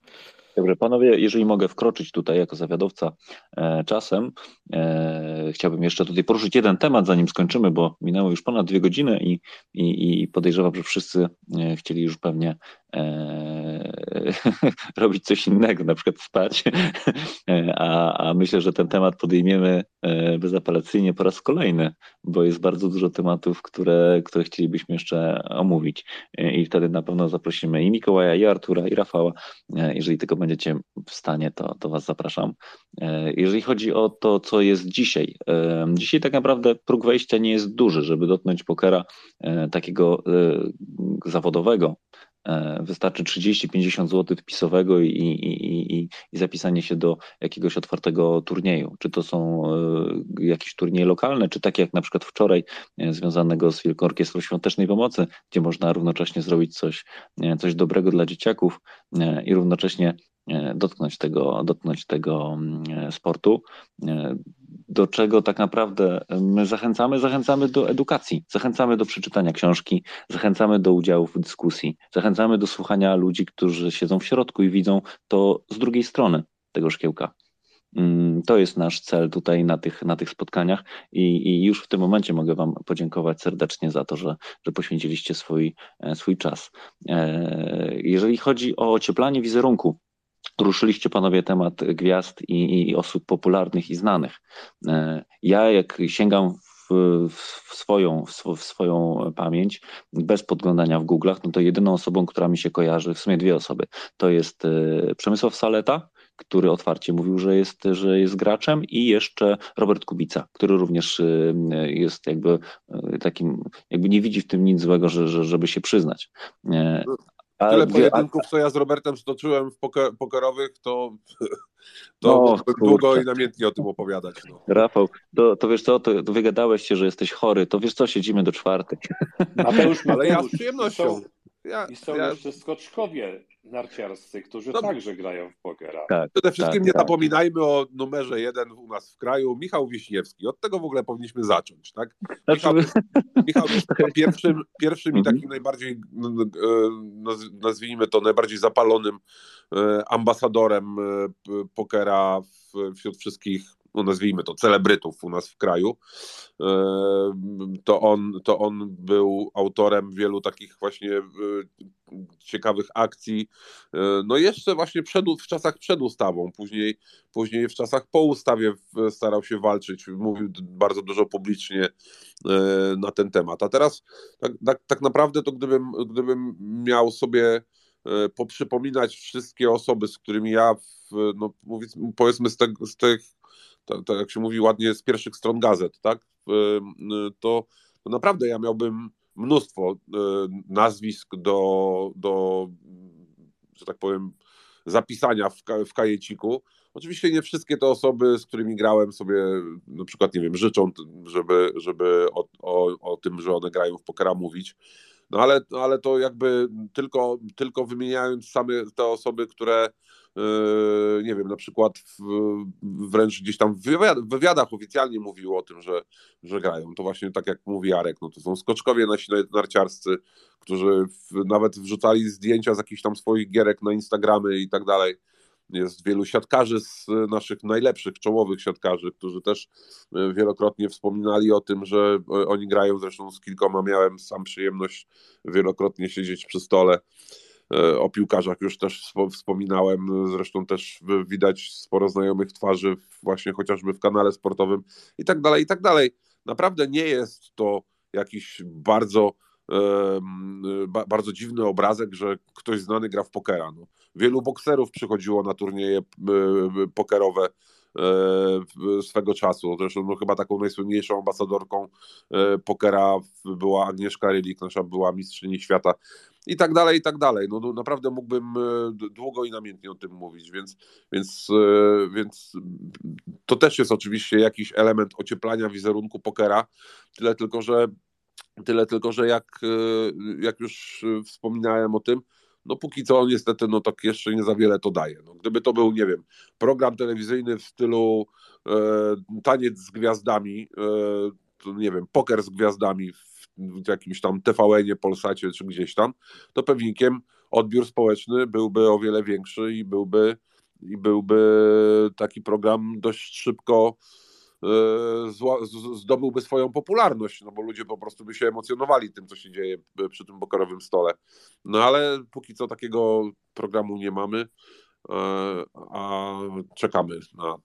B: Dobrze, panowie, jeżeli mogę wkroczyć tutaj jako zawiadowca e, czasem, e, chciałbym jeszcze tutaj poruszyć jeden temat, zanim skończymy, bo minęło już ponad dwie godziny i, i, i podejrzewam, że wszyscy e, chcieli już pewnie robić coś innego, na przykład spać, e, a, a myślę, że ten temat podejmiemy e, bezapelacyjnie po raz kolejny, bo jest bardzo dużo tematów, które, które chcielibyśmy jeszcze omówić i wtedy na pewno zaprosimy i Mikołaja, i Artura, i Rafała, jeżeli tego będziecie w stanie, to, to Was zapraszam. E, jeżeli chodzi o to, co jest dzisiaj, e, dzisiaj tak naprawdę próg wejścia nie jest duży, żeby dotknąć pokera e, takiego zawodowego. Wystarczy 30-50 zł wpisowego i, i, i, i, zapisanie się do jakiegoś otwartego turnieju. Czy to są jakieś turnieje lokalne, czy takie jak na przykład wczoraj, związanego z Wielką Orkiestrą Świątecznej Pomocy, gdzie można równocześnie zrobić coś, coś dobrego dla dzieciaków i równocześnie E, dotknąć tego, dotknąć tego mm, sportu, e, do czego tak naprawdę my zachęcamy? Zachęcamy do edukacji, zachęcamy do przeczytania książki, zachęcamy do udziału w dyskusji, zachęcamy do słuchania ludzi, którzy siedzą w środku i widzą to z drugiej strony tego szkiełka. Mm, to jest nasz cel tutaj na tych, na tych spotkaniach i, i, już w tym momencie mogę Wam podziękować serdecznie za to, że, że poświęciliście swój, e, swój czas. Jeżeli chodzi o ocieplanie wizerunku, Ruszyliście panowie temat gwiazd i, i osób popularnych i znanych. E, ja jak sięgam w, w, swoją, w, swoją pamięć, bez podglądania w Google'ach, no to jedyną osobą, która mi się kojarzy, w sumie dwie osoby, to jest e, Przemysław Saleta, który otwarcie mówił, że jest, że jest graczem i jeszcze Robert Kubica, który również e, jest jakby takim, jakby nie widzi w tym nic złego, że, że, żeby się przyznać.
C: A Tyle pojedynków, co ja z Robertem stoczyłem w poker, pokerowych, to, to no, długo i namiętnie o tym opowiadać. No.
B: Rafał, to, to wiesz co, to, to wygadałeś się, że jesteś chory, to wiesz co, siedzimy do czwartek.
C: Mateusz, Ale ja z przyjemnością.
E: Ja, I są ja... jeszcze skoczkowie narciarscy, którzy no, także grają w pokera.
C: Tak, Przede wszystkim tak, nie tak. zapominajmy o numerze jeden u nas w kraju, Michał Wiśniewski. Od tego w ogóle powinniśmy zacząć, tak? Michał, znaczy... Michał jest pierwszym, pierwszym i mhm. takim najbardziej, e, nazwijmy to, najbardziej zapalonym e, ambasadorem e, pokera wśród wszystkich no nazwijmy to, celebrytów u nas w kraju, e, to on, to on był autorem wielu takich właśnie e, ciekawych akcji, no jeszcze właśnie przed, w czasach przed ustawą, później, później w czasach po ustawie starał się walczyć, mówił bardzo dużo publicznie na ten temat, a teraz tak, tak, tak naprawdę to gdybym, gdybym miał sobie E, poprzypominać wszystkie osoby, z którymi ja, w, no, powiedzmy z, te, z tych, tak, jak się mówi ładnie, z pierwszych stron gazet, tak, to, to naprawdę ja miałbym mnóstwo e, nazwisk do, do że tak powiem, zapisania w, w kajeciku. Oczywiście nie wszystkie te osoby, z którymi grałem sobie, na przykład, nie wiem, życzą, żeby, żeby o, o, o tym, że one grają w pokera mówić, no ale, ale to jakby tylko, tylko wymieniając same te osoby, które yy, nie wiem, na przykład w, wręcz gdzieś tam w wywiadach oficjalnie mówiły o tym, że, że grają. To właśnie tak jak mówi Jarek, no to są skoczkowie nasi narciarscy, którzy w, nawet wrzucali zdjęcia z jakichś tam swoich gierek na Instagramy i tak dalej. Jest wielu siatkarzy z naszych najlepszych, czołowych siatkarzy, którzy też e, wielokrotnie wspominali o tym, że e, oni grają. Zresztą z kilkoma miałem sam przyjemność wielokrotnie siedzieć przy stole. E, o piłkarzach już też wspominałem, zresztą też widać sporo znajomych twarzy, właśnie chociażby w kanale sportowym i tak dalej, i tak dalej. Naprawdę nie jest to jakiś bardzo bardzo dziwny obrazek, że ktoś znany gra w pokera. No. Wielu bokserów przychodziło na turnieje pokerowe e, swego czasu. Zresztą no, chyba taką najsłynniejszą ambasadorką e, pokera była Agnieszka Rylik, nasza była mistrzyni świata i tak dalej, i tak dalej. No, no, naprawdę mógłbym e, długo i namiętnie o tym mówić, więc, więc, więc to też jest oczywiście jakiś element ocieplania wizerunku pokera, tyle tylko, że Tyle tylko, że jak, e, jak już wspominałem o tym, no póki co niestety no tak jeszcze nie za wiele to daje. No, gdyby to był, nie wiem, program telewizyjny w stylu e, taniec z gwiazdami, e, nie wiem, poker z gwiazdami w, w jakimś tam TVN-ie, Polsacie czy gdzieś tam, to pewnikiem odbiór społeczny byłby o wiele większy i byłby, i byłby taki program dość szybko zdobyłby swoją popularność, no bo ludzie po prostu by się emocjonowali tym, co się dzieje przy tym bokorowym stole. No ale póki co takiego programu nie mamy, e, a czekamy na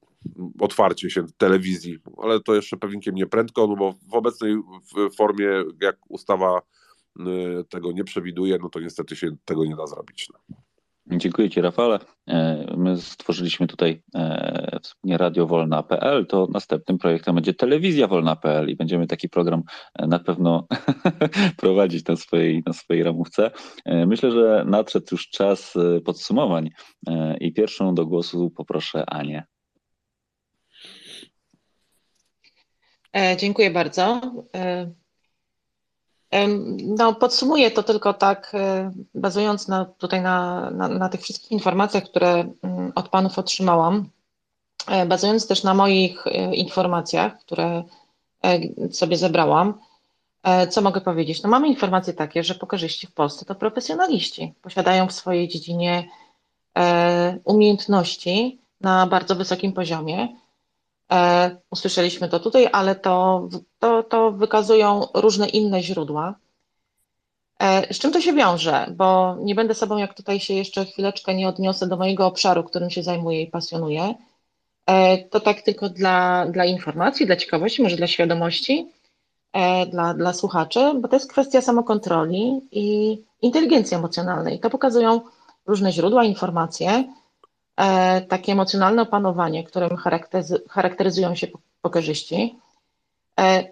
C: otwarcie się telewizji, ale to jeszcze pewnikiem nie prędko, no bo w obecnej formie, jak ustawa e, tego nie przewiduje, no to niestety się tego nie da zrobić. No.
B: Dziękuję Ci, Rafale. E, my stworzyliśmy tutaj e, wspólnie Radio Wolna.pl, to następnym projektem będzie Telewizja Wolna.pl i będziemy taki program e, na pewno prowadzić na swojej, na swojej ramówce. Myślę, że nadszedł już czas podsumowań i pierwszą do głosu poproszę Anię.
D: Dziękuję bardzo. No, podsumuję to tylko tak, e, bazując na, tutaj na, na, na tych wszystkich informacjach, które mm, od Panów otrzymałam, e, bazując też na moich e, informacjach, które sobie zebrałam, co mogę powiedzieć? No mamy informacje takie, że pokerzyści w Polsce to profesjonaliści, posiadają w swojej dziedzinie umiejętności na bardzo wysokim poziomie, usłyszeliśmy to tutaj, ale to, to, to wykazują różne inne źródła. E, z czym to się wiąże? Bo nie będę sobą, jak tutaj się jeszcze chwileczkę nie odniosę do mojego obszaru, którym się zajmuję i pasjonuję. E, to tak tylko dla, dla informacji, dla ciekawości, może dla świadomości, dla, dla słuchaczy, bo to jest kwestia samokontroli i inteligencji emocjonalnej. To pokazują różne źródła, informacje. E, takie emocjonalne opanowanie, którym charakteryzują się pokerzyści. E,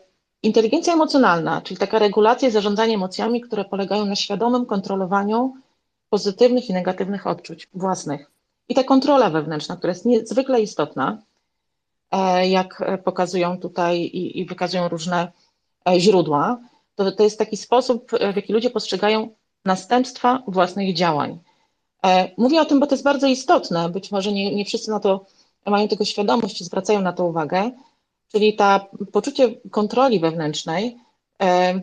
D: inteligencja emocjonalna, czyli taka regulacja i zarządzanie emocjami, które polegają na świadomym kontrolowaniu pozytywnych i negatywnych odczuć własnych. I ta kontrola wewnętrzna, która jest niezwykle istotna, e, jak pokazują tutaj i, i wykazują różne źródła, to, to jest taki sposób, w jaki ludzie postrzegają następstwa własnych działań. E, mówię o tym, bo to jest bardzo istotne. Być może nie, nie wszyscy na to mają tego świadomość zwracają na to uwagę. Czyli ta poczucie kontroli wewnętrznej e,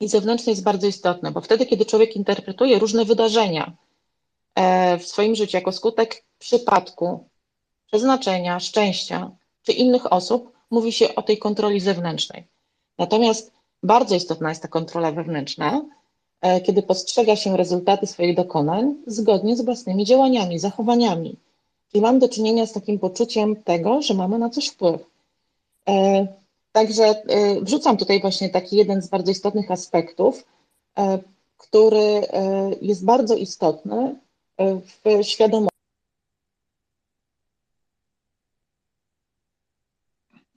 D: i zewnętrznej jest bardzo istotne, bo wtedy, kiedy człowiek interpretuje różne wydarzenia e, w swoim życiu jako skutek przypadku, przeznaczenia, szczęścia, czy innych osób, mówi się o tej kontroli zewnętrznej. Natomiast bardzo istotna jest ta kontrola wewnętrzna, kiedy postrzega się rezultaty swoich dokonań zgodnie z własnymi działaniami, zachowaniami. Czyli mam do czynienia z takim poczuciem tego, że mamy na coś wpływ. E, także e, wrzucam tutaj właśnie taki jeden z bardzo istotnych aspektów, który jest bardzo istotny w świadomości.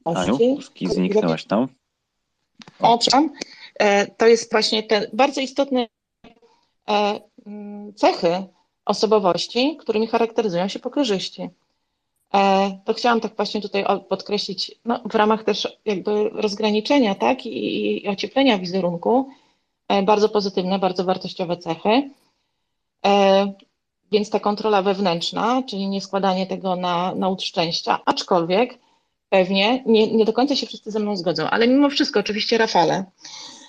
B: Aniu, zniknęłaś tam.
D: O, e, To jest właśnie te bardzo istotne e, mm, cechy osobowości, którymi charakteryzują się pokerzyści. E, to chciałam tak właśnie tutaj podkreślić, no, w ramach też jakby rozgraniczenia, tak, i, i ocieplenia wizerunku, bardzo pozytywne, bardzo wartościowe cechy. Więc ta kontrola wewnętrzna, czyli nie składanie tego na, na łód szczęścia, aczkolwiek pewnie nie, nie do końca się wszyscy ze mną zgodzą, ale mimo wszystko, oczywiście, Rafale.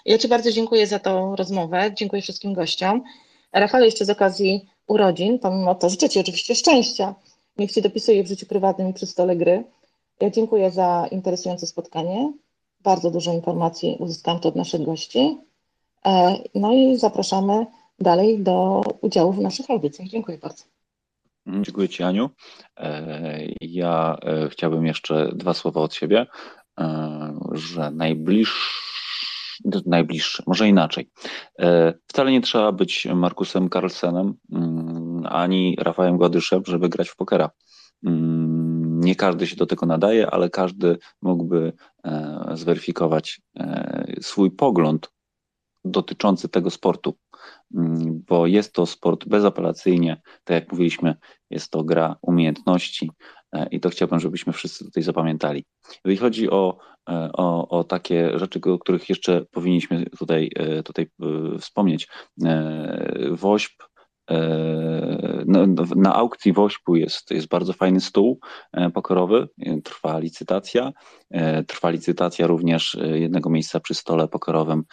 D: Ja Ci bardzo dziękuję za tą rozmowę, dziękuję wszystkim gościom. Rafale, jeszcze z okazji urodzin, pomimo to życzę Ci oczywiście szczęścia, niech Ci dopisuje w życiu prywatnym i przy stole gry. Ja dziękuję za interesujące spotkanie. Bardzo dużo informacji uzyskałam tu od naszych gości. E, no i zapraszamy dalej do udziału w naszych audycjach. Dziękuję bardzo.
B: Dziękuję Ci, Aniu. E, ja e, chciałbym jeszcze dwa słowa od siebie, że najbliższy najbliższy, może inaczej. Wcale nie trzeba być Markusem Carlsenem mm, ani Rafałem Gładyszem, żeby grać w pokera. Mm, nie każdy się do tego nadaje, ale każdy mógłby zweryfikować swój pogląd dotyczący tego sportu. Mm, bo jest to sport bezapelacyjnie, tak jak mówiliśmy, jest to gra umiejętności e, i to chciałbym, żebyśmy wszyscy tutaj zapamiętali. Jeżeli chodzi o, e, o, o takie rzeczy, o których jeszcze powinniśmy tutaj, e, tutaj wspomnieć, WOŚP E, na, na aukcji w Ośpu jest, jest bardzo fajny stół e, pokerowy, trwa licytacja. E, trwa licytacja również jednego miejsca przy stole pokerowym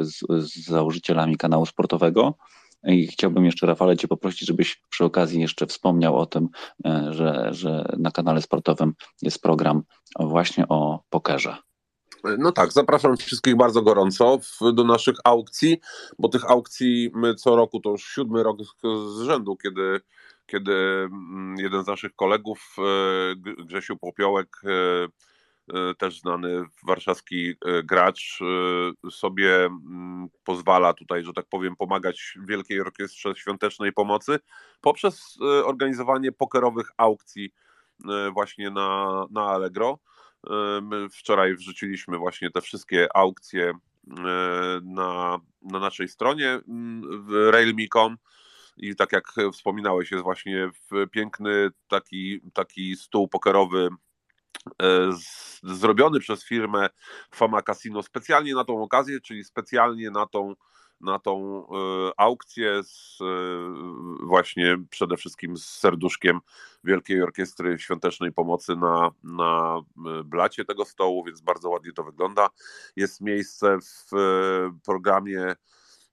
B: z, z założycielami kanału sportowego. I chciałbym jeszcze, Rafale, Cię poprosić, żebyś przy okazji jeszcze wspomniał o tym, że, że na kanale sportowym jest program właśnie o pokerze.
C: No tak, zapraszam wszystkich bardzo gorąco do naszych aukcji, bo tych aukcji my co roku, to już siódmy rok z rzędu, kiedy, kiedy mm, jeden z naszych kolegów, e, Grzesiu Popiołek, e, e, też znany warszawski gracz, sobie mm, pozwala tutaj, że tak powiem, pomagać Wielkiej Orkiestrze Świątecznej Pomocy poprzez organizowanie pokerowych aukcji właśnie na, na Allegro. My wczoraj wrzuciliśmy właśnie te wszystkie aukcje e, na, na naszej stronie w railme.com i tak jak wspominałeś, jest właśnie piękny taki, taki stół pokerowy e, z, zrobiony przez firmę Fama Casino specjalnie na tą okazję, czyli specjalnie na tą na tą e, aukcję z, e, właśnie przede wszystkim z serduszkiem Wielkiej Orkiestry Świątecznej Pomocy na, na e, blacie tego stołu, więc bardzo ładnie to wygląda. Jest miejsce w programie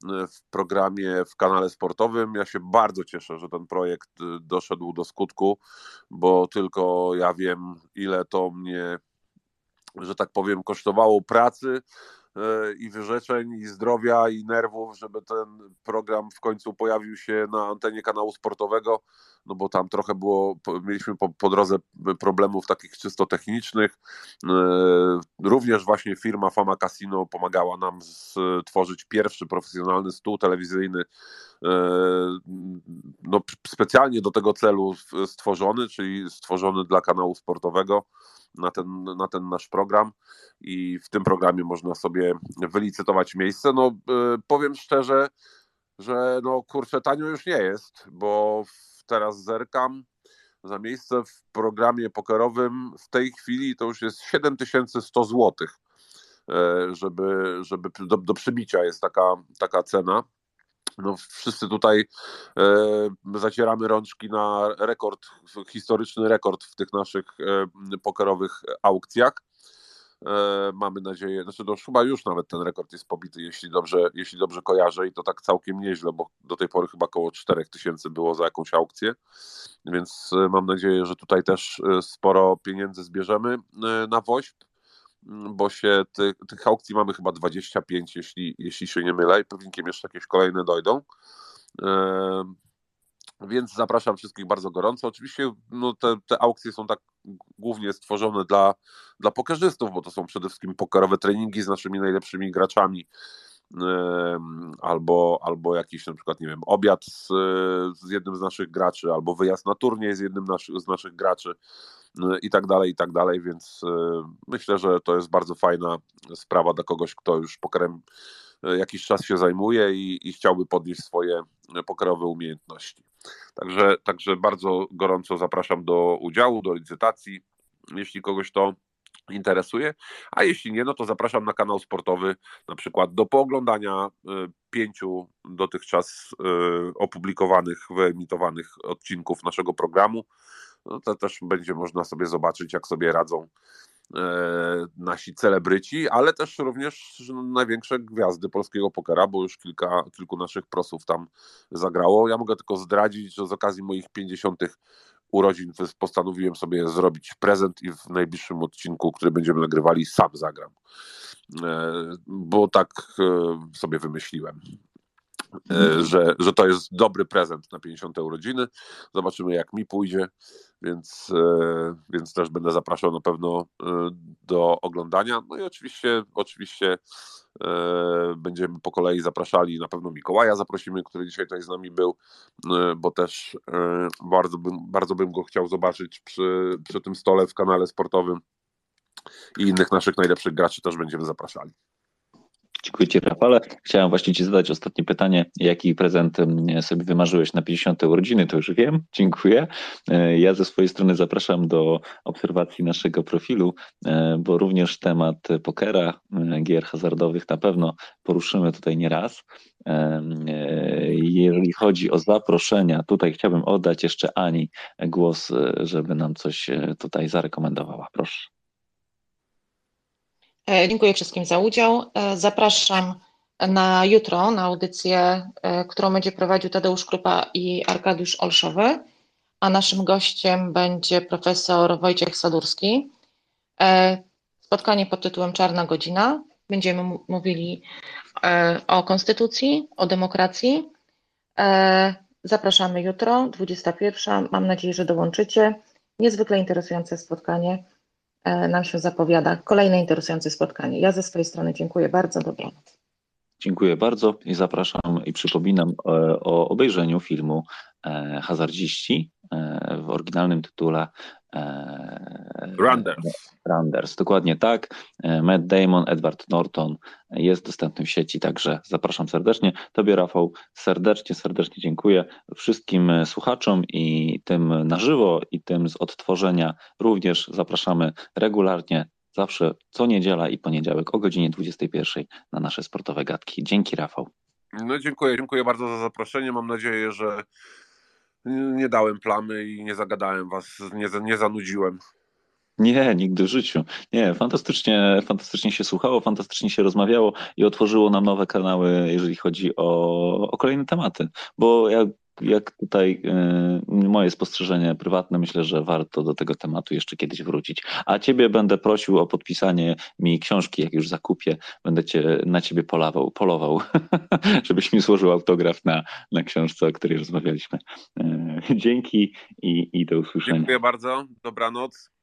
C: w programie w kanale sportowym. Ja się bardzo cieszę, że ten projekt doszedł do skutku, bo tylko ja wiem, ile to mnie, że tak powiem, kosztowało pracy, i wyrzeczeń, i zdrowia, i nerwów, żeby ten program w końcu pojawił się na antenie kanału sportowego, no bo tam trochę było, mieliśmy po, po drodze problemów takich czysto technicznych. E, również właśnie firma Fama Casino pomagała nam stworzyć pierwszy profesjonalny stół telewizyjny, e, no, specjalnie do tego celu stworzony, czyli stworzony dla kanału sportowego na ten, na ten nasz program i w tym programie można sobie wylicytować miejsce. No e, powiem szczerze, że no kurczę, tanio już nie jest, bo teraz zerkam za miejsce w programie pokerowym w tej chwili to już jest 7100 zł, e, żeby, żeby do, do przybicia jest taka, taka cena. No, wszyscy tutaj e, zacieramy rączki na rekord, historyczny rekord w tych naszych e, pokerowych aukcjach. E, mamy nadzieję, znaczy to chyba już nawet ten rekord jest pobity, jeśli dobrze, jeśli dobrze kojarzę i to tak całkiem nieźle, bo do tej pory chyba około 4000 było za jakąś aukcję, więc e, mam nadzieję, że tutaj też e, sporo pieniędzy zbierzemy na WOŚP, bo się ty, tych aukcji mamy chyba 25, jeśli, jeśli się nie mylę i pewnie jeszcze jakieś kolejne dojdą. Więc zapraszam wszystkich bardzo gorąco. Oczywiście no, te, te aukcje są tak głównie stworzone dla, dla pokerzystów, bo to są przede wszystkim pokerowe treningi z naszymi najlepszymi graczami. Albo, albo jakiś na przykład, nie wiem, obiad z, z jednym z naszych graczy, albo wyjazd na turniej z jednym z naszych graczy i tak dalej, i tak dalej, więc myślę, że to jest bardzo fajna sprawa dla kogoś, kto już pokerem e, jakiś czas się zajmuje i, i chciałby podnieść swoje pokerowe umiejętności. Także, także bardzo gorąco zapraszam do udziału, do licytacji, jeśli kogoś to interesuje, a jeśli nie, no to zapraszam na kanał sportowy, na przykład do pooglądania y, pięciu dotychczas y, opublikowanych, wyemitowanych odcinków naszego programu. No to też będzie można sobie zobaczyć, jak sobie radzą E, nasi celebryci, ale też również największe gwiazdy polskiego pokera, bo już kilka, kilku naszych prosów tam zagrało. Ja mogę tylko zdradzić, że z okazji moich 50 urodzin postanowiłem sobie zrobić prezent i w najbliższym odcinku, który będziemy nagrywali, sam zagram. E, bo tak e, sobie wymyśliłem. E, że, że to jest dobry prezent na 50 urodziny. Zobaczymy, jak mi pójdzie, więc, e, więc też będę zapraszał na pewno e, do oglądania. No i oczywiście, oczywiście będziemy po kolei zapraszali, na pewno Mikołaja zaprosimy, który dzisiaj tutaj z nami był, bo też bardzo bym, bardzo bym go chciał zobaczyć przy, przy tym stole w kanale sportowym i innych naszych najlepszych graczy też będziemy zapraszali.
B: Dziękuję Ci, Rafale. Chciałem właśnie Ci zadać ostatnie pytanie. Jaki prezent sobie wymarzyłeś na 50. urodziny? To już wiem. Dziękuję. E, ja ze swojej strony zapraszam do obserwacji naszego profilu, e, bo również temat pokera, e, gier hazardowych na pewno poruszymy tutaj nie raz. Jeżeli chodzi o zaproszenia, tutaj chciałbym oddać jeszcze Ani głos, żeby nam coś tutaj zarekomendowała. Proszę.
D: E, dziękuję wszystkim za udział. E, zapraszam na jutro na audycję, e, którą będzie prowadził Tadeusz Krupa i Arkadiusz Olszowy, a naszym gościem będzie profesor Wojciech Sadurski. Spotkanie pod tytułem Czarna Godzina. Będziemy mówili o konstytucji, o demokracji. Zapraszamy jutro, 21. Mam nadzieję, że dołączycie. Niezwykle interesujące spotkanie. E, nam się zapowiada kolejne interesujące spotkanie. Ja ze swojej strony dziękuję bardzo. Dobranoc.
B: Dziękuję bardzo i zapraszam i przypominam o, e, o obejrzeniu filmu e, Hazardziści w oryginalnym tytule
C: Randers.
B: Randers, dokładnie tak. Matt Damon, Edward Norton jest dostępny w sieci, także zapraszam serdecznie. Tobie, Rafał, serdecznie, serdecznie dziękuję. Wszystkim słuchaczom i tym na żywo, i tym z odtworzenia również zapraszamy regularnie, zawsze co niedziela i poniedziałek o godzinie 21 na nasze sportowe gadki. Dzięki, Rafał.
C: No dziękuję, dziękuję bardzo za zaproszenie. Mam nadzieję, że nie dałem plamy i nie zagadałem was, nie, nie zanudziłem.
B: Nie, nigdy w życiu. Nie, fantastycznie, fantastycznie się słuchało, fantastycznie się rozmawiało i otworzyło nam nowe kanały, jeżeli chodzi o, o kolejne tematy. Bo jak, jak tutaj y, moje spostrzeżenie prywatne, myślę, że warto do tego tematu jeszcze kiedyś wrócić. A ciebie będę prosił o podpisanie mi książki, jak już zakupię, będę cię, na ciebie polawał, polował, żebyś mi złożył autograf na, na książce, o której rozmawialiśmy. Y, dzięki i, i do usłyszenia.
C: Dziękuję bardzo. Dobranoc.